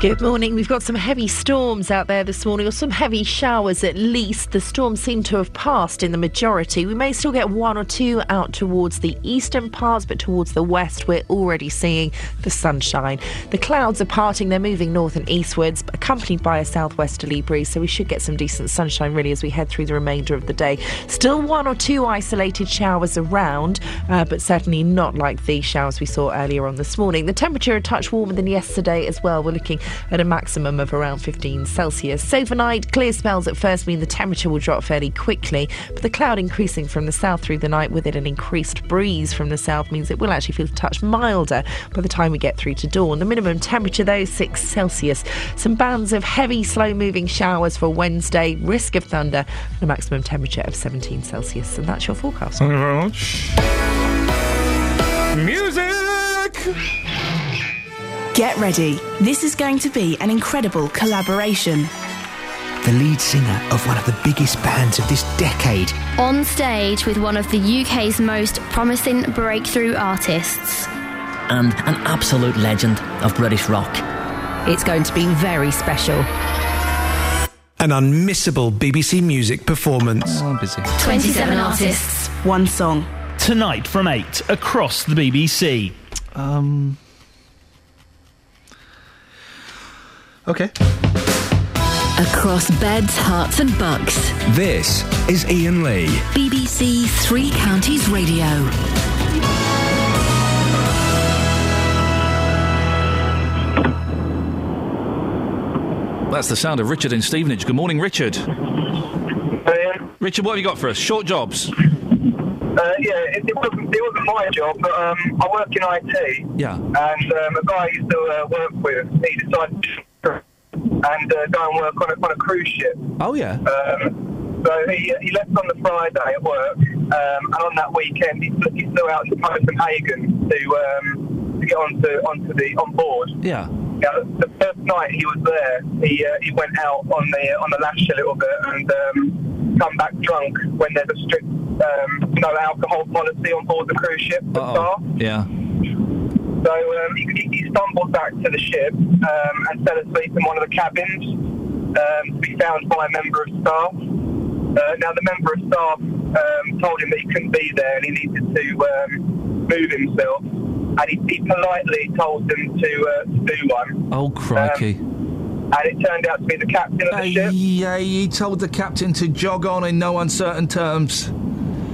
Good morning. We've got some heavy storms out there this morning, or some heavy showers at least. The storms seem to have passed in the majority. We may still get one or two out towards the eastern parts, but towards the west, we're already seeing the sunshine. The clouds are parting, they're moving north and eastwards, accompanied by a southwesterly breeze, so we should get some decent sunshine really as we head through the remainder of the day. Still one or two isolated showers around, uh, but certainly not like the showers we saw earlier on this morning. The temperature a touch warmer than yesterday as well. We're looking at a maximum of around 15 Celsius. So Overnight, clear spells at first mean the temperature will drop fairly quickly, but the cloud increasing from the south through the night with it an increased breeze from the south means it will actually feel a touch milder by the time we get through to dawn. The minimum temperature, though, 6 Celsius. Some bands of heavy, slow moving showers for Wednesday, risk of thunder, and a maximum temperature of 17 Celsius. And that's your forecast. Thank you very much. Music! Get ready. This is going to be an incredible collaboration. The lead singer of one of the biggest bands of this decade. On stage with one of the UK's most promising breakthrough artists. And an absolute legend of British rock. It's going to be very special. An unmissable BBC Music performance. Oh, I'm busy. 27 artists. One song. Tonight from 8 across the BBC. Um. Okay. Across beds, Herts, and bucks. This is Iain Lee. BBC Three Counties Radio. That's the sound of Richard in Stevenage. Good morning, Richard. Hey. Richard, what have you got for us? Short jobs. Uh, yeah, it, it, wasn't, it wasn't my job, but um, I work in IT. Yeah. And um, a guy I used to uh, work with, he decided to and uh, go and work on a, on a cruise ship. Oh, yeah. Um, so he, he left on the Friday at work, um, and on that weekend he flew, he flew out to Copenhagen to um, to get onto onto the on board. Yeah. Yeah, the first night he was there, he uh, he went out on the on the lash a little bit and um, come back drunk when there's a strict um, no alcohol policy on board the cruise ship staff. Yeah. So um, he, he stumbled back to the ship um, and fell asleep in one of the cabins um, to be found by a member of staff. Uh, now, the member of staff um, told him that he couldn't be there and he needed to um, move himself. And he, he politely told them to, uh, to do one. Oh, crikey. and it turned out to be the captain of the ship. Yeah, he told the captain to jog on in no uncertain terms.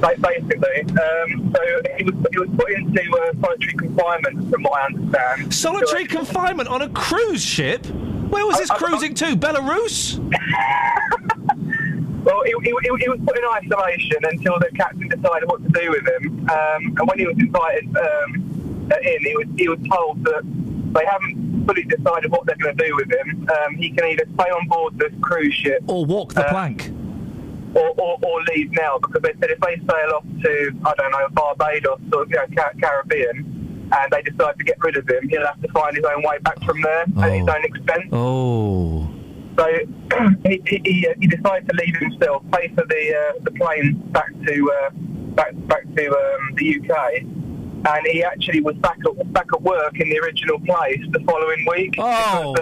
Ba- Basically, um, so he was, he was put into uh, solitary confinement, from what I understand. Solitary confinement on a cruise ship? Where was this cruising to? Belarus? *laughs* Well, he, he, he, was put in isolation until the captain decided what to do with him. Um, and when he was invited um, uh, in, he was, he was told that they haven't fully decided what they're going to do with him. Um, he can either stay on board the cruise ship or walk the uh, plank. Or, or, or leave now because they said if they sail off to I don't know Barbados or you know, Ca- Caribbean and they decide to get rid of him, he'll have to find his own way back from there at his own expense. Oh. So *clears throat* he, he, he, uh, he decided to leave himself, pay for the uh, the plane back to uh, back back to um, the UK, and he actually was back at back at work in the original place the following week. Oh.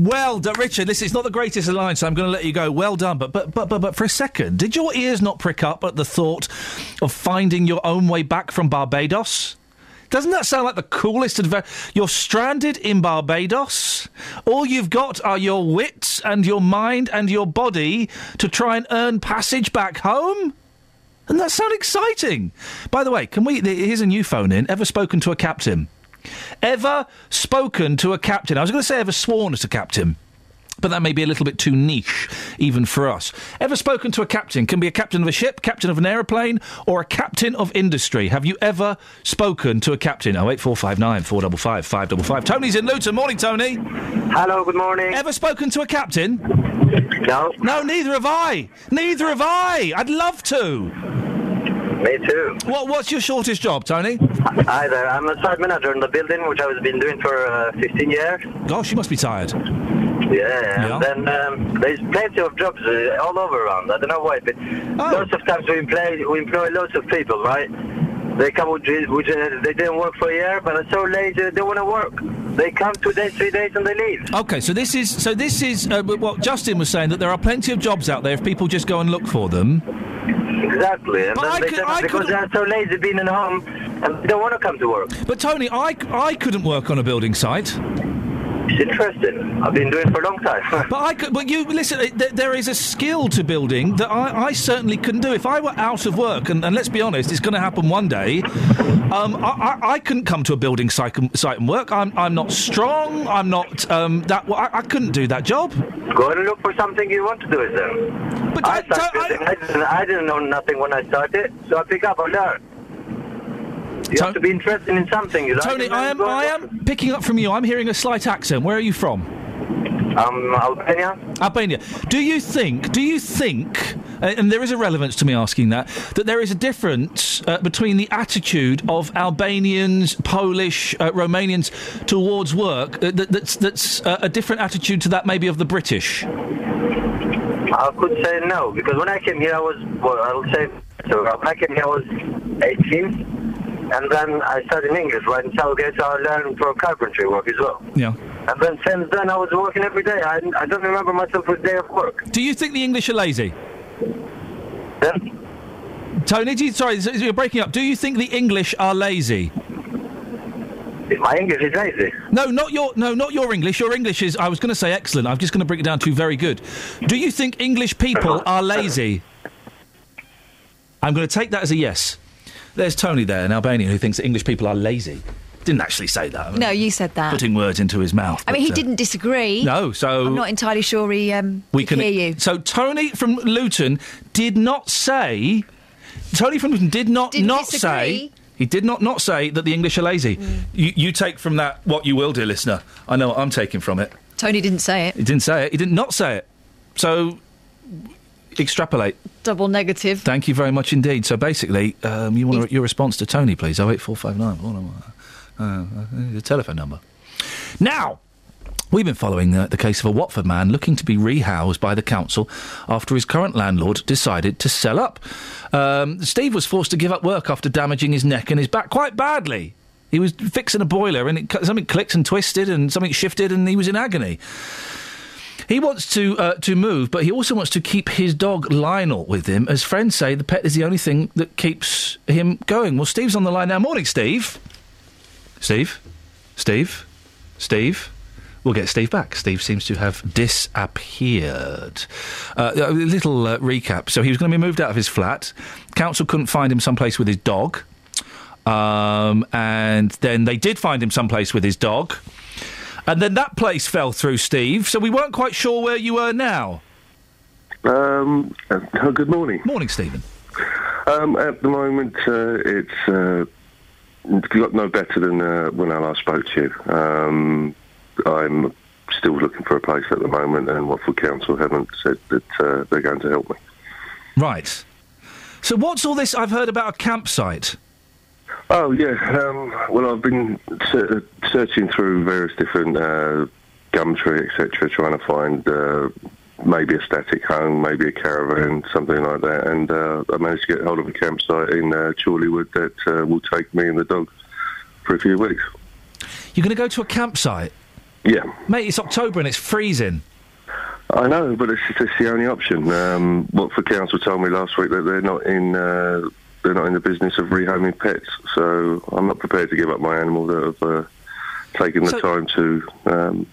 Well done, Richard. Listen, it's not the greatest alliance, so I'm going to let you go. Well done, but but but but but for a second, did your ears not prick up at the thought of finding your own way back from Barbados? Doesn't that sound like the coolest adventure? You're stranded in Barbados. All you've got are your wits and your mind and your body to try and earn passage back home. And that sounds exciting. By the way, can we? Here's a new phone in. Ever spoken to a captain? Ever spoken to a captain? I was going to say ever sworn at a captain. But that may be a little bit too niche, even for us. Ever spoken to a captain? Can be a captain of a ship, captain of an aeroplane, or a captain of industry. Have you ever spoken to a captain? Oh eight four five nine four double five five double five. Tony's in Luton. Morning, Tony. Hello. Good morning. Ever spoken to a captain? No. No, neither have I. Neither have I. I'd love to. Me too. What, what's your shortest job, Tony? Hi there. I'm a site manager in the building, which I've been doing for uh, 15 years. Gosh, you must be tired. Yeah, Yeah. and then um, there's plenty of jobs uh, all over around. I don't know why, but lots of times we employ we employ lots of people, right? They come with, with they didn't work for a year, but they're so lazy they don't want to work. They come two days, three days, and they leave. Okay, so this is so this is uh, what Justin was saying that there are plenty of jobs out there if people just go and look for them. Exactly, and But then I they could- say- I because couldn't- they're so lazy being at home and they don't want to come to work. But Tony, I, I couldn't work on a building site. It's interesting. I've been doing it for a long time. *laughs* But I could, but you listen. uh, Th- there is a skill to building that I, I certainly couldn't do if I were out of work. And, and let's be honest, it's going to happen one day. Um, I, I, I couldn't come to a building site, and- site and work. I'm, I'm not strong. I'm not um, that. well, I, couldn't do that job. Go and look for something you want to do it then. But I, started. I, didn't, I didn't know nothing when I started, so I pick up, I learn. You have to be interested in something. You like Tony, it, I am I am picking up from you. I'm hearing a slight accent. Where are you from? Um, Albania. Albania. Do you think? Do you think? uh, And there is a relevance to me asking that. That there is a difference uh, between the attitude of Albanians, Polish, uh, Romanians towards work. Uh, that, that's that's uh, a different attitude to that maybe of the British. I could say no because when I came here, I was well. I'll say so. When I came here, I was 18, and then I studied English right in Southgate, so I learned for carpentry work as well. Yeah. And then since then, I was working every day. I, I don't remember myself a day of work. Do you think the English are lazy? Then? Tony, you, sorry, you're breaking up. Do you think the English are lazy? My English is lazy. No, not your no, not your English. Your English is I was going to say excellent. I'm just going to bring it down to very good. Do you think English people are lazy? I'm going to take that as a yes. There's Tony there an Albanian, who thinks that English people are lazy. Didn't actually say that. No, you said that. Putting words into his mouth. I mean, he uh, didn't disagree. No, so I'm not entirely sure he um, we can hear you. So Tony from Luton did not say. Tony from Luton did not Didn't not disagree. Mm. say. He did not not say that the English are lazy. You, you take from that what you will, dear listener. I know what I'm taking from it. Tony didn't say it. He didn't say it. He did not say it. So extrapolate. Double negative. Thank you very much indeed. So basically, um, you want your response to Tony, please. Oh eight four five nine. Uh, the telephone number. Now. We've been following uh, the case of a Watford man looking to be rehoused by the council after his current landlord decided to sell up. Um, Steve was forced to give up work after damaging his neck and his back quite badly. He was fixing a boiler and it, something clicked and twisted and something shifted and he was in agony. He wants to uh, to move, but he also wants to keep his dog Lionel with him. As friends say, the pet is the only thing that keeps him going. Well, Steve's on the line now. Morning, Steve. Steve. Steve. Steve. we'll get Steve back. Steve seems to have disappeared. Uh, a little uh, recap. So he was going to be moved out of his flat. Council couldn't find him someplace with his dog. Um, and then they did find him someplace with his dog. And then that place fell through, Steve. So we weren't quite sure where you were now. Um, uh, good morning. Morning, Stephen. Um, at the moment, uh, it's uh, got no better than uh, when I last spoke to you. Um, I'm still looking for a place at the moment, and Watford Council haven't said that uh, they're going to help me. Right. So what's all this I've heard about a campsite? Oh yeah. Um, well, I've been ser- searching through various different uh, Gumtree, etc., trying to find uh, maybe a static home, maybe a caravan, something like that. And uh, I managed to get hold of a campsite in uh, Chorleywood that uh, will take me and the dog for a few weeks. You're going to go to a campsite? Yeah. Mate, it's October and it's freezing. I know, but it's, it's the only option. Um, Watford Council told me last week that they're not in uh, they're not in the business of rehoming pets, so I'm not prepared to give up my animal that have uh, taken the So- time to. Um,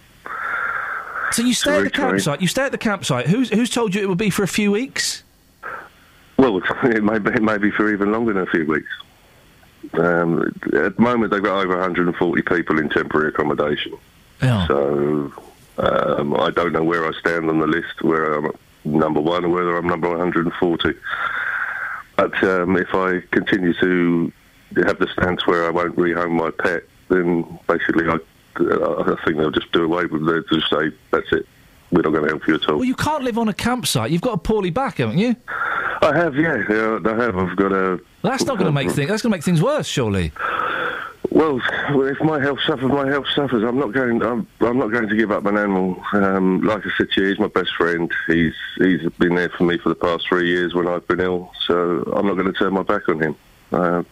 So you stay at the campsite. You stay at the campsite. Who's who's told you it would be for a few weeks? Well, *laughs* it may be, it may be for even longer than a few weeks. Um, at the moment, they've got over 140 people in temporary accommodation. So um, I don't know where I stand on the list, where I'm number one or whether I'm number 140. But um, if I continue to have the stance where I won't rehome my pet, then basically I, I think they'll just do away with it. They'll just say, that's it. We're not going to help you at all. Well, you can't live on a campsite. You've got a poorly back, haven't you? I have, yeah, yeah, I have. I've got a. Well, that's not going to make things. That's going to make things worse, surely. Well, if my health suffers, my health suffers. I'm not going. I'm, I'm not going to give up an animal. Um, like I said to you, he's my best friend. He's he's been there for me for the past three years when I've been ill. So I'm not going to turn my back on him. Uh,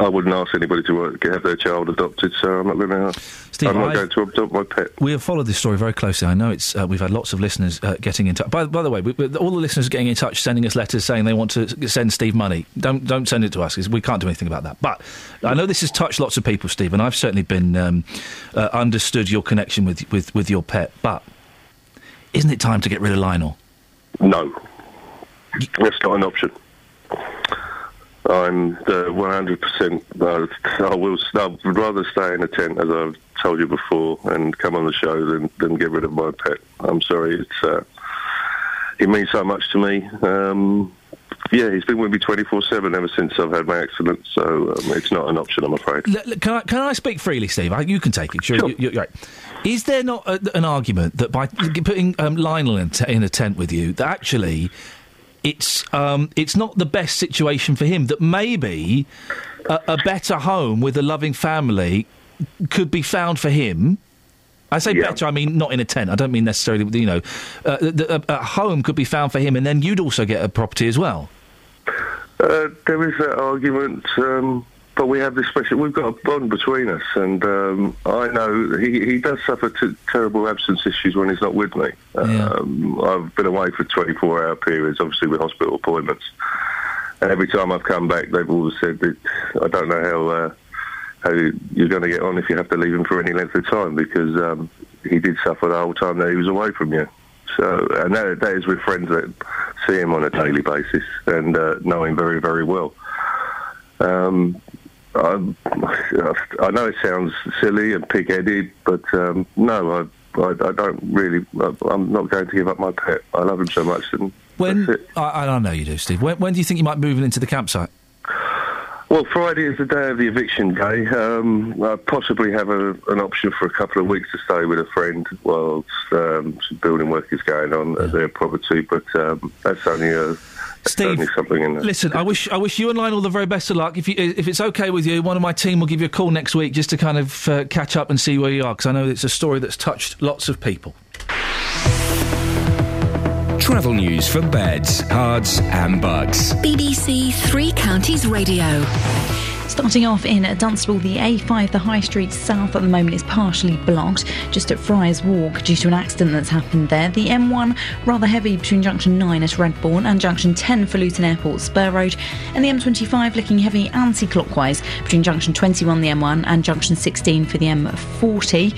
I wouldn't ask anybody to uh, have their child adopted. So I'm not going to. Steve, I'm not going to adopt my pet. We have followed this story very closely. I know it's. Uh, we've had lots of listeners uh, getting in touch. By, by the way, we, we- all the listeners are getting in touch, sending us letters saying they want to send Steve money. Don't don't send it to us 'cause we can't do anything about that. But I know this has touched lots of people, Steve, and I've certainly been um, uh, understood your connection with, with with your pet. But isn't it time to get rid of Lionel? No, that's not an option. I'm the 100%. Uh, I will. I would rather stay in a tent, as I've told you before, and come on the show than than get rid of my pet. I'm sorry. It's uh, it means so much to me. Um, yeah, he's been with me 24/7 ever since I've had my accident. So um, it's not an option, I'm afraid. L- can I can I speak freely, Steve? I, you can take it. Sure, You, you're right. Is there not a, an argument that by putting um, Lionel in, t- in a tent with you, that actually it's um, it's not the best situation for him? That maybe a, a better home with a loving family could be found for him. I say better. I mean not in a tent. I don't mean necessarily. You know, uh, the, a, a home could be found for him, and then you'd also get a property as well. Uh, there is that argument, um, but we have this special. We've got a bond between us, and um, I know he, he does suffer t- terrible absence issues when he's not with me. Um, I've been away for 24-hour periods, obviously with hospital appointments, and every time I've come back, they've always said that I don't know how. Uh, how you're going to get on if you have to leave him for any length of time because um, he did suffer the whole time that he was away from you. So, and that, that is with friends that see him on a daily basis and uh, know him very, very well. Um, I, I know it sounds silly and pig-headed, but um, no, I, I, I don't really. I'm not going to give up my pet. I love him so much, and When I, I know you do, Steve. When, when do you think you might move into the campsite? Well, Friday is the day of the eviction day. Um, I possibly have a, an option for a couple of weeks to stay with a friend whilst um, some building work is going on at their property, but um, that's only a Steve, only something in there. Listen, I wish I wish you and Lionel the very best of luck. If you, if it's okay with you, one of my team will give you a call next week just to kind of uh, catch up and see where you are because I know it's a story that's touched lots of people. Travel news for beds, cards, and Bucks. BBC Three Counties Radio. Starting off in Dunstable, the A5, the High Street South at the moment is partially blocked just at Friars Walk due to an accident that's happened there. The M1 rather heavy between junction 9 at Redbourn and junction 10 for Luton Airport Spur Road. And the M25 looking heavy anti clockwise between junction 21, the M1, and junction 16 for the M40.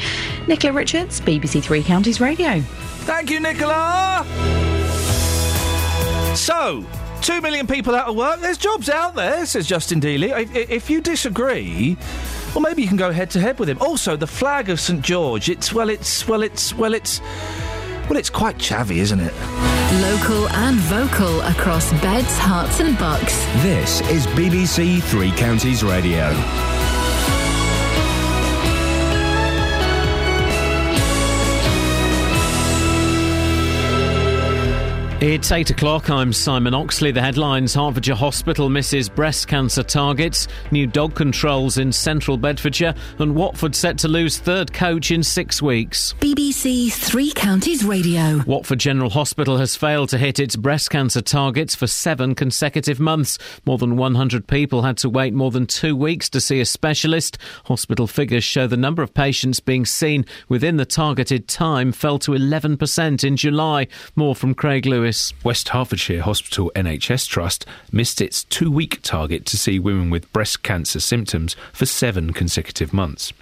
Nicola Richards, BBC Three Counties Radio. Thank you, Nicola. So, two million people out of work. There's jobs out there, says Justin Dealey. If, if you disagree, well, maybe you can go head to head with him. Also, the flag of St George. It's well, it's well, it's well, it's well, it's quite chavvy, isn't it? Local and vocal across beds, Herts, and bucks. This is BBC Three Counties Radio. It's 8 o'clock. I'm Simon Oxley. The headlines Hertfordshire Hospital misses breast cancer targets, new dog controls in central Bedfordshire, and Watford set to lose third coach in six weeks. BBC Three Counties Radio. Watford General Hospital has failed to hit its breast cancer targets for seven consecutive months. More than 100 people had to wait more than two weeks to see a specialist. Hospital figures show the number of patients being seen within the targeted time fell to 11% in July. More from Craig Lewis. West Hertfordshire Hospital NHS Trust missed its two week target to see women with breast cancer symptoms for seven consecutive months.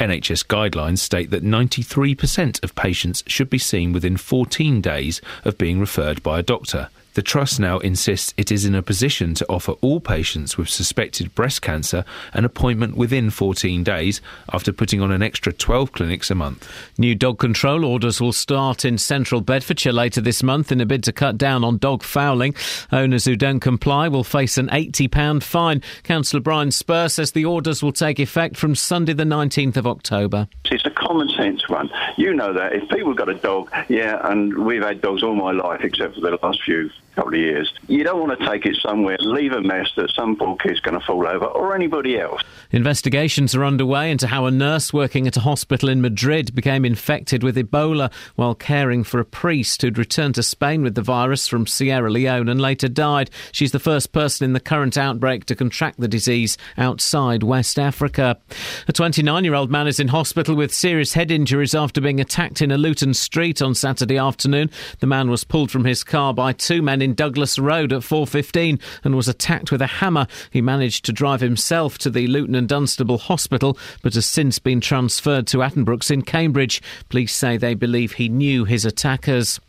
NHS guidelines state that 93% of patients should be seen within 14 days of being referred by a doctor. The Trust now insists it is in a position to offer all patients with suspected breast cancer an appointment within 14 days after putting on an extra 12 clinics a month. New dog control orders will start in central Bedfordshire later this month in a bid to cut down on dog fouling. Owners who don't comply will face an £80 fine. Councillor Brian Spurr says the orders will take effect from Sunday, the 19th of October. It's a common sense one. You know that. If people got a dog, yeah, and we've had dogs all my life except for the last few couple of years. You don't want to take it somewhere, leave a mess that some poor kid's going to fall over or anybody else. Investigations are underway into how a nurse working at a hospital in Madrid became infected with Ebola while caring for a priest who'd returned to Spain with the virus from Sierra Leone and later died. She's the first person in the current outbreak to contract the disease outside West Africa. A 29 year old man is in hospital with serious head injuries after being attacked in a Luton street on Saturday afternoon. The man was pulled from his car by two men in Douglas Road at 4.15 and was attacked with a hammer. He managed to drive himself to the Luton and Dunstable Hospital, but has since been transferred to Addenbrooke's in Cambridge. Police say they believe he knew his attackers.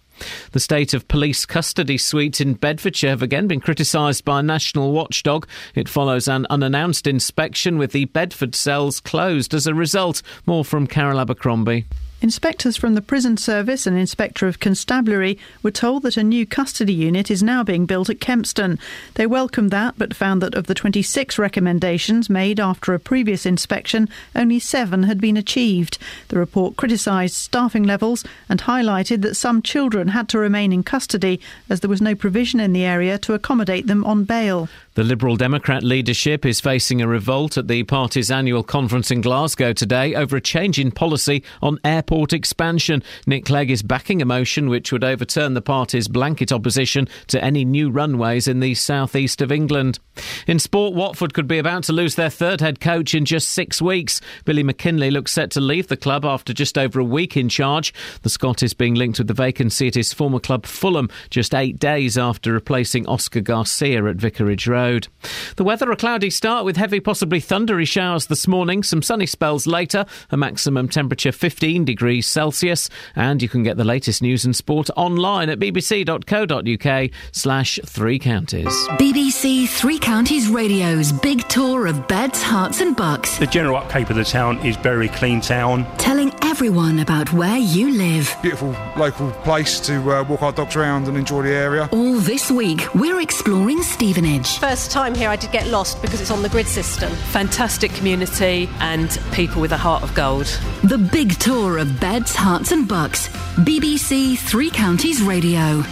The state of police custody suites in Bedfordshire have again been criticised by a national watchdog. It follows an unannounced inspection with the Bedford cells closed as a result. More from Carol Abercrombie. Inspectors from the Prison Service and Inspector of Constabulary were told that a new custody unit is now being built at Kempston. They welcomed that, but found that of the 26 recommendations made after a previous inspection, only seven had been achieved. The report criticised staffing levels and highlighted that some children had to remain in custody as there was no provision in the area to accommodate them on bail. The Liberal Democrat leadership is facing a revolt at the party's annual conference in Glasgow today over a change in policy on airport expansion. Nick Clegg is backing a motion which would overturn the party's blanket opposition to any new runways in the southeast of England. In sport, Watford could be about to lose their third head coach in just six weeks. Billy McKinlay looks set to leave the club after just over a week in charge. The Scot is being linked with the vacancy at his former club Fulham just eight days after replacing Oscar Garcia at Vicarage Road. The weather a cloudy start with heavy, possibly thundery showers this morning, some sunny spells later, a maximum temperature 15 degrees Celsius. And you can get the latest news and sport online at bbc.co.uk slash three counties. BBC Three Counties Radio's big tour of beds, Herts, and bucks. The general upkeep of the town is very clean town. Telling everyone about where you live. Beautiful local place to uh, walk our dogs around and enjoy the area. All this week, we're exploring Stevenage. First time here, I did get lost because it's on the grid system. Fantastic community and people with a heart of gold. The big tour of beds, hearts, and bucks. BBC Three Counties Radio.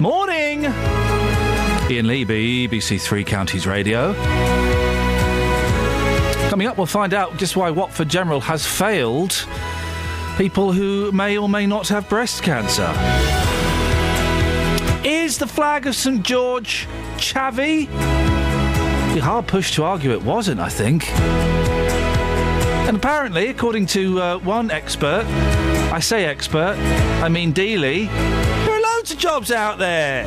Morning! Iain Lee, BBC Three Counties Radio. Coming up, we'll find out just why Watford General has failed people who may or may not have breast cancer. Is the flag of St George chavvy? Be hard pushed to argue it wasn't, I think. And apparently, according to uh, one expert, I say expert, I mean Dealey, there are loads of jobs out there.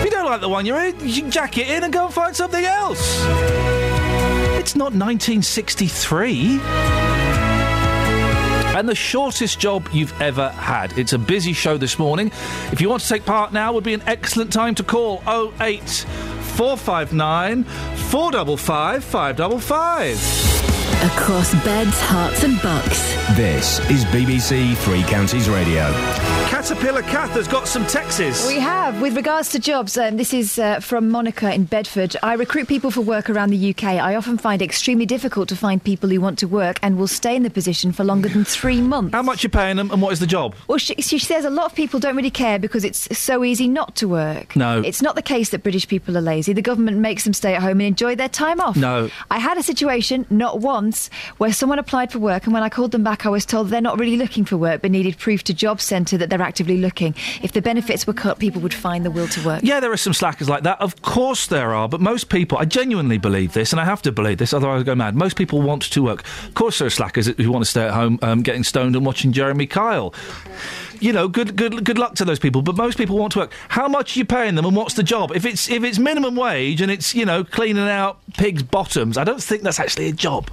If you don't like the one you're in, you can jack it in and go and find something else. It's not 1963. And the shortest job you've ever had. It's a busy show this morning. If you want to take part now, would be an excellent time to call 08 459 455 555. Across beds, Herts, and bucks. This is BBC Three Counties Radio. Caterpillar Kath has got some Texas. We have. With regards to jobs, um, this is uh, from Monica in Bedford. I recruit people for work around the UK. I often find it extremely difficult to find people who want to work and will stay in the position for longer than three months. How much are you paying them and what is the job? Well, she, she says a lot of people don't really care because it's so easy not to work. No. It's not the case that British people are lazy. The government makes them stay at home and enjoy their time off. No. I had a situation, not once, where someone applied for work and when I called them back, I was told they're not really looking for work but needed proof to Job Centre that they're actively looking. If the benefits were cut, people would find the will to work. Yeah, there are some slackers like that. Of course there are, but most people, I genuinely believe this, and I have to believe this, otherwise I go mad. Most people want to work. Of course there are slackers who want to stay at home um, getting stoned and watching Jeremy Kyle. You know, good, good, good luck to those people. But most people want to work. How much are you paying them, and what's the job? If it's if it's minimum wage and it's you know cleaning out pigs' bottoms, I don't think that's actually a job.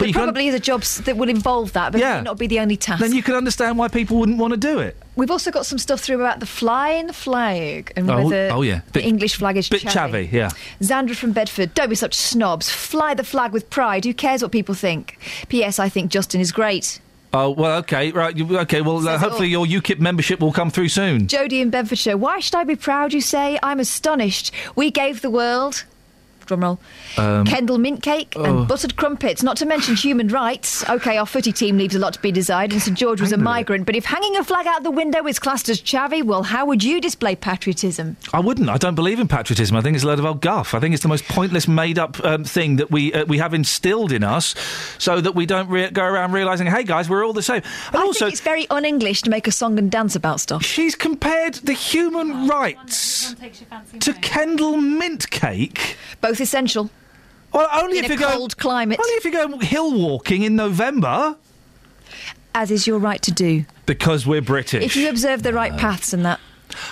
But there probably is a job s- that will involve that, but it Yeah. might not be the only task. Then you can understand why people wouldn't want to do it. We've also got some stuff through about the flying flag and Oh, whether oh, yeah. the Bit- English flag is Bit chavvy. chavvy, yeah. Zandra from Bedford, don't be such snobs. Fly the flag with pride. Who cares what people think? P.S. I think Justin is great. Oh well, okay, right, okay. Well, uh, hopefully your UKIP membership will come through soon. Jody in Bedfordshire, why should I be proud, you say? I'm astonished. We gave the world. Drumroll. Um, Kendal mint cake oh. and buttered crumpets, not to mention human rights. OK, our footy team leaves a lot to be desired, and St George was a Hang on a minute. migrant. But if hanging a flag out the window is classed as chavvy, well, how would you display patriotism? I wouldn't. I don't believe in patriotism. I think it's a load of old guff. I think it's the most pointless, made-up um, thing that we uh, we have instilled in us, so that we don't re- go around realizing, hey guys, we're all the same. And I also, think it's very un-English to make a song and dance about stuff. she's compared the human rights to Kendal mint cake. Both essential. Well, only in if you go cold climate. Only if you go hill walking in November, As is your right to do. because we're British. If you observe the right paths and that.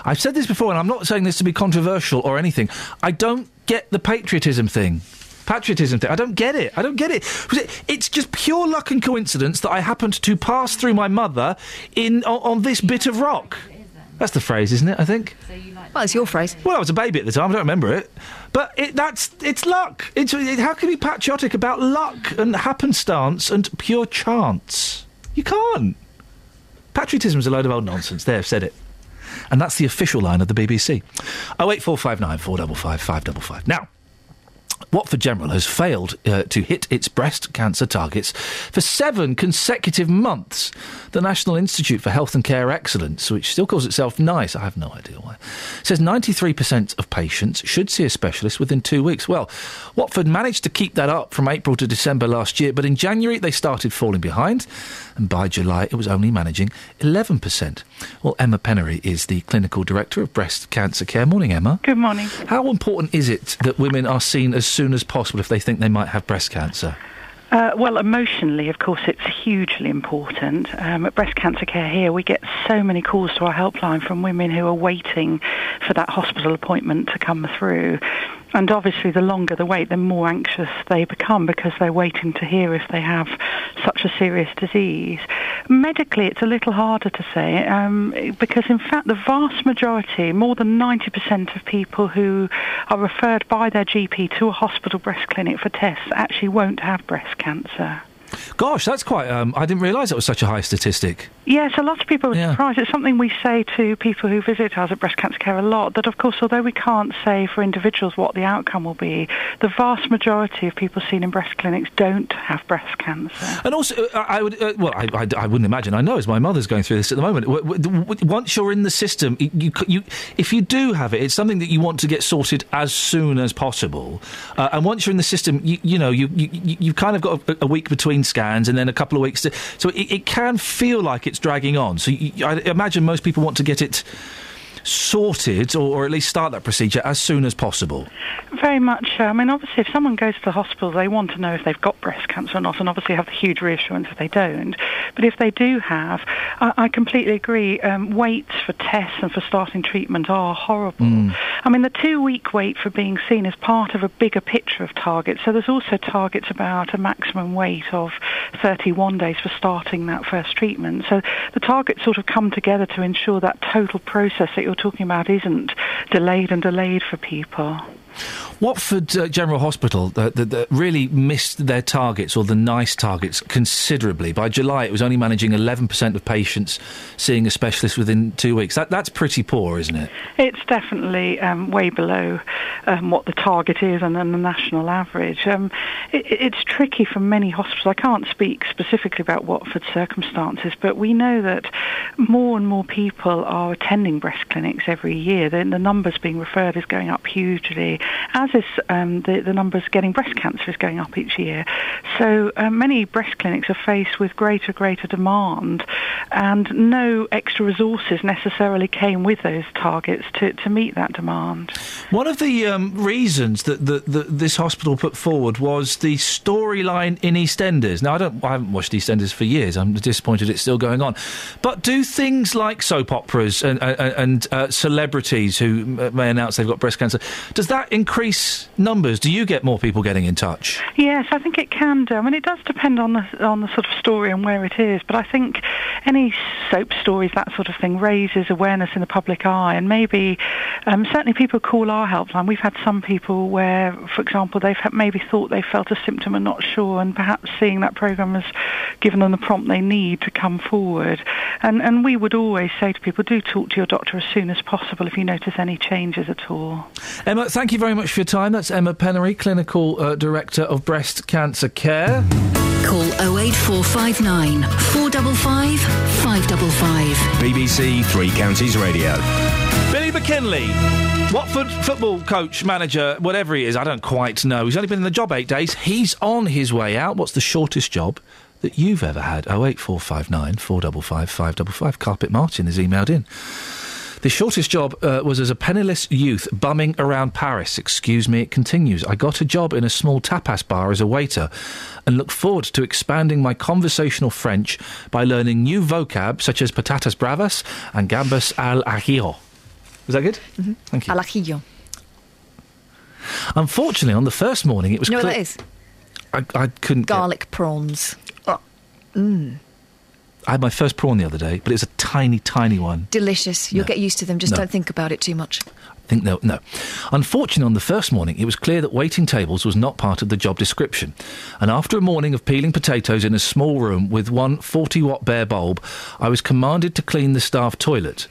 I've said this before, and I'm not saying this to be controversial or anything. I don't get the patriotism thing. Patriotism thing. I don't get it. I don't get it. It's just pure luck and coincidence that I happened to pass through my mother in on, on this bit of rock. That's the phrase, isn't it? I think. Well, it's your phrase. Well, I was a baby at the time. I don't remember it, but it, that's it's luck. It's it, how can you be patriotic about luck and happenstance and pure chance? You can't. Patriotism's a load of old nonsense. There, I've said it. And that's the official line of the BBC. Oh eight four five nine four double five five double five. Now. Watford General has failed uh, to hit its breast cancer targets for seven consecutive months. The National Institute for Health and Care Excellence, which still calls itself NICE, I have no idea why, says 93% of patients should see a specialist within two weeks. Well, Watford managed to keep that up from April to December last year, but in January they started falling behind, and by July it was only managing 11%. Well, Emma Pennery is the Clinical Director of Breast Cancer Care. Morning, Emma. Good morning. How important is it that women are seen as soon as possible if they think they might have breast cancer? Uh, well, emotionally, of course, it's hugely important. Um, at Breast Cancer Care here, we get so many calls to our helpline from women who are waiting for that hospital appointment to come through. And obviously, the longer the wait, the more anxious they become because they're waiting to hear if they have such a serious disease. Medically, it's a little harder to say um, because, in fact, the vast majority, more than 90% of people who are referred by their GP to a hospital breast clinic for tests actually won't have breast cancer. Gosh, that's quite. Um, I didn't realise that was such a high statistic. Yes, a lot of people are Yeah. surprised. It's something we say to people who visit us at Breast Cancer Care a lot, that of course, although we can't say for individuals what the outcome will be, the vast majority of people seen in breast clinics don't have breast cancer. And also, uh, I would. Uh, well, I, I, I wouldn't imagine. I know, as my mother's going through this at the moment. Once you're in the system, you, you, if you do have it, it's something that you want to get sorted as soon as possible. Uh, and once you're in the system, you, you know, you, you, you- you've kind of got a, a week between scans and then a couple of weeks. To, so it, it can feel like it's dragging on. So you, I imagine most people want to get it sorted, or, or at least start that procedure as soon as possible? Very much. uh, I mean, obviously, if someone goes to the hospital, they want to know if they've got breast cancer or not, and obviously have the huge reassurance if they don't. But if they do have, I, I completely agree. Um, waits for tests and for starting treatment are horrible. I mean, the two-week wait for being seen is part of a bigger picture of targets. So there's also targets about a maximum wait of 31 days for starting that first treatment. So the targets sort of come together to ensure that total process that you're talking about isn't delayed and delayed for people. Watford uh, General Hospital uh, th- th- really missed their targets, or the nice targets, considerably. By July, it was only managing 11% of patients seeing a specialist within two weeks. That, that's pretty poor, isn't it? It's definitely um, way below um, what the target is and then the national average. Um, it, it's tricky for many hospitals. I can't speak specifically about Watford's circumstances, but we know that more and more people are attending breast clinics every year. The, the numbers being referred is going up hugely, is um, the, the numbers getting breast cancer is going up each year. So uh, many breast clinics are faced with greater, greater demand, and no extra resources necessarily came with those targets to, to meet that demand. One of the um, reasons that, that this hospital put forward was the storyline in EastEnders. Now, I don't, I haven't watched EastEnders for years. I'm disappointed it's still going on. But do things like soap operas and, and, and uh, celebrities who may announce they've got breast cancer, does that increase numbers? Do you get more people getting in touch? Yes, I think it can do. I mean, it does depend on the on the sort of story and where it is. But I think any soap stories, that sort of thing, raises awareness in the public eye, and maybe um, certainly people call our helpline. We've had some people where, for example, they've maybe thought they felt a symptom and not sure, and perhaps seeing that program has given them the prompt they need to come forward. And and we would always say to people, do talk to your doctor as soon as possible if you notice any changes at all. Emma, thank you very much for your time. That's Emma Pennery, Clinical uh, Director of Breast Cancer Care. Call 08459 455 555. BBC Three Counties Radio. Billy McKinlay, Watford football coach, manager, whatever he is, I don't quite know. He's only been in the job eight days. He's on his way out. What's the shortest job that you've ever had? 08459 455 555. Carpet Martin has emailed in. The shortest job uh, was as a penniless youth bumming around Paris. Excuse me, it continues. I got a job in a small tapas bar as a waiter and look forward to expanding my conversational French by learning new vocab such as patatas bravas and gambas al ajillo. Was that good? Mm-hmm. Thank you. Al ajillo. Unfortunately, on the first morning, it was You know what that is? I, I couldn't. get- Garlic prawns. Mm. I had my first prawn the other day, but it was a tiny, tiny one. Delicious. You'll No. get used to them. Just No. don't think about it too much. I think no, no. Unfortunately, on the first morning, it was clear that waiting tables was not part of the job description. And after a morning of peeling potatoes in a small room with one 40 watt bare bulb, I was commanded to clean the staff toilet.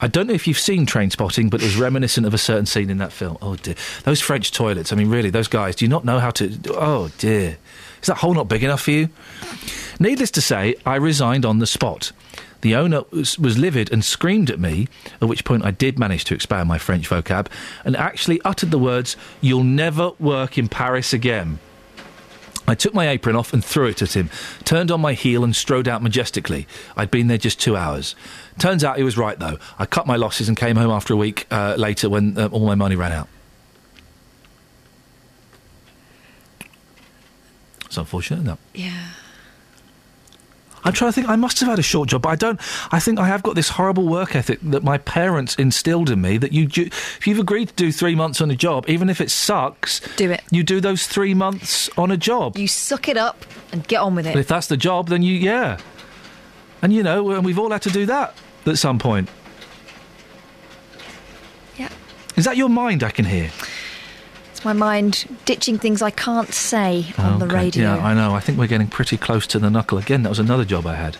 I don't know if you've seen Trainspotting, but it was reminiscent of a certain scene in that film. Oh dear, those French toilets. I mean, really, those guys. Do you not know how to? Oh dear, is that hole not big enough for you? Needless to say, I resigned on the spot. The owner was, was livid and screamed at me, at which point I did manage to expand my French vocab and actually uttered the words, You'll never work in Paris again. I took my apron off and threw it at him, turned on my heel and strode out majestically. I'd been there just two hours. Turns out he was right, though. I cut my losses and came home after a week uh, later when uh, all my money ran out. It's unfortunate, no. Yeah. I'm trying to think. I must have had a short job, but I don't. I think I have got this horrible work ethic that my parents instilled in me. That you, do, if you've agreed to do three months on a job, even if it sucks, Do it. You do those three months on a job. You suck it up and get on with But it. if that's the job, then you, yeah. And you know, and we've all had to do that at some point. Yeah. Is that your mind I can hear? My mind ditching things I can't say on the radio. Yeah, I know. I think we're getting pretty close to the knuckle again. That was another job I had.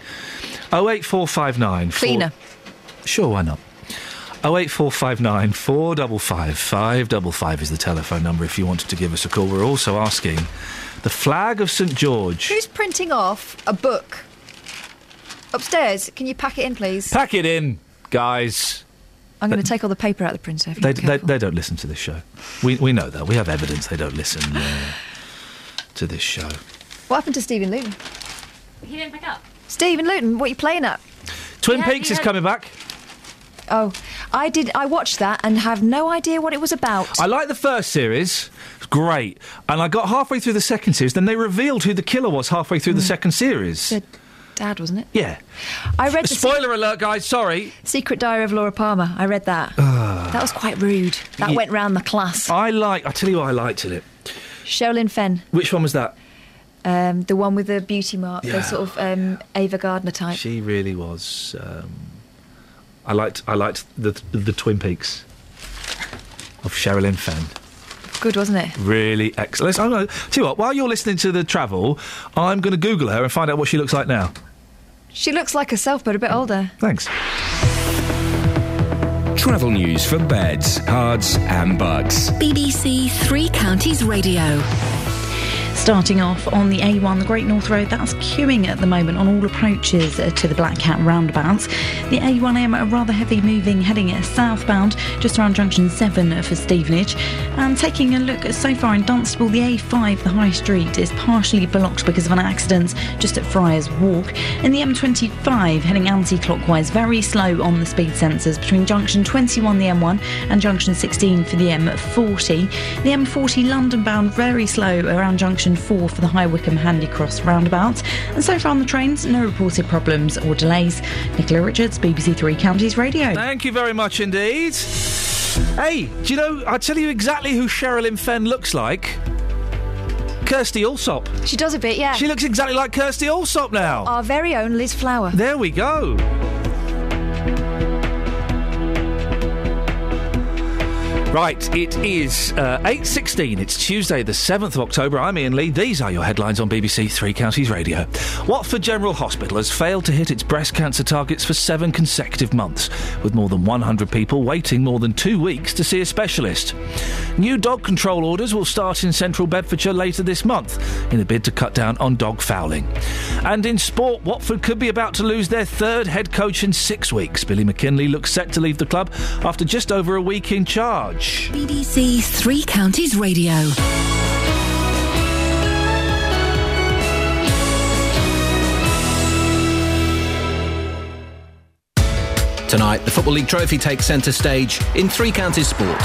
Oh eight four five nine. Cleaner. Sure, why not? Oh eight four five nine four double five five double five is the telephone number if you wanted to give us a call. We're also asking the flag of St George. Who's printing off a book? Upstairs. Can you pack it in, please? Pack it in, guys. I'm going to take all the paper out of the printer. If They, they, they don't listen to this show. We we know that. We have evidence they don't listen uh, to this show. What happened to Stephen Luton? He didn't pick up. Stephen Luton, what are you playing at? Twin Yeah, Peaks he is had- coming back. Oh, I did. I watched that and have no idea what it was about. I like the first series. It's great. And I got halfway through the second series, then they revealed who the killer was halfway through the second series. The dad, wasn't it? Yeah. I read the Spoiler alert, guys, sorry. Secret Diary of Laura Palmer. I read that. that was quite rude. That Yeah. went round the class. I like, I tell you what I liked in it. Sherilyn Fenn, Which one was that? um, the one with the beauty mark, Yeah. the sort of um, Ava Gardner type. She really was. Um, I liked, I liked the, the Twin Peaks of Sherilyn Fenn. Good, wasn't it? Really excellent. I'm gonna, tell you what, while you're listening to the travel, I'm going to Google her and find out what she looks like now. She looks like herself, but a bit older. Thanks. Travel news for beds, cards, and bucks. BBC Three Counties Radio. Starting off on the A1, the Great North Road, that's queuing at the moment on all approaches to the Black Cat roundabouts. The A1M are rather heavy moving, heading southbound, just around junction 7 for Stevenage. And taking a look so far in Dunstable, the A5, the High Street, is partially blocked because of an accident just at Friars Walk. And the M25 heading anti clockwise, very slow on the speed sensors between junction 21, the M1, and junction 16 for the M40. The M40 London bound, very slow around junction 4 for the High Wycombe Handy Cross roundabout. And so far on the trains, no reported problems or delays. Nicola Richards, BBC Three Counties Radio. Thank you very much indeed. Hey, do you know, I'll tell you exactly who Sherilyn Fenn looks like. Kirstie Allsopp. She does a bit, yeah. She looks exactly like Kirstie Allsopp now. Our very own Liz Flower. There we go. Right, it is uh, 8.16. It's Tuesday, the 7th of October. I'm Iain Lee. These are your headlines on BBC Three Counties Radio. Watford General Hospital has failed to hit its breast cancer targets for seven consecutive months, with more than 100 people waiting more than two weeks to see a specialist. New dog control orders will start in central Bedfordshire later this month in a bid to cut down on dog fouling. And in sport, Watford could be about to lose their third head coach in six weeks. Billy McKinlay looks set to leave the club after just over a week in charge. BBC Three Counties Radio. Tonight, the Football League Trophy takes centre stage in three counties sport.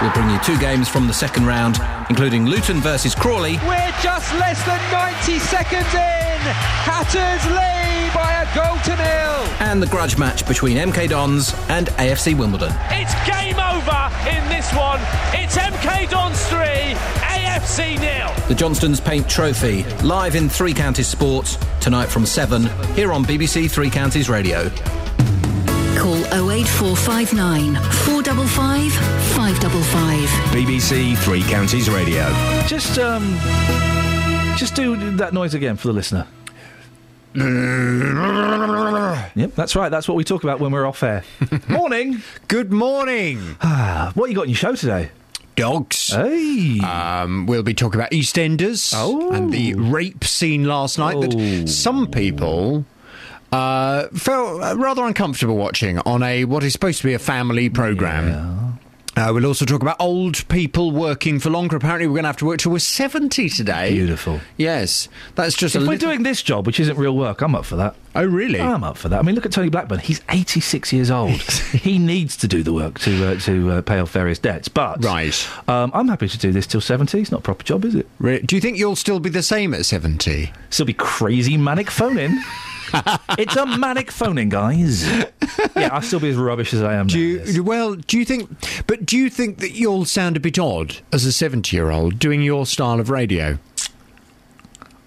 We'll bring you two games from the second round, including Luton versus Crawley We're just less than 90 seconds in. Hatters lead by a goal to nil. and the grudge match between MK Dons and AFC Wimbledon. It's game over in this one. It's MK Dons 3, AFC nil. The Johnstone's Paint Trophy, live in Three Counties Sports, tonight from 7, here on BBC Three Counties Radio. Call 08459 455 555. BBC Three Counties Radio. Just, um, just do that noise again for the listener. Yep, that's right. That's what we talk about when we're off air. *laughs* morning. Good morning. what you got in your show today? Dogs. Hey. Um, we'll be talking about EastEnders and the rape scene last night that some people uh, felt uh, rather uncomfortable watching on a what is supposed to be a family program. Uh, we'll also talk about old people working for longer. Apparently, we're going to have to work till we're 70 today. Beautiful. Yes. That's just if we're little- doing this job, which isn't real work, I'm up for that. Oh, really? I'm up for that. I mean, look at Tony Blackburn. He's 86 years old. *laughs* he needs to do the work to uh, to uh, pay off various debts. But right, um, I'm happy to do this till 70. It's not a proper job, is it? Re- Do you think you'll still be the same at 70? Still be crazy manic phoning. *laughs* *laughs* it's a manic phoning, guys. yeah, I'll still be as rubbish as I am. Do you, well, do you think, but do you think that you'll sound a bit odd as a 70 year old doing your style of radio?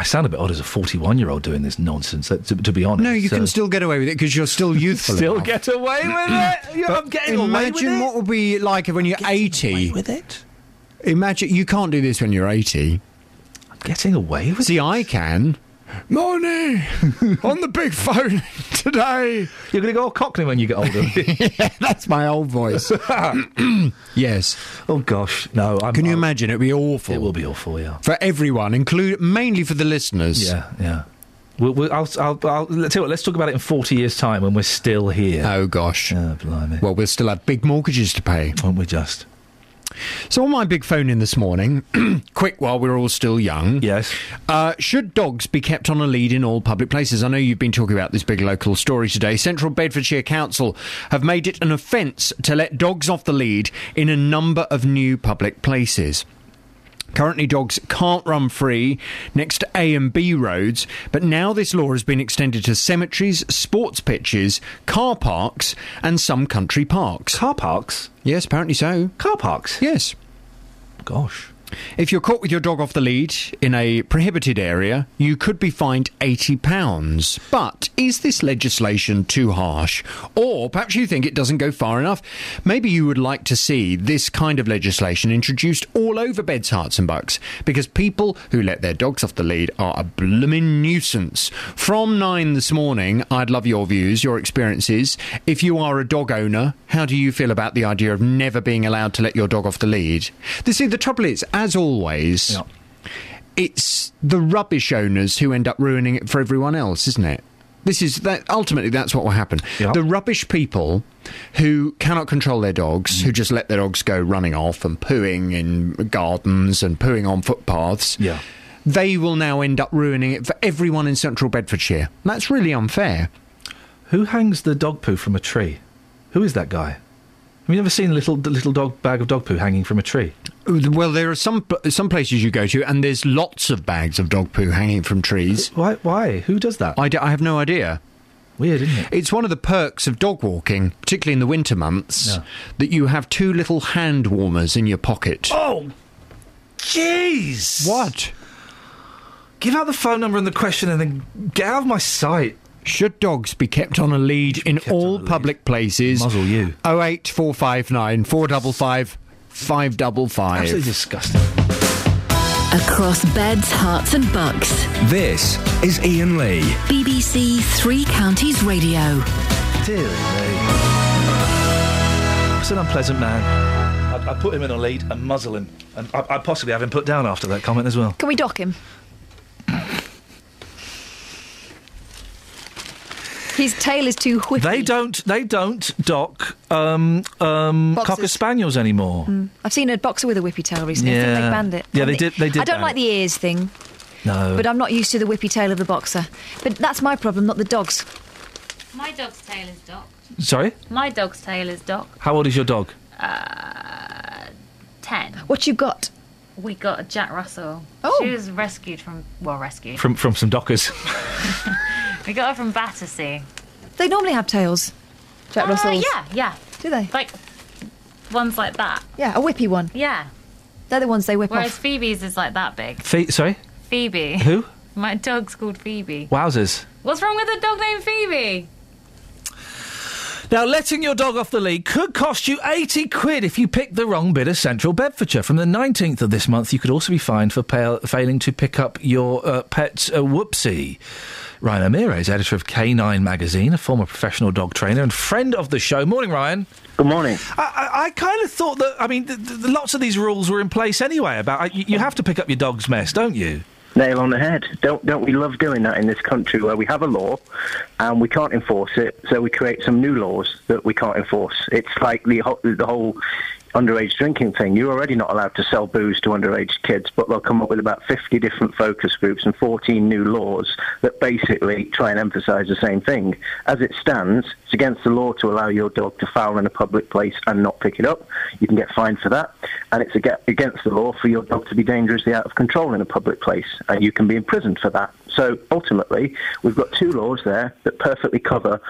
I sound a bit odd as a 41 year old doing this nonsense, to, to be honest. No, you So- can still get away with it because you're still *laughs* youthful. Still enough. get away with it? I'm getting away imagine with it. Imagine what will be like when you're 80. with it? Imagine you can't do this when you're 80. I'm getting away with it? See, I can. Morning *laughs* on the big phone today. You're going to go all cockney when you get older. *laughs* yeah, that's my old voice. *laughs* *clears throat* yes. Oh gosh, no. I'm, Can you I'm- imagine? It'd be awful. It will be awful, yeah. for everyone, include mainly for the listeners. Yeah, yeah. We'll, we'll, I'll, I'll, I'll, let's, tell you what, let's talk about it in 40 years' time when we're still here. Oh gosh. Oh, blimey. Well, we'll still have big mortgages to pay. Won't we just? So on my big phone in this morning, *clears throat* quick while we're all still young. Yes. Uh, should dogs be kept on a lead in all public places? I know you've been talking about this big local story today. Central Bedfordshire Council have made it an offence to let dogs off the lead in a number of new public places. Currently, dogs can't run free next to A and B roads, but now this law has been extended to cemeteries, sports pitches, car parks, and some country parks. Car parks? Yes, apparently so. Car parks? Yes. Gosh. If you're caught with your dog off the lead in a prohibited area, you could be fined £80. But is this legislation too harsh? Or perhaps you think it doesn't go far enough? Maybe you would like to see this kind of legislation introduced all over beds, Herts, and bucks, because people who let their dogs off the lead are a blooming nuisance. From nine this morning, I'd love your views, your experiences. If you are a dog owner, how do you feel about the idea of never being allowed to let your dog off the lead? You see, the trouble is, as always, it's the rubbish owners who end up ruining it for everyone else, isn't it? This is that ultimately that's what will happen. The rubbish people who cannot control their dogs, who just let their dogs go running off and pooing in gardens and pooing on footpaths. Yeah. They will now end up ruining it for everyone in central Bedfordshire. That's really unfair. Who hangs the dog poo from a tree? Who is that guy? Have you ever seen a little little dog bag of dog poo hanging from a tree? Well, there are some some places you go to, and there's lots of bags of dog poo hanging from trees. Why? Why? Who does that? I, d- I have no idea. Weird, isn't it? It's one of the perks of dog walking, particularly in the winter months, that you have two little hand warmers in your pocket. Oh, jeez! What? Give out the phone number and the question, and then get out of my sight. Should dogs be kept on a lead in all public places? Muzzle you. 08459 455 555. Absolutely disgusting. Across beds, Herts, and bucks. This is Iain Lee. BBC Three Counties Radio. Dear me. He's an unpleasant man. I'd, I'd put him in a lead and muzzle him. And I- I'd possibly have him put down after that comment as well. Can we dock him? His tail is too whippy. They don't. They don't dock um, um, cocker spaniels anymore. Mm. I've seen a boxer with a whippy tail recently. I think Yeah. they banned it. Yeah, I they did- they did I don't ban like the ears thing, No. but I'm not used to the whippy tail of the boxer. But that's my problem, not the dog's. My dog's tail is docked. Sorry. My dog's tail is docked. How old is your dog? Uh, ten. What you got? We got a Jack Russell. Oh. She was rescued from, well, rescued. From from some dockers. *laughs* we got her from Battersea. They normally have tails. Jack Uh, Russells. yeah, yeah. Do they? Like ones like that. Yeah, a whippy one. Yeah. They're the ones they whip Whereas off. Phoebe's is like that big. Phe- sorry. Phoebe. Who? My dog's called Phoebe. Wowzers. What's wrong with a dog named Phoebe? Now, letting your dog off the lead could cost you 80 quid if you pick the wrong bit of central Bedfordshire. From the 19th of this month, you could also be fined for pa- failing to pick up your uh, pet's uh, whoopsie. Ryan O'Meara is editor of K9 magazine, a former professional dog trainer and friend of the show. Morning, Ryan. Good morning. I, I, I kind of thought that, I mean, th- th- lots of these rules were in place anyway about uh, you, you have to pick up your dog's mess, don't you? Nail on the head. Don't don't we love doing that in this country where we have a law and we can't enforce it, so we create some new laws that we can't enforce. It's like the whole, the whole underage drinking thing. You're already not allowed to sell booze to underage kids, but they'll come up with about 50 different focus groups and 14 new laws that basically try and emphasise the same thing. As it stands, it's against the law to allow your dog to foul in a public place and not pick it up. You can get fined for that. And it's against the law for your dog to be dangerously out of control in a public place, and you can be imprisoned for that. So ultimately, we've got two laws there that perfectly cover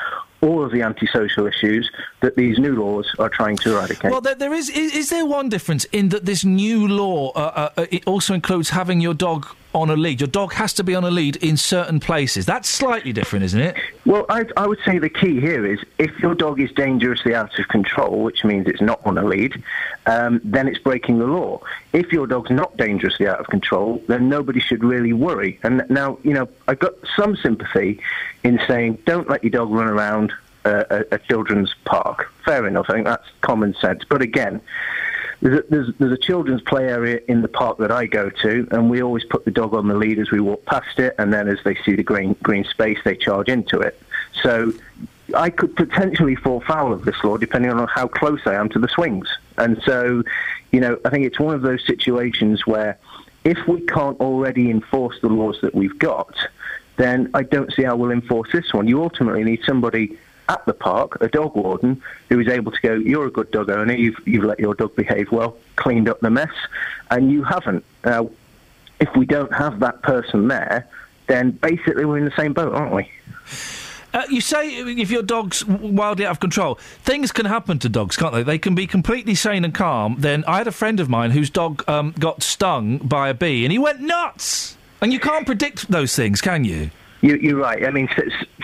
all of the antisocial issues that these new laws are trying to eradicate. Well, there, there is, is. Is there one difference in that this new law uh, uh, uh, it also includes having your dog on a lead? Your dog has to be on a lead in certain places. That's slightly different, isn't it? Well, I, I would say the key here is if your dog is dangerously out of control, which means it's not on a lead, um, then it's breaking the law. If your dog's not dangerously out of control, then nobody should really worry. And now, you know, I've got some sympathy in saying don't let your dog run around uh, a, a children's park. Fair enough. I think that's common sense. But again, there's a, there's, there's a children's play area in the park that I go to, and we always put the dog on the lead as we walk past it, and then as they see the green green space, they charge into it. So I could potentially fall foul of this law depending on how close I am to the swings. And so, you know, I think it's one of those situations where if we can't already enforce the laws that we've got, then I don't see how we'll enforce this one. You ultimately need somebody at the park, a dog warden, who is able to go, you're a good dog owner, you've, you've let your dog behave well, cleaned up the mess, and you haven't. Now, if we don't have that person there, then basically we're in the same boat, aren't we? Uh, you say if your dog's wildly out of control, things can happen to dogs, can't they? They can be completely sane and calm. Then I had a friend of mine whose dog um, got stung by a bee, and he went nuts. And you can't predict those things, can you? You, you're right. I mean,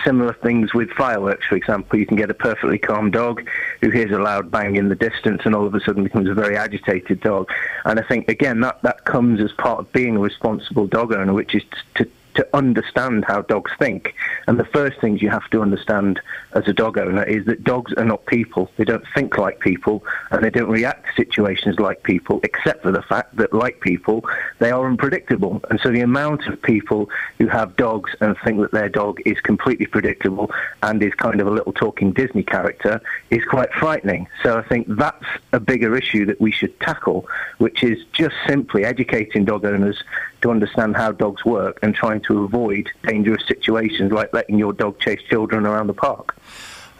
similar things with fireworks, for example. You can get a perfectly calm dog who hears a loud bang in the distance and all of a sudden becomes a very agitated dog. And I think, again, that, that comes as part of being a responsible dog owner, which is to, to understand how dogs think. And the first things you have to understand as a dog owner is that dogs are not people. They don't think like people and they don't react to situations like people, except for the fact that, like people, they are unpredictable. And so the amount of people who have dogs and think that their dog is completely predictable and is kind of a little talking Disney character is quite frightening. So I think that's a bigger issue that we should tackle, which is just simply educating dog owners to understand how dogs work and trying to avoid dangerous situations like letting your dog chase children around the park.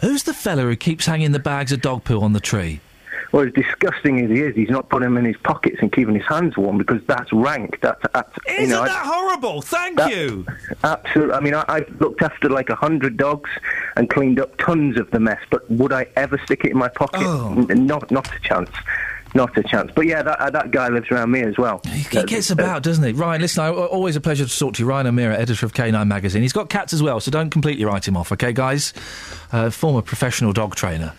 Who's the fella who keeps hanging the bags of dog poo on the tree? Well, as disgusting as he is, he's not putting them in his pockets and keeping his hands warm because that's rank. That's, that's Isn't you know, I- that horrible? Thank That- you. Absolutely. I mean, I, I've looked after like a hundred dogs and cleaned up tons of the mess. But would I ever stick it in my pocket? Oh. N- Not, not a chance. Not a chance. But yeah, that, uh, that guy lives around me as well. He gets about, doesn't he? Ryan, listen, I, always a pleasure to talk to you. Ryan O'Meara, editor of K9 Magazine. He's got cats as well, so don't completely write him off, okay, guys? Uh, former professional dog trainer.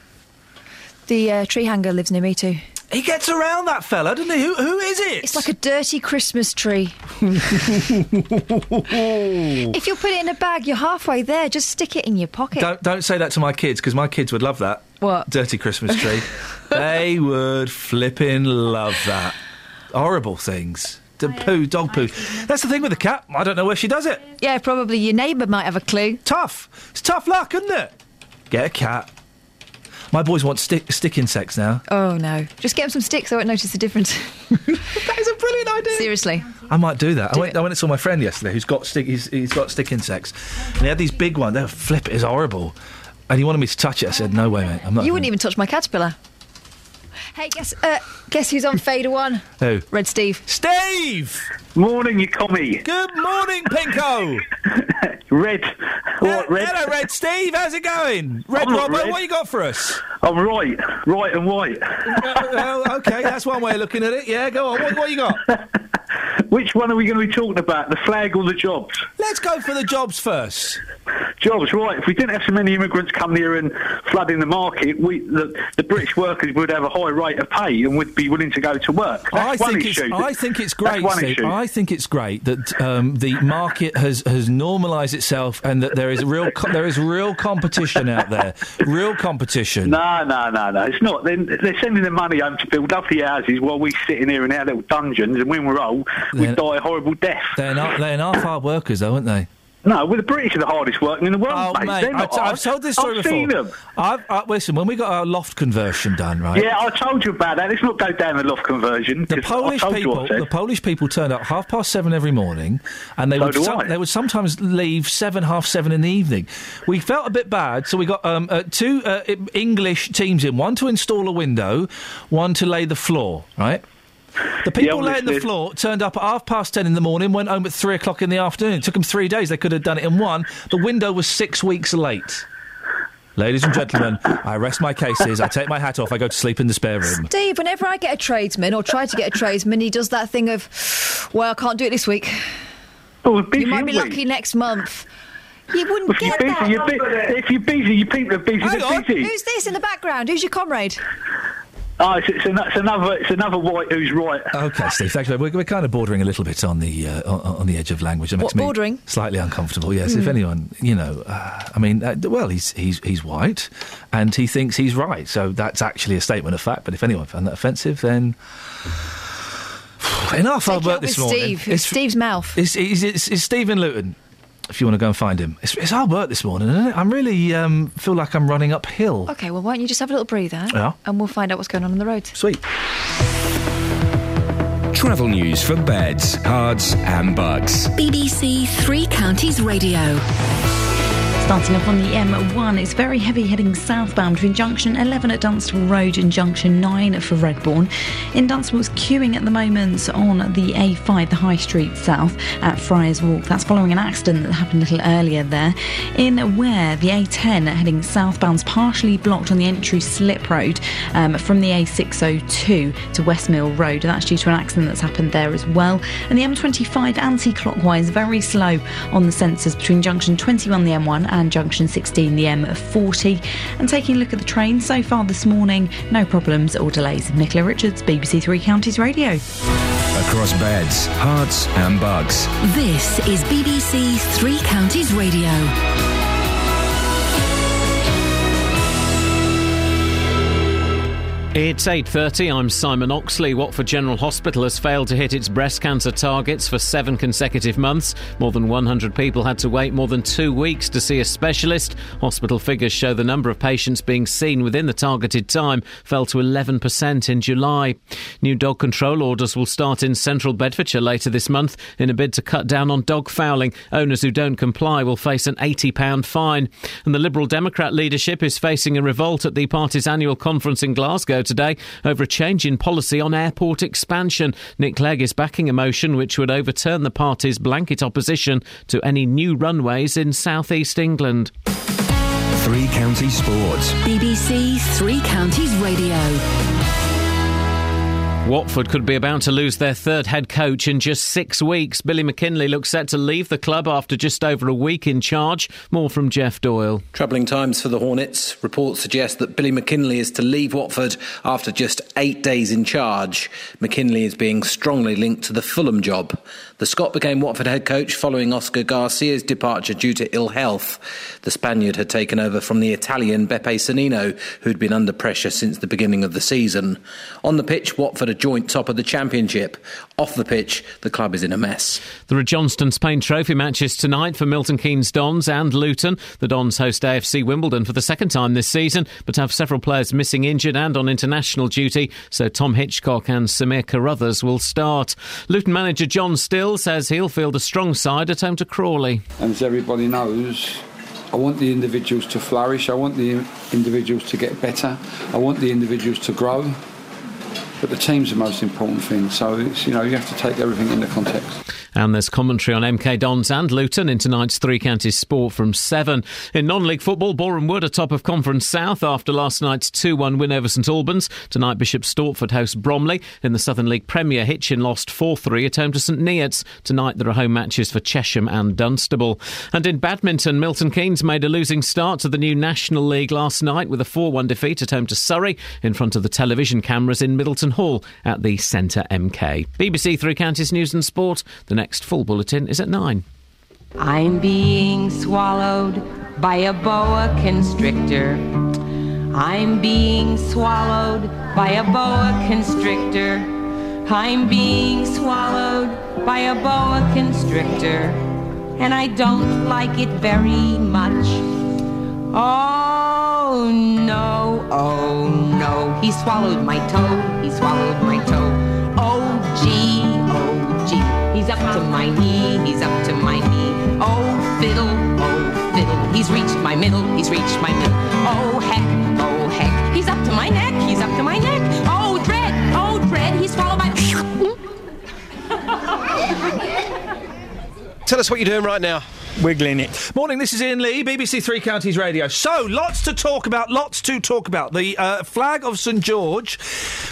The uh, tree hanger lives near me too. He gets around that fella, doesn't he? Who, who is it? It's like a dirty Christmas tree. *laughs* if you put it in a bag, you're halfway there. Just stick it in your pocket. Don't, don't say that to my kids, because my kids would love that. What? Dirty Christmas tree. *laughs* they would flipping love that. Horrible things. The poo, dog poo. That's the thing with the cat. I don't know where she does it. Yeah, probably your neighbour might have a clue. Tough. It's tough luck, isn't it? Get a cat. My boys want stick, stick insects now. Oh no! Just get him some sticks. I won't notice the difference. *laughs* that is a brilliant idea. Seriously. I might do that. I, went, I went and saw my friend yesterday who's got stick. He's, he's got stick insects, and he had these big ones. They flip. It is horrible. And he wanted me to touch it. I said, "No way, mate. I'm not." You wouldn't even touch my caterpillar. Hey, guess uh, guess who's on Fader One? Who? Red Steve. Steve. Morning, you commie. Good morning, Pinko. *laughs* Red. What, Red? Hello, Red Steve. How's it going? Red Robert, red. what you got for us? I'm right, right and white. Uh, well, okay, that's one way of looking at it. Yeah, go on. What, what you got? *laughs* Which one are we going to be talking about, the flag or the jobs? Let's go for the jobs first. Jobs, right. If we didn't have so many immigrants come here and flooding the market, we, the, the British workers would have a high rate of pay and would be willing to go to work. That's I think issue. it's I think it's That's great, one Steve. issue. I think it's great that um, the market has has normalised itself and that there is real co- there is real competition out there, real competition. No, no, no, no. It's not. They're, they're sending the money home to build lovely houses while we're sitting here in our little dungeons, and when we're old, we They're- die a horrible death. They're not they're not hard workers though, aren't they? No, well, the British are the hardest working in the world, Oh, mate. mate, I not t- hard. I've told this story I've before. seen them. I've, uh, listen, when we got our loft conversion done, right? Yeah, I told you about that. Let's not go down the loft conversion. The Polish I told you what I people, the Polish people turned up half past seven every morning, and they So would some- they would sometimes leave seven, half seven in the evening. We felt a bit bad, so we got um, uh, two uh, English teams in, one to install a window, one to lay the floor. Right. The people I'm laying the floor turned up at half past ten in the morning, went home at three o'clock in the afternoon. It took them three days. They could have done it in one. The window was six weeks late. Ladies and gentlemen, I rest my cases. I take my hat off. I go to sleep in the spare room. Steve, whenever I get a tradesman or try to get a tradesman, he does that thing of, well, I can't do it this week. Oh, busy, you might be aren't we? lucky next month. You wouldn't If you're get busy, that. you're bu- if you're busy, you people are busy. Hang on. busy. Who's this in the background? Who's your comrade? Oh, it's, it's, an, it's another. It's another white who's right. Okay, Steve. Thanks. We're, we're kind of bordering a little bit on the uh, on, on the edge of language. It makes What, me bordering? Slightly uncomfortable. Yes. If Mm. anyone, you know, uh, I mean, uh, well, he's he's he's white, and he thinks he's right. So that's actually a statement of fact. But if anyone found that offensive, then. *sighs* Enough. I'll Take it work this with morning. Steve. It's Steve's mouth. It's, it's, it's, it's Stephen Luton. If you want to go and find him. It's, it's hard work this morning, isn't it? I'm really um, feel like I'm running uphill. Okay, well, why don't you just have a little breather? Yeah. And we'll find out what's going on on the road. Sweet. Travel news for beds, cards, and bucks. BBC Three Counties Radio. Starting off on the M1, it's very heavy heading southbound between junction 11 at Dunstable Road and junction 9 for Redbourn. In Dunstable, it's queuing at the moment on the A5, the High Street South at Friars Walk. That's following an accident that happened a little earlier there. In Ware, the A10 heading southbound's partially blocked on the entry slip road um, from the A602 to Westmill Road. That's due to an accident that's happened there as well. And the M25 anti clockwise, very slow on the sensors between junction 21, the M1, and junction 16, the M40. And taking a look at the train so far this morning, no problems or delays. Nicola Richards, BBC Three Counties Radio. Across beds, Herts, and bucks. This is BBC Three Counties Radio. It's 8:30. I'm Simon Oxley. Watford General Hospital has failed to hit its breast cancer targets for 7 consecutive months. More than 100 people had to wait more than 2 weeks to see a specialist. Hospital figures show the number of patients being seen within the targeted time fell to 11% in July. New dog control orders will start in central Bedfordshire later this month in a bid to cut down on dog fouling. Owners who don't comply will face an 80 pound fine. And the Liberal Democrat leadership is facing a revolt at the party's annual conference in Glasgow today over a change in policy on airport expansion. Nick Clegg is backing a motion which would overturn the party's blanket opposition to any new runways in southeast England. Three Counties Sports. BBC Three Counties Radio. Watford could be about to lose their third head coach in just six weeks. Billy McKinlay looks set to leave the club after just over a week in charge. More from Jeff Doyle. Troubling times for the Hornets. Reports suggest that Billy McKinlay is to leave Watford after just eight days in charge. McKinlay is being strongly linked to the Fulham job. The Scot became Watford head coach following Oscar Garcia's departure due to ill health. The Spaniard had taken over from the Italian Beppe Sannino, who'd been under pressure since the beginning of the season. On the pitch, Watford are joint top of the championship. Off the pitch, the club is in a mess. There are Johnstone's Paint Trophy matches tonight for Milton Keynes Dons and Luton. The Dons host AFC Wimbledon for the second time this season, but have several players missing, injured, and on international duty. So Tom Hitchcock and Samir Carruthers will start. Luton manager John Still says he'll field a strong side at home to Crawley. And as everybody knows, I want the individuals to flourish. I want the individuals to get better. I want the individuals to grow. But the team's the most important thing. So you know you have to take everything into context. And there's commentary on MK Dons and Luton in tonight's Three Counties Sport from 7. In non league football, Boreham Wood are top of Conference South after last night's 2 1 win over St Albans. Tonight, Bishop Stortford host Bromley. In the Southern League Premier, Hitchin lost 4 3 at home to St Neots. Tonight, there are home matches for Chesham and Dunstable. And in badminton, Milton Keynes made a losing start to the new National League last night with a 4 1 defeat at home to Surrey in front of the television cameras in Middleton Hall at the Centre MK. BBC Three Counties News and Sport. The next full bulletin is at 9. I'm being swallowed by a boa constrictor. I'm being swallowed by a boa constrictor. I'm being swallowed by a boa constrictor. And I don't like it very much. Oh no, oh no. He swallowed my toe, he swallowed my toe. Oh gee. He's up to my knee, he's up to my knee. Oh fiddle, oh fiddle. He's reached my middle, he's reached my middle. Oh heck, oh heck. He's up to my neck, he's up to my neck. Oh dread, oh dread. He swallowed my. Tell us what you're doing right now. Wiggling it. Morning, this is Iain Lee, BBC Three Counties Radio. So, lots to talk about, lots to talk about. The uh, flag of St George,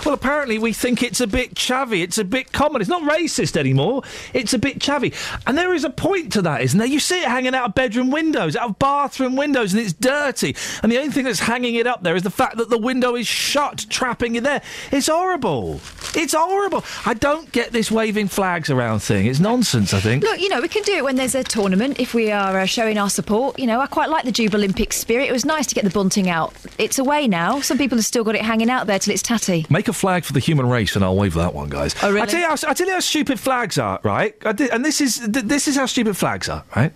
well, apparently we think it's a bit chavvy, it's a bit common. It's not racist anymore, it's a bit chavvy. And there is a point to that, isn't there? You see it hanging out of bedroom windows, out of bathroom windows, and it's dirty. And the only thing that's hanging it up there is the fact that the window is shut, trapping it there. It's horrible. It's horrible. I don't get this waving flags around thing. It's nonsense, I think. Look, you know, we can do it when there's a tournament if we are uh, showing our support. You know, I quite like the Jubilympic spirit. It was nice to get the bunting out. It's away now. Some people have still got it hanging out there till it's tatty. Make a flag for the human race, and I'll wave that one, guys. Oh, really? I tell you how, I tell you how stupid flags are, right? I did, and this is this is how stupid flags are, right?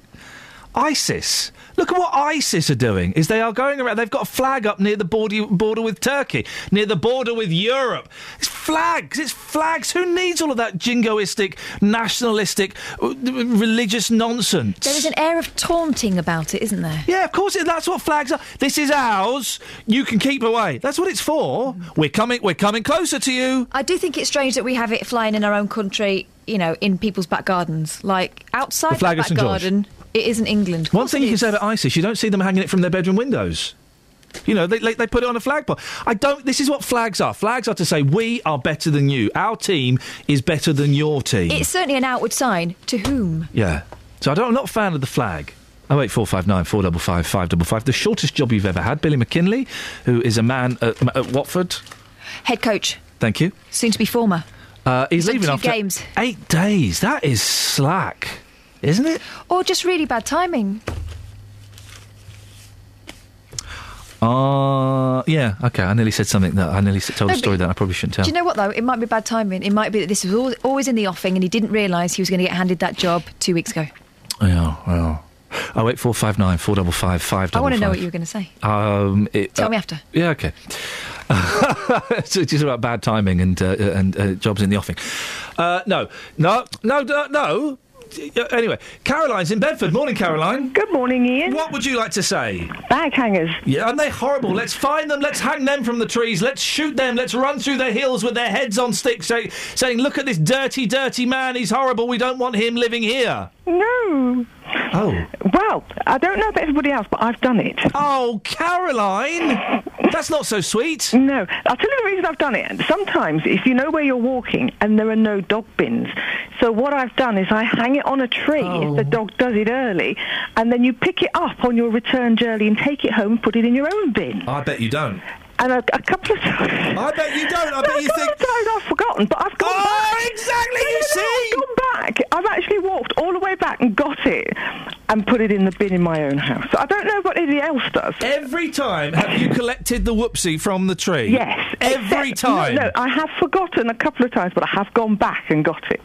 ISIS. Look at what ISIS are doing. Is they are going around. They've got a flag up near the border border with Turkey, near the border with Europe. It's flags. It's flags. Who needs all of that jingoistic, nationalistic, uh, religious nonsense? There is an air of taunting about it, isn't there? Yeah, of course. It, that's what flags are. This is ours. You can keep away. That's what it's for. We're coming. We're coming closer to you. I do think it's strange that we have it flying in our own country, you know, in people's back gardens. Like outside The flag the of back St. George. It isn't England. One thing you can say about ISIS, you don't see them hanging it from their bedroom windows. You know, they, they, they put it on a flagpole. I don't. This is what flags are. Flags are to say we are better than you. Our team is better than your team. It's certainly an outward sign. To whom? Yeah. So I don't, I'm not a fan of the flag. Oh eight four five nine four double five five double five. The shortest job you've ever had, Billy McKinlay, who is a man at, at Watford. Head coach, Thank you. soon to be former. Uh, he's He's leaving after games. eight days. That is slack, isn't it? Or just really bad timing. Uh, yeah. Okay. I nearly said something that I nearly told No, a story that I probably shouldn't tell. Do you know what though? It might be bad timing. It might be that this was al- always in the offing, and he didn't realise he was going to get handed that job two weeks ago. Oh yeah. Well. Oh eight four five nine four double five five I want to know what you were going to say. Um, it, Tell uh, me after. Yeah, okay. *laughs* so it's just about bad timing and uh, and uh, jobs in the offing. Uh, no, no, no, no, Anyway, Caroline's in Bedford. Morning, Caroline. Good morning, Iain. What would you like to say? Bag hangers. Yeah, aren't they horrible? Let's find them. Let's hang them from the trees. Let's shoot them. Let's run through their hills with their heads on sticks, say, saying, "Look at this dirty, dirty man. He's horrible. We don't want him living here." No. Oh. Well, I don't know about everybody else, but I've done it. Oh, Caroline! That's not so sweet. No. I'll tell you the reason I've done it. Sometimes, if you know where you're walking and there are no dog bins, so what I've done is I hang it on a tree if the oh. dog does it early, and then you pick it up on your return journey and take it home and put it in your own bin. I bet you don't. And a, a couple of times. I bet you don't. I bet you think. Sometimes I've forgotten, but I've gone Oh, back. exactly, No, you no, no, see? I've gone back. I've actually walked all the way back and got it and put it in the bin in my own house. I don't know what anybody else does. Every time, have you collected the whoopsie from the tree? Yes. Every except- time. No, no, I have forgotten a couple of times, but I have gone back and got it.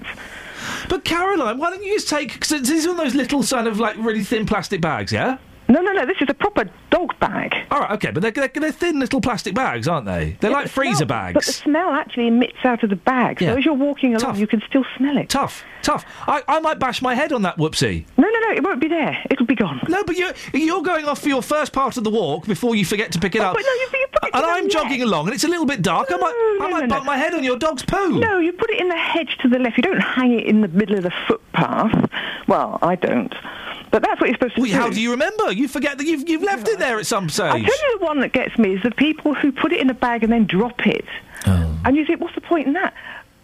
But Caroline, why don't you just take? Cause these are one of those little, kind of like really thin plastic bags, yeah? No, no, no. This is a proper dog bag. All right, okay, but they're, they're, they're thin little plastic bags, aren't they? They're Yeah, like freezer smell- bags. But the smell actually emits out of the bag. Yeah. So as you're walking along, Tough. you can still smell it. Tough, tough. I, I might bash my head on that whoopsie. No, no, no. It won't be there. It'll be gone. No, but you're, you're going off for your first part of the walk before you forget to pick it oh, up. But no, you, you put it and I'm jogging along, and it's a little bit dark. I might, I might no, bump no. my head on your dog's poo. No, you put it in the hedge to the left. You don't hang it in the middle of the footpath. Well, I don't. But that's what you're supposed to Well, do. how do you remember? You forget that you've, you've left it there at some stage. I tell you the one that gets me is the people who put it in a bag and then drop it. Oh. And you think, what's the point in that?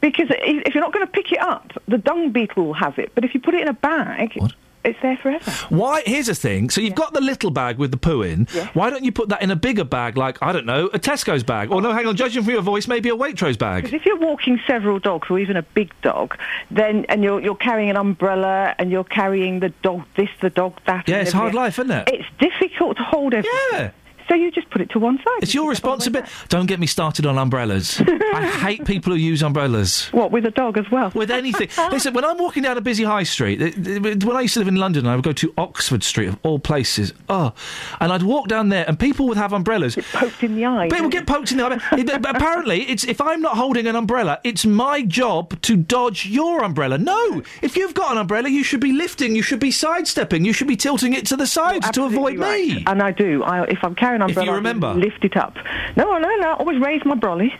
Because if you're not going to pick it up, the dung beetle will have it. But if you put it in a bag, it's there forever. Why? Here's a thing. So you've got the little bag with the poo in. Why don't you put that in a bigger bag, like I don't know, a Tesco's bag? Or no, hang on. Judging from your voice, maybe a Waitrose bag. Because if you're walking several dogs, or even a big dog, then and you're you're carrying an umbrella and you're carrying the dog this, the dog that. Yeah, it's hard life, isn't it? It's difficult to hold everything. Yeah. So you just put it to one side. It's your responsibility. Don't get me started on umbrellas. *laughs* I hate people who use umbrellas. What with a dog as well? With anything. *laughs* Listen, when I'm walking down a busy high street, it- it- when I used to live in London, I would go to Oxford Street of all places. Oh, and I'd walk down there, and people would have umbrellas. poked in the eye. People get poked in the eye. *laughs* It- apparently, it's if I'm not holding an umbrella, it's my job to dodge your umbrella. No, if you've got an umbrella, you should be lifting, you should be sidestepping, you should be tilting it to the sides to avoid me. And I do. I, if I'm carrying an If you remember. lift it up. No, no, no. I always raise my brolly.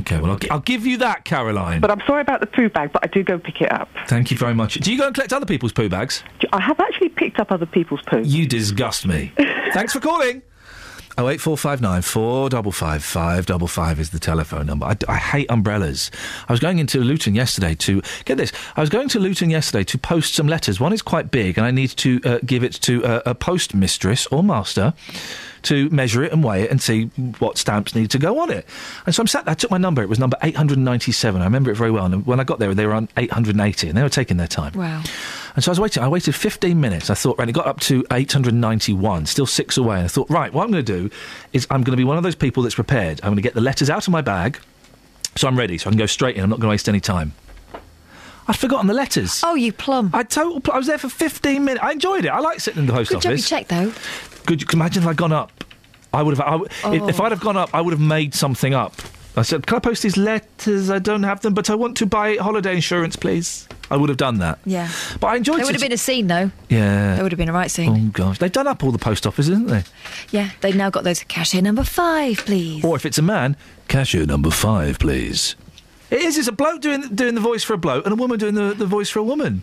Okay, well, I'll, gi- I'll give you that, Caroline. But I'm sorry about the poo bag, but I do go pick it up. Thank you very much. Do you go and collect other people's poo bags? I have actually picked up other people's poo. You disgust me. *laughs* Thanks for calling. Oh eight four five nine four double five five double five is the telephone number. I, I hate umbrellas. I was going into Luton yesterday to get this. I was going to Luton yesterday to post some letters. One is quite big, and I need to uh, give it to uh, a post mistress or master to measure it and weigh it and see what stamps need to go on it. And so I'm sat there. I took my number. It was number eight hundred ninety seven. I remember it very well. And when I got there, they were on eight hundred eighty, and they were taking their time. Wow. And so I was waiting. I waited 15 minutes. I thought, right, it got up to 891, still six away. And I thought, right, what I'm going to do is I'm going to be one of those people that's prepared. I'm going to get the letters out of my bag so I'm ready, so I can go straight in. I'm not going to waste any time. I'd forgotten the letters. Oh, you plum. I total. pl- I was there for 15 minutes. I enjoyed it. I like sitting in the post Good job you office. checked, though. Could you imagine if I'd gone up? I would have. I, Oh. If I'd have gone up, I would have made something up. I said, "Can I post these letters? I don't have them, but I want to buy holiday insurance, please." I would have done that. Yeah. But I enjoyed it. Would have been a scene, though. Yeah. it would have been a right scene. Oh gosh, they've done up all the post offices, haven't they? Yeah, they've now got those cashier number five, please. Or if it's a man, cashier number five, please. It is. It's a bloke doing doing the voice for a bloke and a woman doing the, the voice for a woman.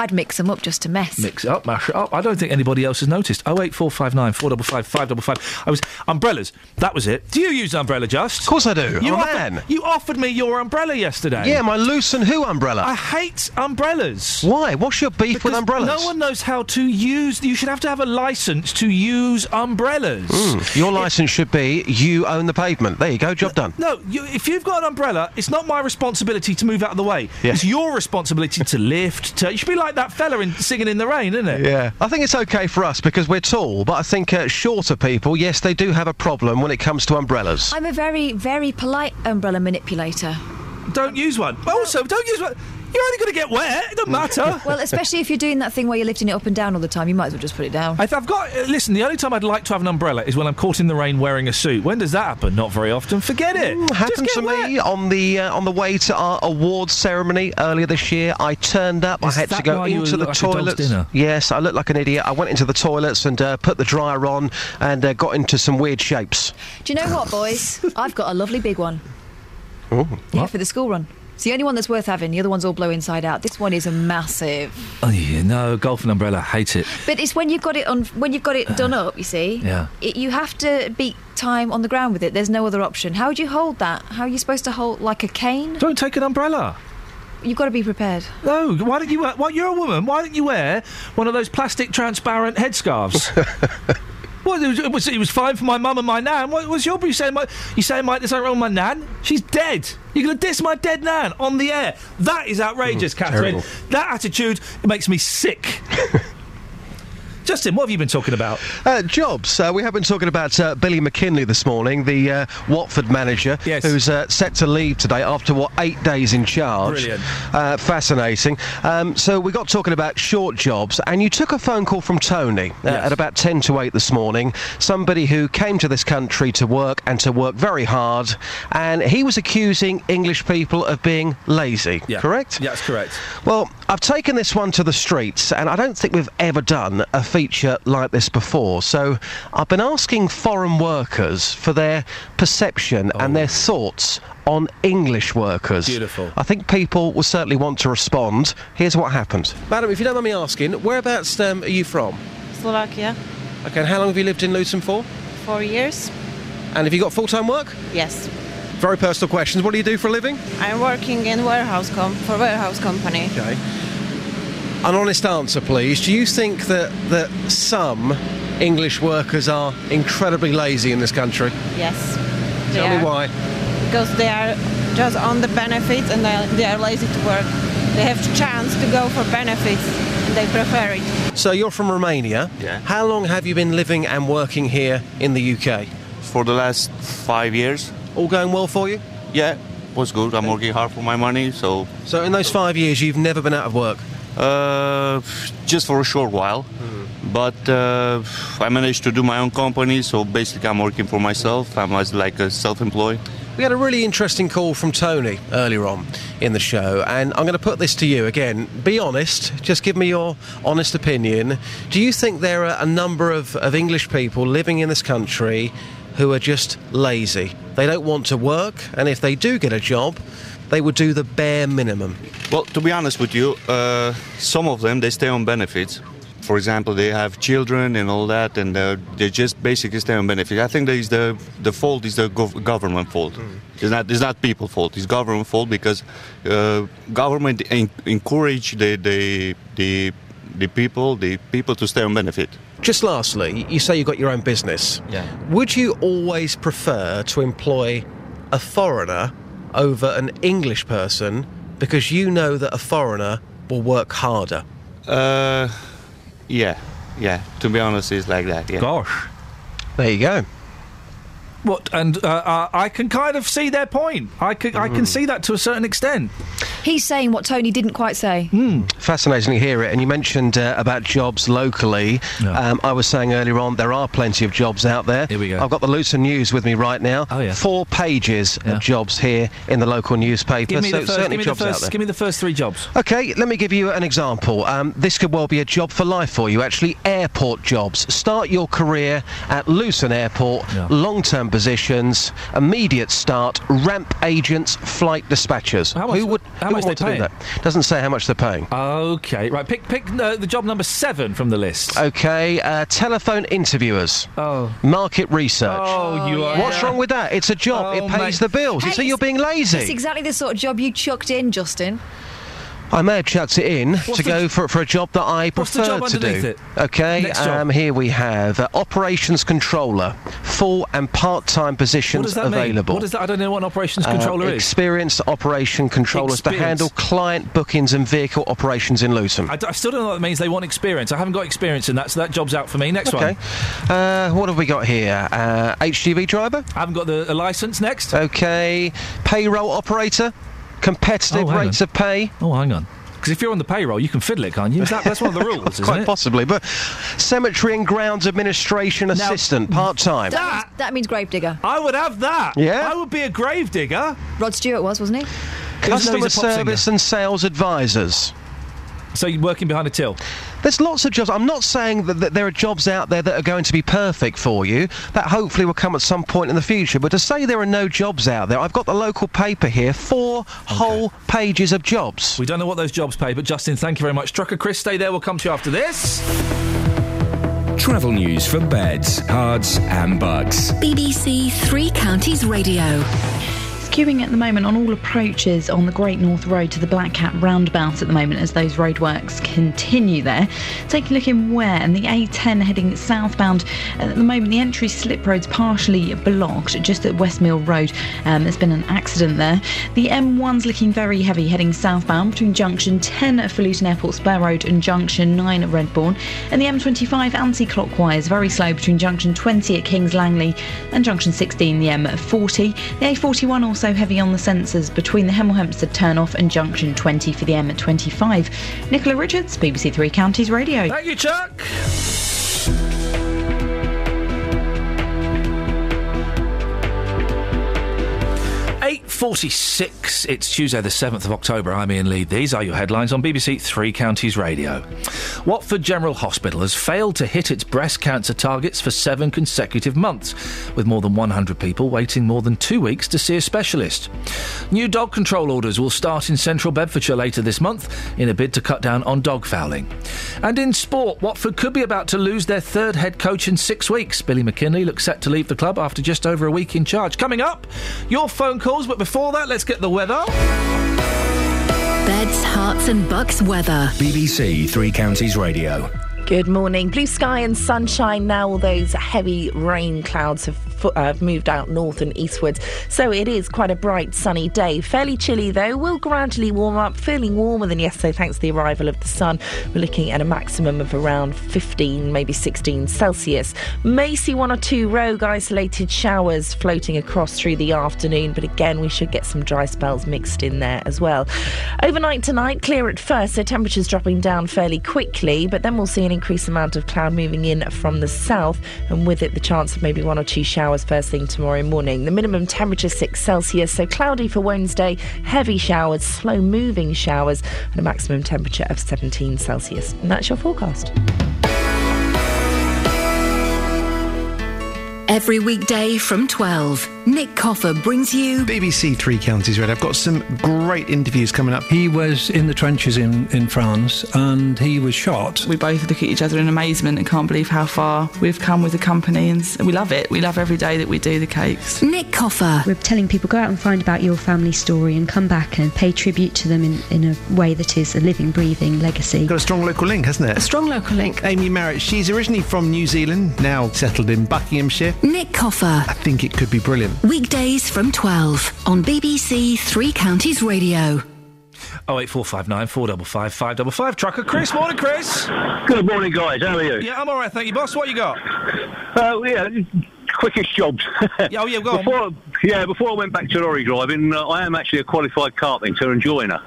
I'd mix them up just to mess. Mix it up, mash it up. I don't think anybody else has noticed. Oh eight four five nine four double five five double five. I was umbrellas. That was it. Do you use an umbrella, Just? Of course I do. You I'm a offered, man. You offered me your umbrella yesterday. Yeah, my loose and who umbrella. I hate umbrellas. Why? What's your beef with umbrellas? No one knows how to use. You should have to have a license to use umbrellas. Mm, your license should be you own the pavement. There you go, job done. No, you, if you've got an umbrella, it's not my responsibility to move out of the way. Yeah. It's your responsibility to lift. To, you should be like that fella in singing in the rain, isn't it? Yeah, I think it's okay for us because we're tall, but I think uh, shorter people, yes, they do have a problem when it comes to umbrellas. I'm a very, very polite umbrella manipulator. Don't use one. Also, don't use one. You're only going to get wet. It doesn't matter. *laughs* Well, especially if you're doing that thing where you're lifting it up and down all the time, you might as well just put it down. If I've got, uh, listen, the only time I'd like to have an umbrella is when I'm caught in the rain wearing a suit. When does that happen? Not very often. Forget it. Mm, happened to me on the uh, on the way to our awards ceremony earlier this year. I turned up. Is I had to go why you into the like a toilets. Yes, I looked like an idiot. I went into the toilets and uh, put the dryer on and uh, got into some weird shapes. Do you know what, boys? *laughs* I've got a lovely big one. Oh, Yeah, for the school run. It's the only one that's worth having. The other ones all blow inside out. This one is a massive. Oh, yeah, no, golf and umbrella. Hate it. But it's when you've got it on when you've got it done up. You see, Yeah. it, you have to beat time on the ground with it. There's no other option. How would you hold that? How are you supposed to hold like a cane? Don't take an umbrella. You've got to be prepared. No, why don't you? wear- Well, you're a woman. Why don't you wear one of those plastic transparent headscarves? *laughs* Well, it was, it was, it was fine for my mum and my nan. What was your? You saying my? You saying my? There's something wrong with my nan? She's dead. You're going to diss my dead nan on the air? That is outrageous, mm, Catherine. terrible. That attitude makes me sick. *laughs* Justin, what have you been talking about? Uh, jobs. Uh, we have been talking about uh, Billy McKinlay this morning, the uh, Watford manager, Yes. who's uh, set to leave today after what eight days in charge. Brilliant. Uh, fascinating. Um, so we got talking about short jobs, and you took a phone call from Tony uh, at about ten to eight this morning. Somebody who came to this country to work and to work very hard, and he was accusing English people of being lazy. Yeah. Correct. Yeah, that's correct. Well, I've taken this one to the streets, and I don't think we've ever done a feature like this before. So I've been asking foreign workers for their perception and their thoughts on English workers. Beautiful. I think people will certainly want to respond. Here's what happened. Madam, if you don't mind me asking, whereabouts um, are you from? Slovakia, Okay, and how long have you lived in Luton for? four years. And have you got full-time work? Yes, Very personal questions. What do you do for a living? I'm working in warehouse com- for warehouse company. Okay. An honest answer, please. Do you think that that some English workers are incredibly lazy in this country? Yes. Tell me are- why. Because they are just on the benefits and they, they are lazy to work. They have the chance to go for benefits and they prefer it. So you're from Romania. Yeah. How long have you been living and working here in the UK? For the last five years. All going well for you? Yeah, was good. I'm working hard for my money, so. So in those five years, you've never been out of work. Uh, just for a short while, but uh, I managed to do my own company. So basically, I'm working for myself. I'm as like a self-employed. We had a really interesting call from Tony earlier on in the show, and I'm going to put this to you again. Be honest, just give me your honest opinion. Do you think there are a number of, of English people living in this country who are just lazy? They don't want to work, and if they do get a job, they would do the bare minimum. Well, to be honest with you, uh, some of them they stay on benefits. For example, they have children and all that, and uh, they just basically stay on benefits. I think that is the the fault is the gov- government fault. It's not it's not people fault. It's government fault because uh, government en- encourage the the the the people the people to stay on benefit. Just lastly, you say you've got your own business. Yeah. Would you always prefer to employ a foreigner over an English person because you know that a foreigner will work harder? Uh, yeah, yeah. To be honest, it's like that. Yeah. Gosh. There you go. What? And uh, uh, I can kind of see their point. I can, I Mm. can see that to a certain extent. He's saying what Tony didn't quite say. Hmm. Fascinating to hear it. And you mentioned uh, about jobs locally. Um, I was saying earlier on there are plenty of jobs out there. Here we go. I've got the Luton News with me right now. Oh yeah. Four pages of jobs here in the local newspaper. Give me, so the first, certainly give, me the jobs out first, there. give me the first three jobs. Okay, let me give you an example. Um, this could well be a job for life for you, actually. Airport jobs. Start your career at Luton Airport, long term positions, immediate start, ramp agents, flight dispatchers. How much- who would, how who much they to do paying? that? Doesn't say how much they're paying. Okay, right. Pick pick uh, the job number seven from the list. Okay, uh, telephone interviewers. Oh. Market research. Oh, you are- What's yeah. wrong with that? It's a job. Oh, it pays mate. the bills. you Hey, say you're being lazy. It's exactly the sort of job you chucked in, Justin. I may have chucked it in What's to go for, for a job that I prefer to do. it? Okay, um, here we have uh, operations controller, full and part-time What positions does that available. mean? What does that? I don't know what an operations Uh, controller is. Experienced operation controllers to handle client bookings and vehicle operations in Luton. I, d- I still don't know what that means. They want experience. I haven't got experience in that, so that job's out for me. Next Okay. one. Uh, what have we got here? Uh, HGV driver? I haven't got the a license. Next. Okay. Payroll operator? Competitive Oh, rates on. of pay? Oh, hang on. Because if you're on the payroll, you can fiddle it, can't you? Is that, that's one of the rules, *laughs* isn't Quite it? possibly. But cemetery and grounds administration assistant, part-time. That, means, that means gravedigger. I would have that. Yeah? I would be a gravedigger. Rod Stewart was, wasn't he? Customer service and sales advisors. So you're working behind a till? There's lots of jobs. I'm not saying that, that there are jobs out there that are going to be perfect for you. That hopefully will come at some point in the future. But to say there are no jobs out there, I've got the local paper here, four whole pages of jobs. We don't know what those jobs pay, but Justin, thank you very much. Trucker Chris, stay there. We'll come to you after this. Travel news for beds, cards, and bucks. BBC Three Counties Radio. Queuing at the moment on all approaches on the Great North Road to the Black Cat roundabout at the moment as those roadworks continue there. Take a look in Ware and the A10 heading southbound. At the moment, the entry slip road's partially blocked just at Westmill Road. Um, there's been an accident there. The M1's looking very heavy heading southbound between junction 10 at Luton Airport Spur Road and junction 9 at Redbourn. And the M25 anti clockwise, very slow between junction 20 at Kings Langley and junction 16, the M40. The A41 also heavy on the sensors between the Hemel Hempstead turnoff and junction 20 for the M25. Nicola Richards, BBC Three Counties Radio. Thank you, Chuck. Eight forty-six. It's Tuesday, the seventh of October. I'm Iain Lee. These are your headlines on BBC Three Counties Radio. Watford General Hospital has failed to hit its breast cancer targets for seven consecutive months, with more than 100 people waiting more than two weeks to see a specialist. New dog control orders will start in central Bedfordshire later this month in a bid to cut down on dog fouling. And in sport, Watford could be about to lose their third head coach in six weeks. Billy McKinlay looks set to leave the club after just over a week in charge. Coming up, your phone calls, but before that, let's get the weather. Beds, Herts, and bucks weather. BBC Three Counties Radio. Good morning. Blue sky and sunshine now. All those heavy rain clouds have fo- uh, moved out north and eastwards. So it is quite a bright, sunny day. Fairly chilly, though. Will gradually warm up, feeling warmer than yesterday thanks to the arrival of the sun. We're looking at a maximum of around 15, maybe 16 Celsius. May see one or two rogue isolated showers floating across through the afternoon, but again, we should get some dry spells mixed in there as well. Overnight tonight, clear at first, so temperatures dropping down fairly quickly, but then we'll see an increased amount of cloud moving in from the south, and with it, the chance of maybe one or two showers first thing tomorrow morning. The minimum temperature 6 Celsius, so cloudy for Wednesday, heavy showers, slow moving showers, and a maximum temperature of 17 Celsius. And that's your forecast. Every weekday from 12, Nick Coffer brings you BBC Three Counties Red. I've got some great interviews coming up. He was in the trenches in, in France and he was shot. We both look at each other in amazement and can't believe how far we've come with the company, and we love it. We love every day that we do the cakes. Nick Coffer. We're telling people go out and find about your family story and come back and pay tribute to them in, in a way that is a living, breathing legacy. Got a strong local link, hasn't it? A strong local link. Amy Merritt, she's originally from New Zealand, now settled in Buckinghamshire. Nick Coffer. I think it could be brilliant. Weekdays from 12 on BBC Three Counties Radio. Oh eight four five nine four double five five double five. Trucker Chris, morning, Chris. Good morning, guys. How are you? Yeah, I'm all right, thank you, boss. What you got? Uh, yeah, quickest jobs. *laughs* oh yeah, go before, Yeah, before I went back to lorry driving, uh, I am actually a qualified carpenter and joiner.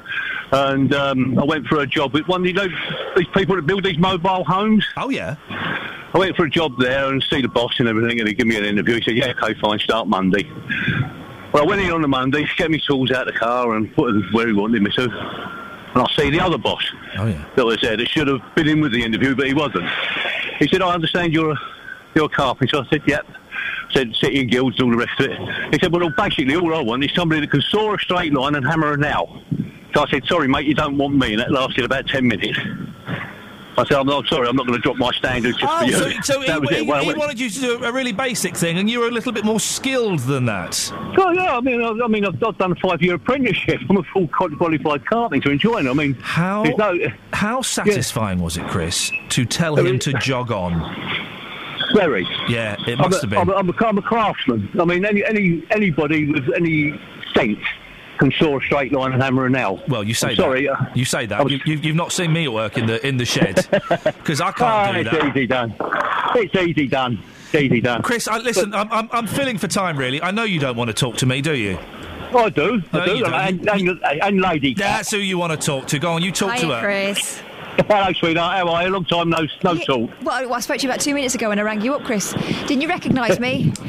And um, I went for a job with one, you know, these people that build these mobile homes. Oh yeah. I went for a job there and see the boss and everything, and he gave me an interview. He said, "Yeah, okay, fine, start Monday." Well, I went in on the Monday, get my tools out of the car, and put them where he wanted me to. And I see the other boss Oh yeah. that was there that should have been in with the interview, but he wasn't. He said, I understand you're a, you're a carpenter. I said, yep. Said, city and guilds and all the rest of it. He said, well, basically, all I want is somebody that can saw a straight line and hammer a nail. So I said, sorry, mate, you don't want me. And that lasted about 10 minutes. I said, I'm not sorry, I'm not going to drop my standards just Oh, for you. so, so he, that was he- it. Well, he wanted you to do a really basic thing, and you were a little bit more skilled than that. Oh yeah, I mean, I, I mean, I've, I've done a five-year apprenticeship. I'm a full qualified carpenter and joiner. I mean, How no, how satisfying was it, Chris, to tell him to jog on? Very. Yeah, it I'm must a, have been. I'm a, I'm, a, I'm a craftsman. I mean, any, any anybody with any sense can saw a straight line and hammer a nail. Well, you say I'm sorry. that. uh, You say that. You, you, you've not seen me at work in the in the shed *laughs* because I can't do that. it's easy done. It's easy done. Easy done. Chris, I, listen, I'm, I'm I'm filling for time. Really, I know you don't want to talk to me, do you? I do. I No, do. you don't. And, and, and lady. That's who you want to talk to. Go on, you talk to her. Chris. Hello, sweetheart. How are you? Long time no no You- talk. Well, I spoke to you about two minutes ago when I rang you up, Chris. Didn't you recognise me? *laughs*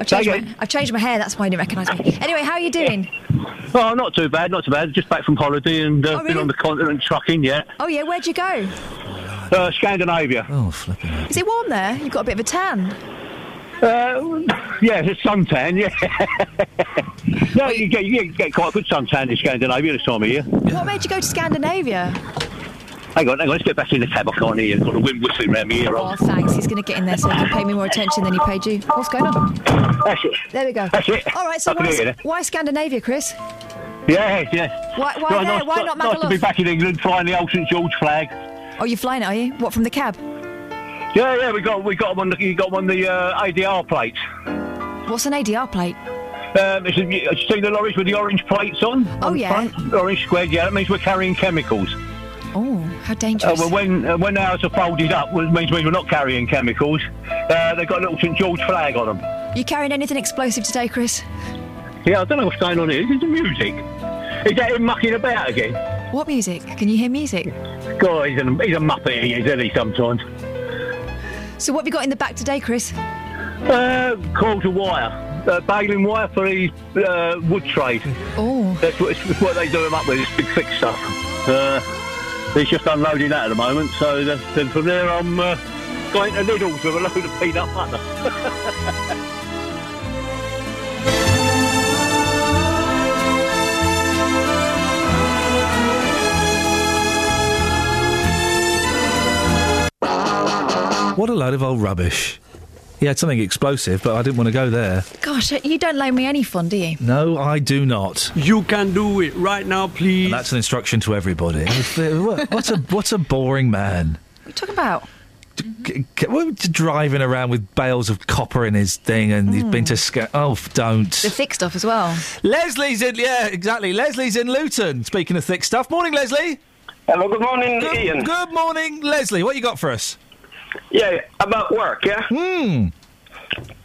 I've changed, my. I've changed my hair, that's why you didn't recognise me. Anyway, how are you doing? Oh, not too bad. Not too bad. Just back from holiday and uh, Oh, been on the continent trucking. Yeah. Oh, yeah, where'd you go? Uh, Scandinavia. Oh, flipping Is it warm there? You've got a bit of a tan. Uh, yeah, it's suntan, yeah. *laughs* no, you get, you get quite a good suntan in Scandinavia this time of year. What made you go to Scandinavia? Hang on, hang on, let's get back in the cab. I can't hear you. Got the wind whistling around me ear. Oh, thanks. He's going to get in there so he can pay me more attention than he paid you. What's going on? That's it. There we go. That's it. All right, so why, you. why Scandinavia, Chris? Yeah, yeah. Why- why Nice- there? Why nice- not Nice to be back in England, flying the old St George flag. Oh, you're flying it, are you? What, from the cab? Yeah, yeah, we got we got 'em on the you got 'em on the uh, ADR plates. What's an ADR plate? Um, it's a, you see the lorries with the orange plates on? Oh, on yeah. Front? Orange squared, yeah. That means we're carrying chemicals. Oh, how Uh, dangerous. well, when uh, when ours are folded up, which means we're not carrying chemicals. Uh, they've got a little St George flag on them. You carrying anything explosive today, Chris? Yeah, I don't know what's going on here. Is it the music? Is that him mucking about again? What music? Can you hear music? God, he's a, he's a muppet, he is, isn't he, sometimes? So what have you got in the back today, Chris? Uh, to wire. Uh, baling wire for the uh, wood trade. Oh. That's what, what they do him up with, this big thick stuff. Uh, he's just unloading that at the moment, so from there I'm uh, going to Lidl's with a load of peanut butter. What a load of old rubbish. He had something explosive, but I didn't want to go there. Gosh, uh, you don't loan me any fun, do you? No, I do not. You can do it right now, please. And that's an instruction to everybody. *laughs* what, what a what a boring man. What are you talking about? G- g- well, just driving around with bales of copper in his thing, and he's been hmm. to sca- oh, f- don't. The thick stuff as well. Leslie's in, yeah, exactly. Leslie's in Luton. Speaking of thick stuff, morning, Leslie. Hello, good morning, good, Iain. Good morning, Leslie. What you got for us? Yeah, about work, yeah? Hmm.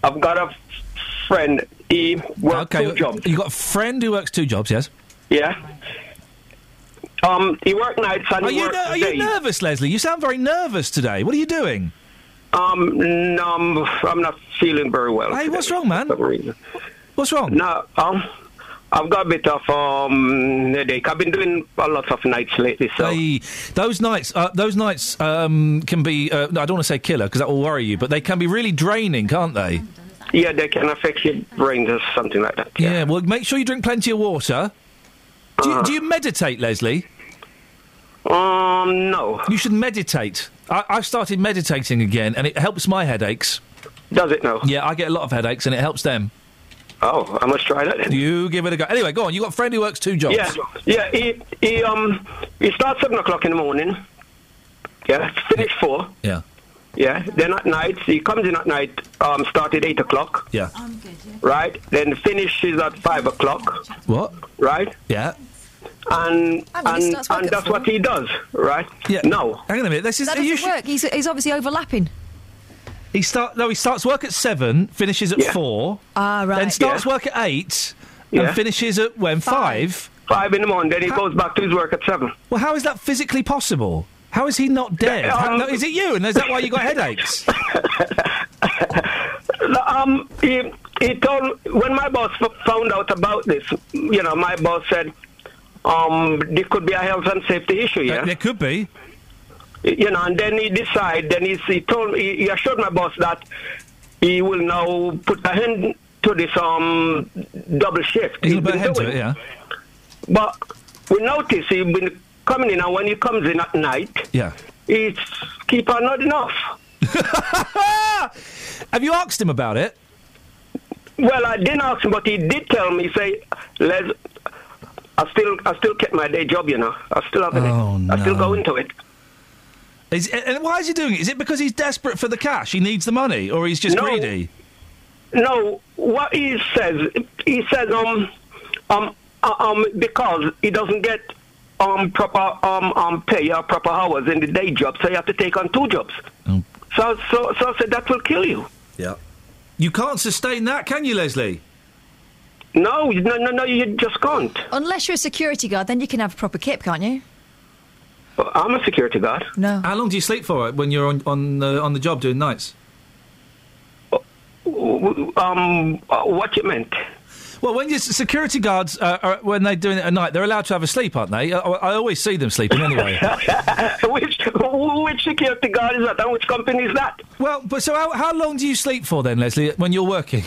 I've got a friend, he works Okay, two jobs. you got a friend who works two jobs, yes? Yeah. Um, he works nights and Are he you ner- are you nervous, Leslie? You sound very nervous today. What are you doing? Um, no, I'm, I'm not feeling very well. Hey, what's wrong, man? For some reason. What's wrong? No, um, I've got a bit of um headache. I've been doing a lot of nights lately, so They, those nights, uh, those nights um, can be. Uh, no, I don't want to say killer because that will worry you, but they can be really draining, can't they? yeah, they can affect your brain or something like that. Yeah. well, make sure you drink plenty of water. Do you, do you meditate, Leslie? Um, no. You should meditate. I, I've started meditating again, and it helps my headaches. Does it now? Yeah, I get a lot of headaches, and it helps them. Oh, I must try that then. You give it a go. Anyway, go on. You got a friend who works two jobs. Yeah, yeah. He he um he starts seven o'clock in the morning. Yeah, finish four. Yeah. Yeah. Then at night he comes in at night. Um, start at eight o'clock. Yeah. Right. Then finishes at five o'clock. What? Right. Yeah. And Hang on, and, and that's what he does. Right. Yeah. No. Hang on a minute. This is that doesn't work. He's, he's obviously overlapping. He start no, he starts work at seven, finishes at Yeah. four. Ah, right. Then starts Yeah. work at eight, Yeah. and finishes at when five. Five in the morning, then he goes back to his work at seven. Well, how is that physically possible? How is he not dead? Yeah, How- um, no, is it you? And is that why you got *laughs* headaches? Um, he, he told when my boss found out about this. You know, my boss said, um, there could be a health and safety issue. Yeah, there could be. You know, and then he decided. Then he, he told me he assured my boss that he will now put a hand to this um double shift. Gonna put a head to it, yeah. But we notice he's been coming in, and when he comes in at night, Yeah. he's keep on nodding off. Have you asked him about it? Well, I didn't ask him, but he did tell me. Say, Les, I still, I still kept my day job. You know, I still have it. Oh, I still go into it. Is, and why is he doing it? Is it because he's desperate for the cash? He needs the money, or he's just No. greedy? No, what he says, he says, um, um, uh, um, because he doesn't get um proper um um pay or proper hours in the day job, so you have to take on two jobs. Oh. So, so, so I said that will kill you. Yeah. You can't sustain that, can you, Leslie? No, no, no, no, you just can't. Unless you're a security guard, then you can have a proper kip, can't you? I'm a security guard. No. How long do you sleep for when you're on on the, on the job doing nights? Um, uh, what you meant? Well, when your security guards uh, are, when they're doing it at night, they're allowed to have a sleep, aren't they? I, I always see them sleeping anyway. *laughs* which which security guard is that, and which company is that? well, but so how, how long do you sleep for then, Leslie, when you're working?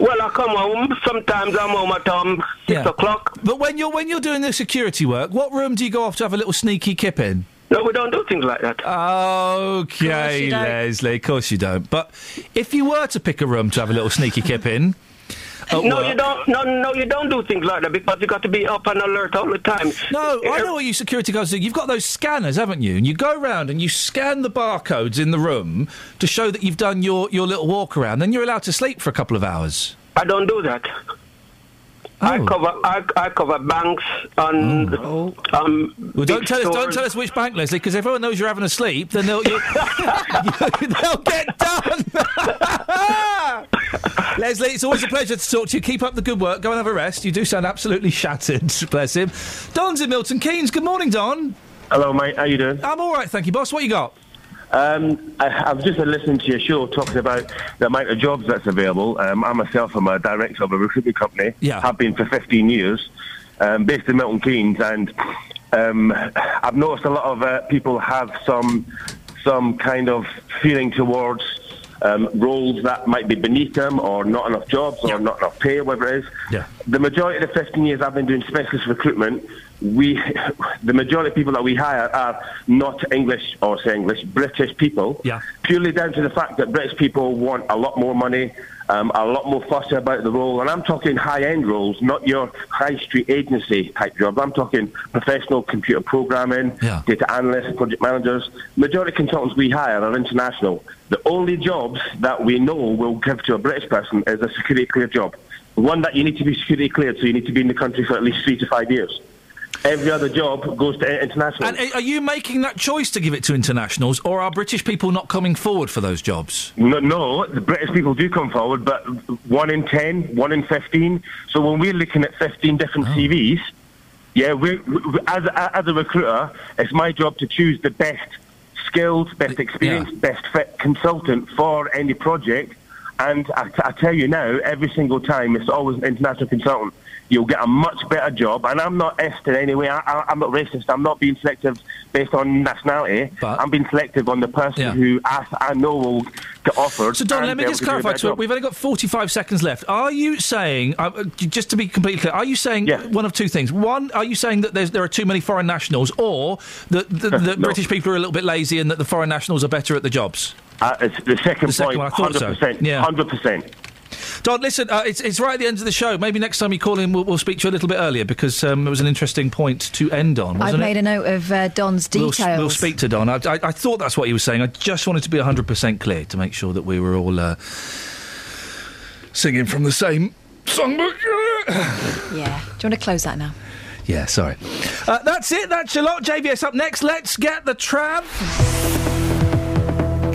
Well, I come home. Sometimes I'm home at um six o'clock. But when you're when you're doing the security work, what room do you go off to have a little sneaky kip in? No, we don't do things like that. Okay, you don't. Leslie. Of course you don't. But if you were to pick a room to have a little sneaky kip in, no, you don't. No, no, you don't do things like that because you've got to be up and alert all the time. No, I eh, know what you security guards do. You've got those scanners, haven't you? And you go around and you scan the barcodes in the room to show that you've done your, your little walk around. Then you're allowed to sleep for a couple of hours. I don't do that. I Oh. cover I, I cover banks and um. Well, don't big tell us. Don't tell us which bank, Leslie, because everyone knows you're having a sleep. Then they'll you'll, *laughs* they'll get done. *laughs* Leslie, it's always a pleasure to talk to you. Keep up the good work. Go and have a rest. You do sound absolutely shattered. *laughs* Bless him. Don's in Milton Keynes. Good morning, Don. Hello, mate. How you doing? I'm all right, thank you, boss. What you got? Um, I, I've just been listening to your show talking about the amount of jobs that's available. Um, I myself am a director of a recruitment company. Yeah. Have been for 15 years, um, based in Milton Keynes, and um, I've noticed a lot of uh, people have some some kind of feeling towards um, roles that might be beneath them, or not enough jobs, or not enough pay, whatever it is. Yeah. The majority of the 15 years I've been doing specialist recruitment, we, the majority of people that we hire are not English or say English, British people. Yeah. Purely down to the fact that British people want a lot more money, um, a lot more fussy about the role, and I'm talking high-end roles, not your high street agency type job. I'm talking professional computer programming, data analysts, project managers. Majority of consultants we hire are international. The only jobs that we know will give to a British person is a security clear job. One that you need to be security cleared, so you need to be in the country for at least three to five years. Every other job goes to international. And are you making that choice to give it to internationals, or are British people not coming forward for those jobs? No, no, the British people do come forward, but one in 10, one in 15. So when we're looking at 15 different Oh. CVs, yeah, we, as, a, as a recruiter, it's my job to choose the best skilled, best experienced, best fit consultant for any project. And I, I tell you now, every single time, it's always an international consultant. You'll get a much better job. And I'm not est in any way. I, I, I'm not racist. I'm not being selective based on nationality. I'm being selective on the person who I, I know will get offered. So, Don, let me just able to do a clarify. To job. We've only got 45 seconds left. Are you saying, uh, just to be completely clear, are you saying one of two things? One, are you saying that there are too many foreign nationals, or that, the, No. British people are a little bit lazy and that the foreign nationals are better at the jobs? Uh, it's the second The second point, one, I thought 100%. Yeah. 100%. Don, listen, uh, it's, it's right at the end of the show. Maybe next time you call in, we'll, we'll speak to you a little bit earlier because um, it was an interesting point to end on, I've made it? a note of uh, Don's We'll, details. we'll speak to Don. I, I, I thought that's what he was saying. I just wanted to be 100% clear to make sure that we were all uh, singing from the same songbook. *sighs* Yeah. Do you want to close that now? Yeah, sorry. Uh, that's it. That's a lot. JVS up next. Let's get the trav.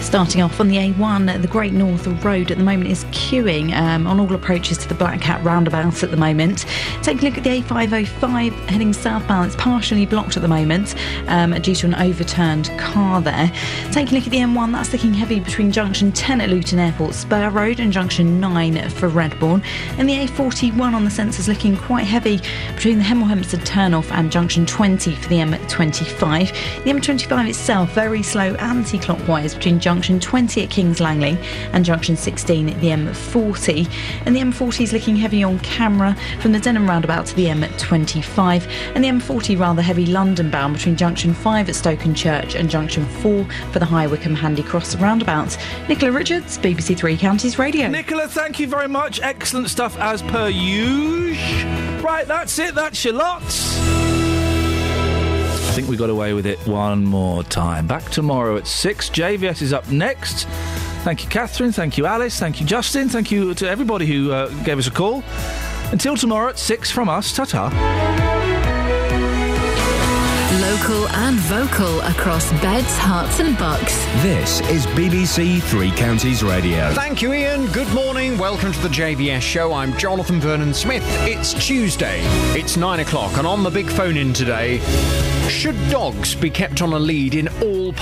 Starting off on the A1, the Great North Road at the moment is queuing um, on all approaches to the Black Cat roundabout at the moment. Take a look at the A505 heading southbound. It's partially blocked at the moment um, due to an overturned car there. Take a look at the M1. That's looking heavy between junction 10 at Luton Airport Spur Road and junction 9 for Redbourn. And the A41 on the sensors looking quite heavy between the Hemel Hempstead turnoff and junction 20 for the M25. The M25 itself very slow anti-clockwise between junction 20 at Kings Langley and junction 16 at the M40. And the M40 is looking heavy on camera from the Denham roundabout to the M25. And the M40 rather heavy London bound between junction 5 at Stoke Church and junction 4 for the High Wycombe Handy Cross roundabout. Nicola Richards, BBC Three Counties Radio. Nicola, thank you very much. Excellent stuff as per usual. Right, that's it. That's your lots. I think we got away with it one more time. Back tomorrow at 6. JVS is up next. Thank you, Catherine. Thank you, Alice. Thank you, Justin. Thank you to everybody who uh, gave us a call. Until tomorrow at 6 from us. Ta ta. Local and vocal across beds, Herts, and bucks. This is BBC Three Counties Radio. Thank you, Iain. Good morning. Welcome to the JVS show. I'm Jonathan Vernon Smith. It's Tuesday. It's nine o'clock, and on the big phone in today, should dogs be kept on a lead in all public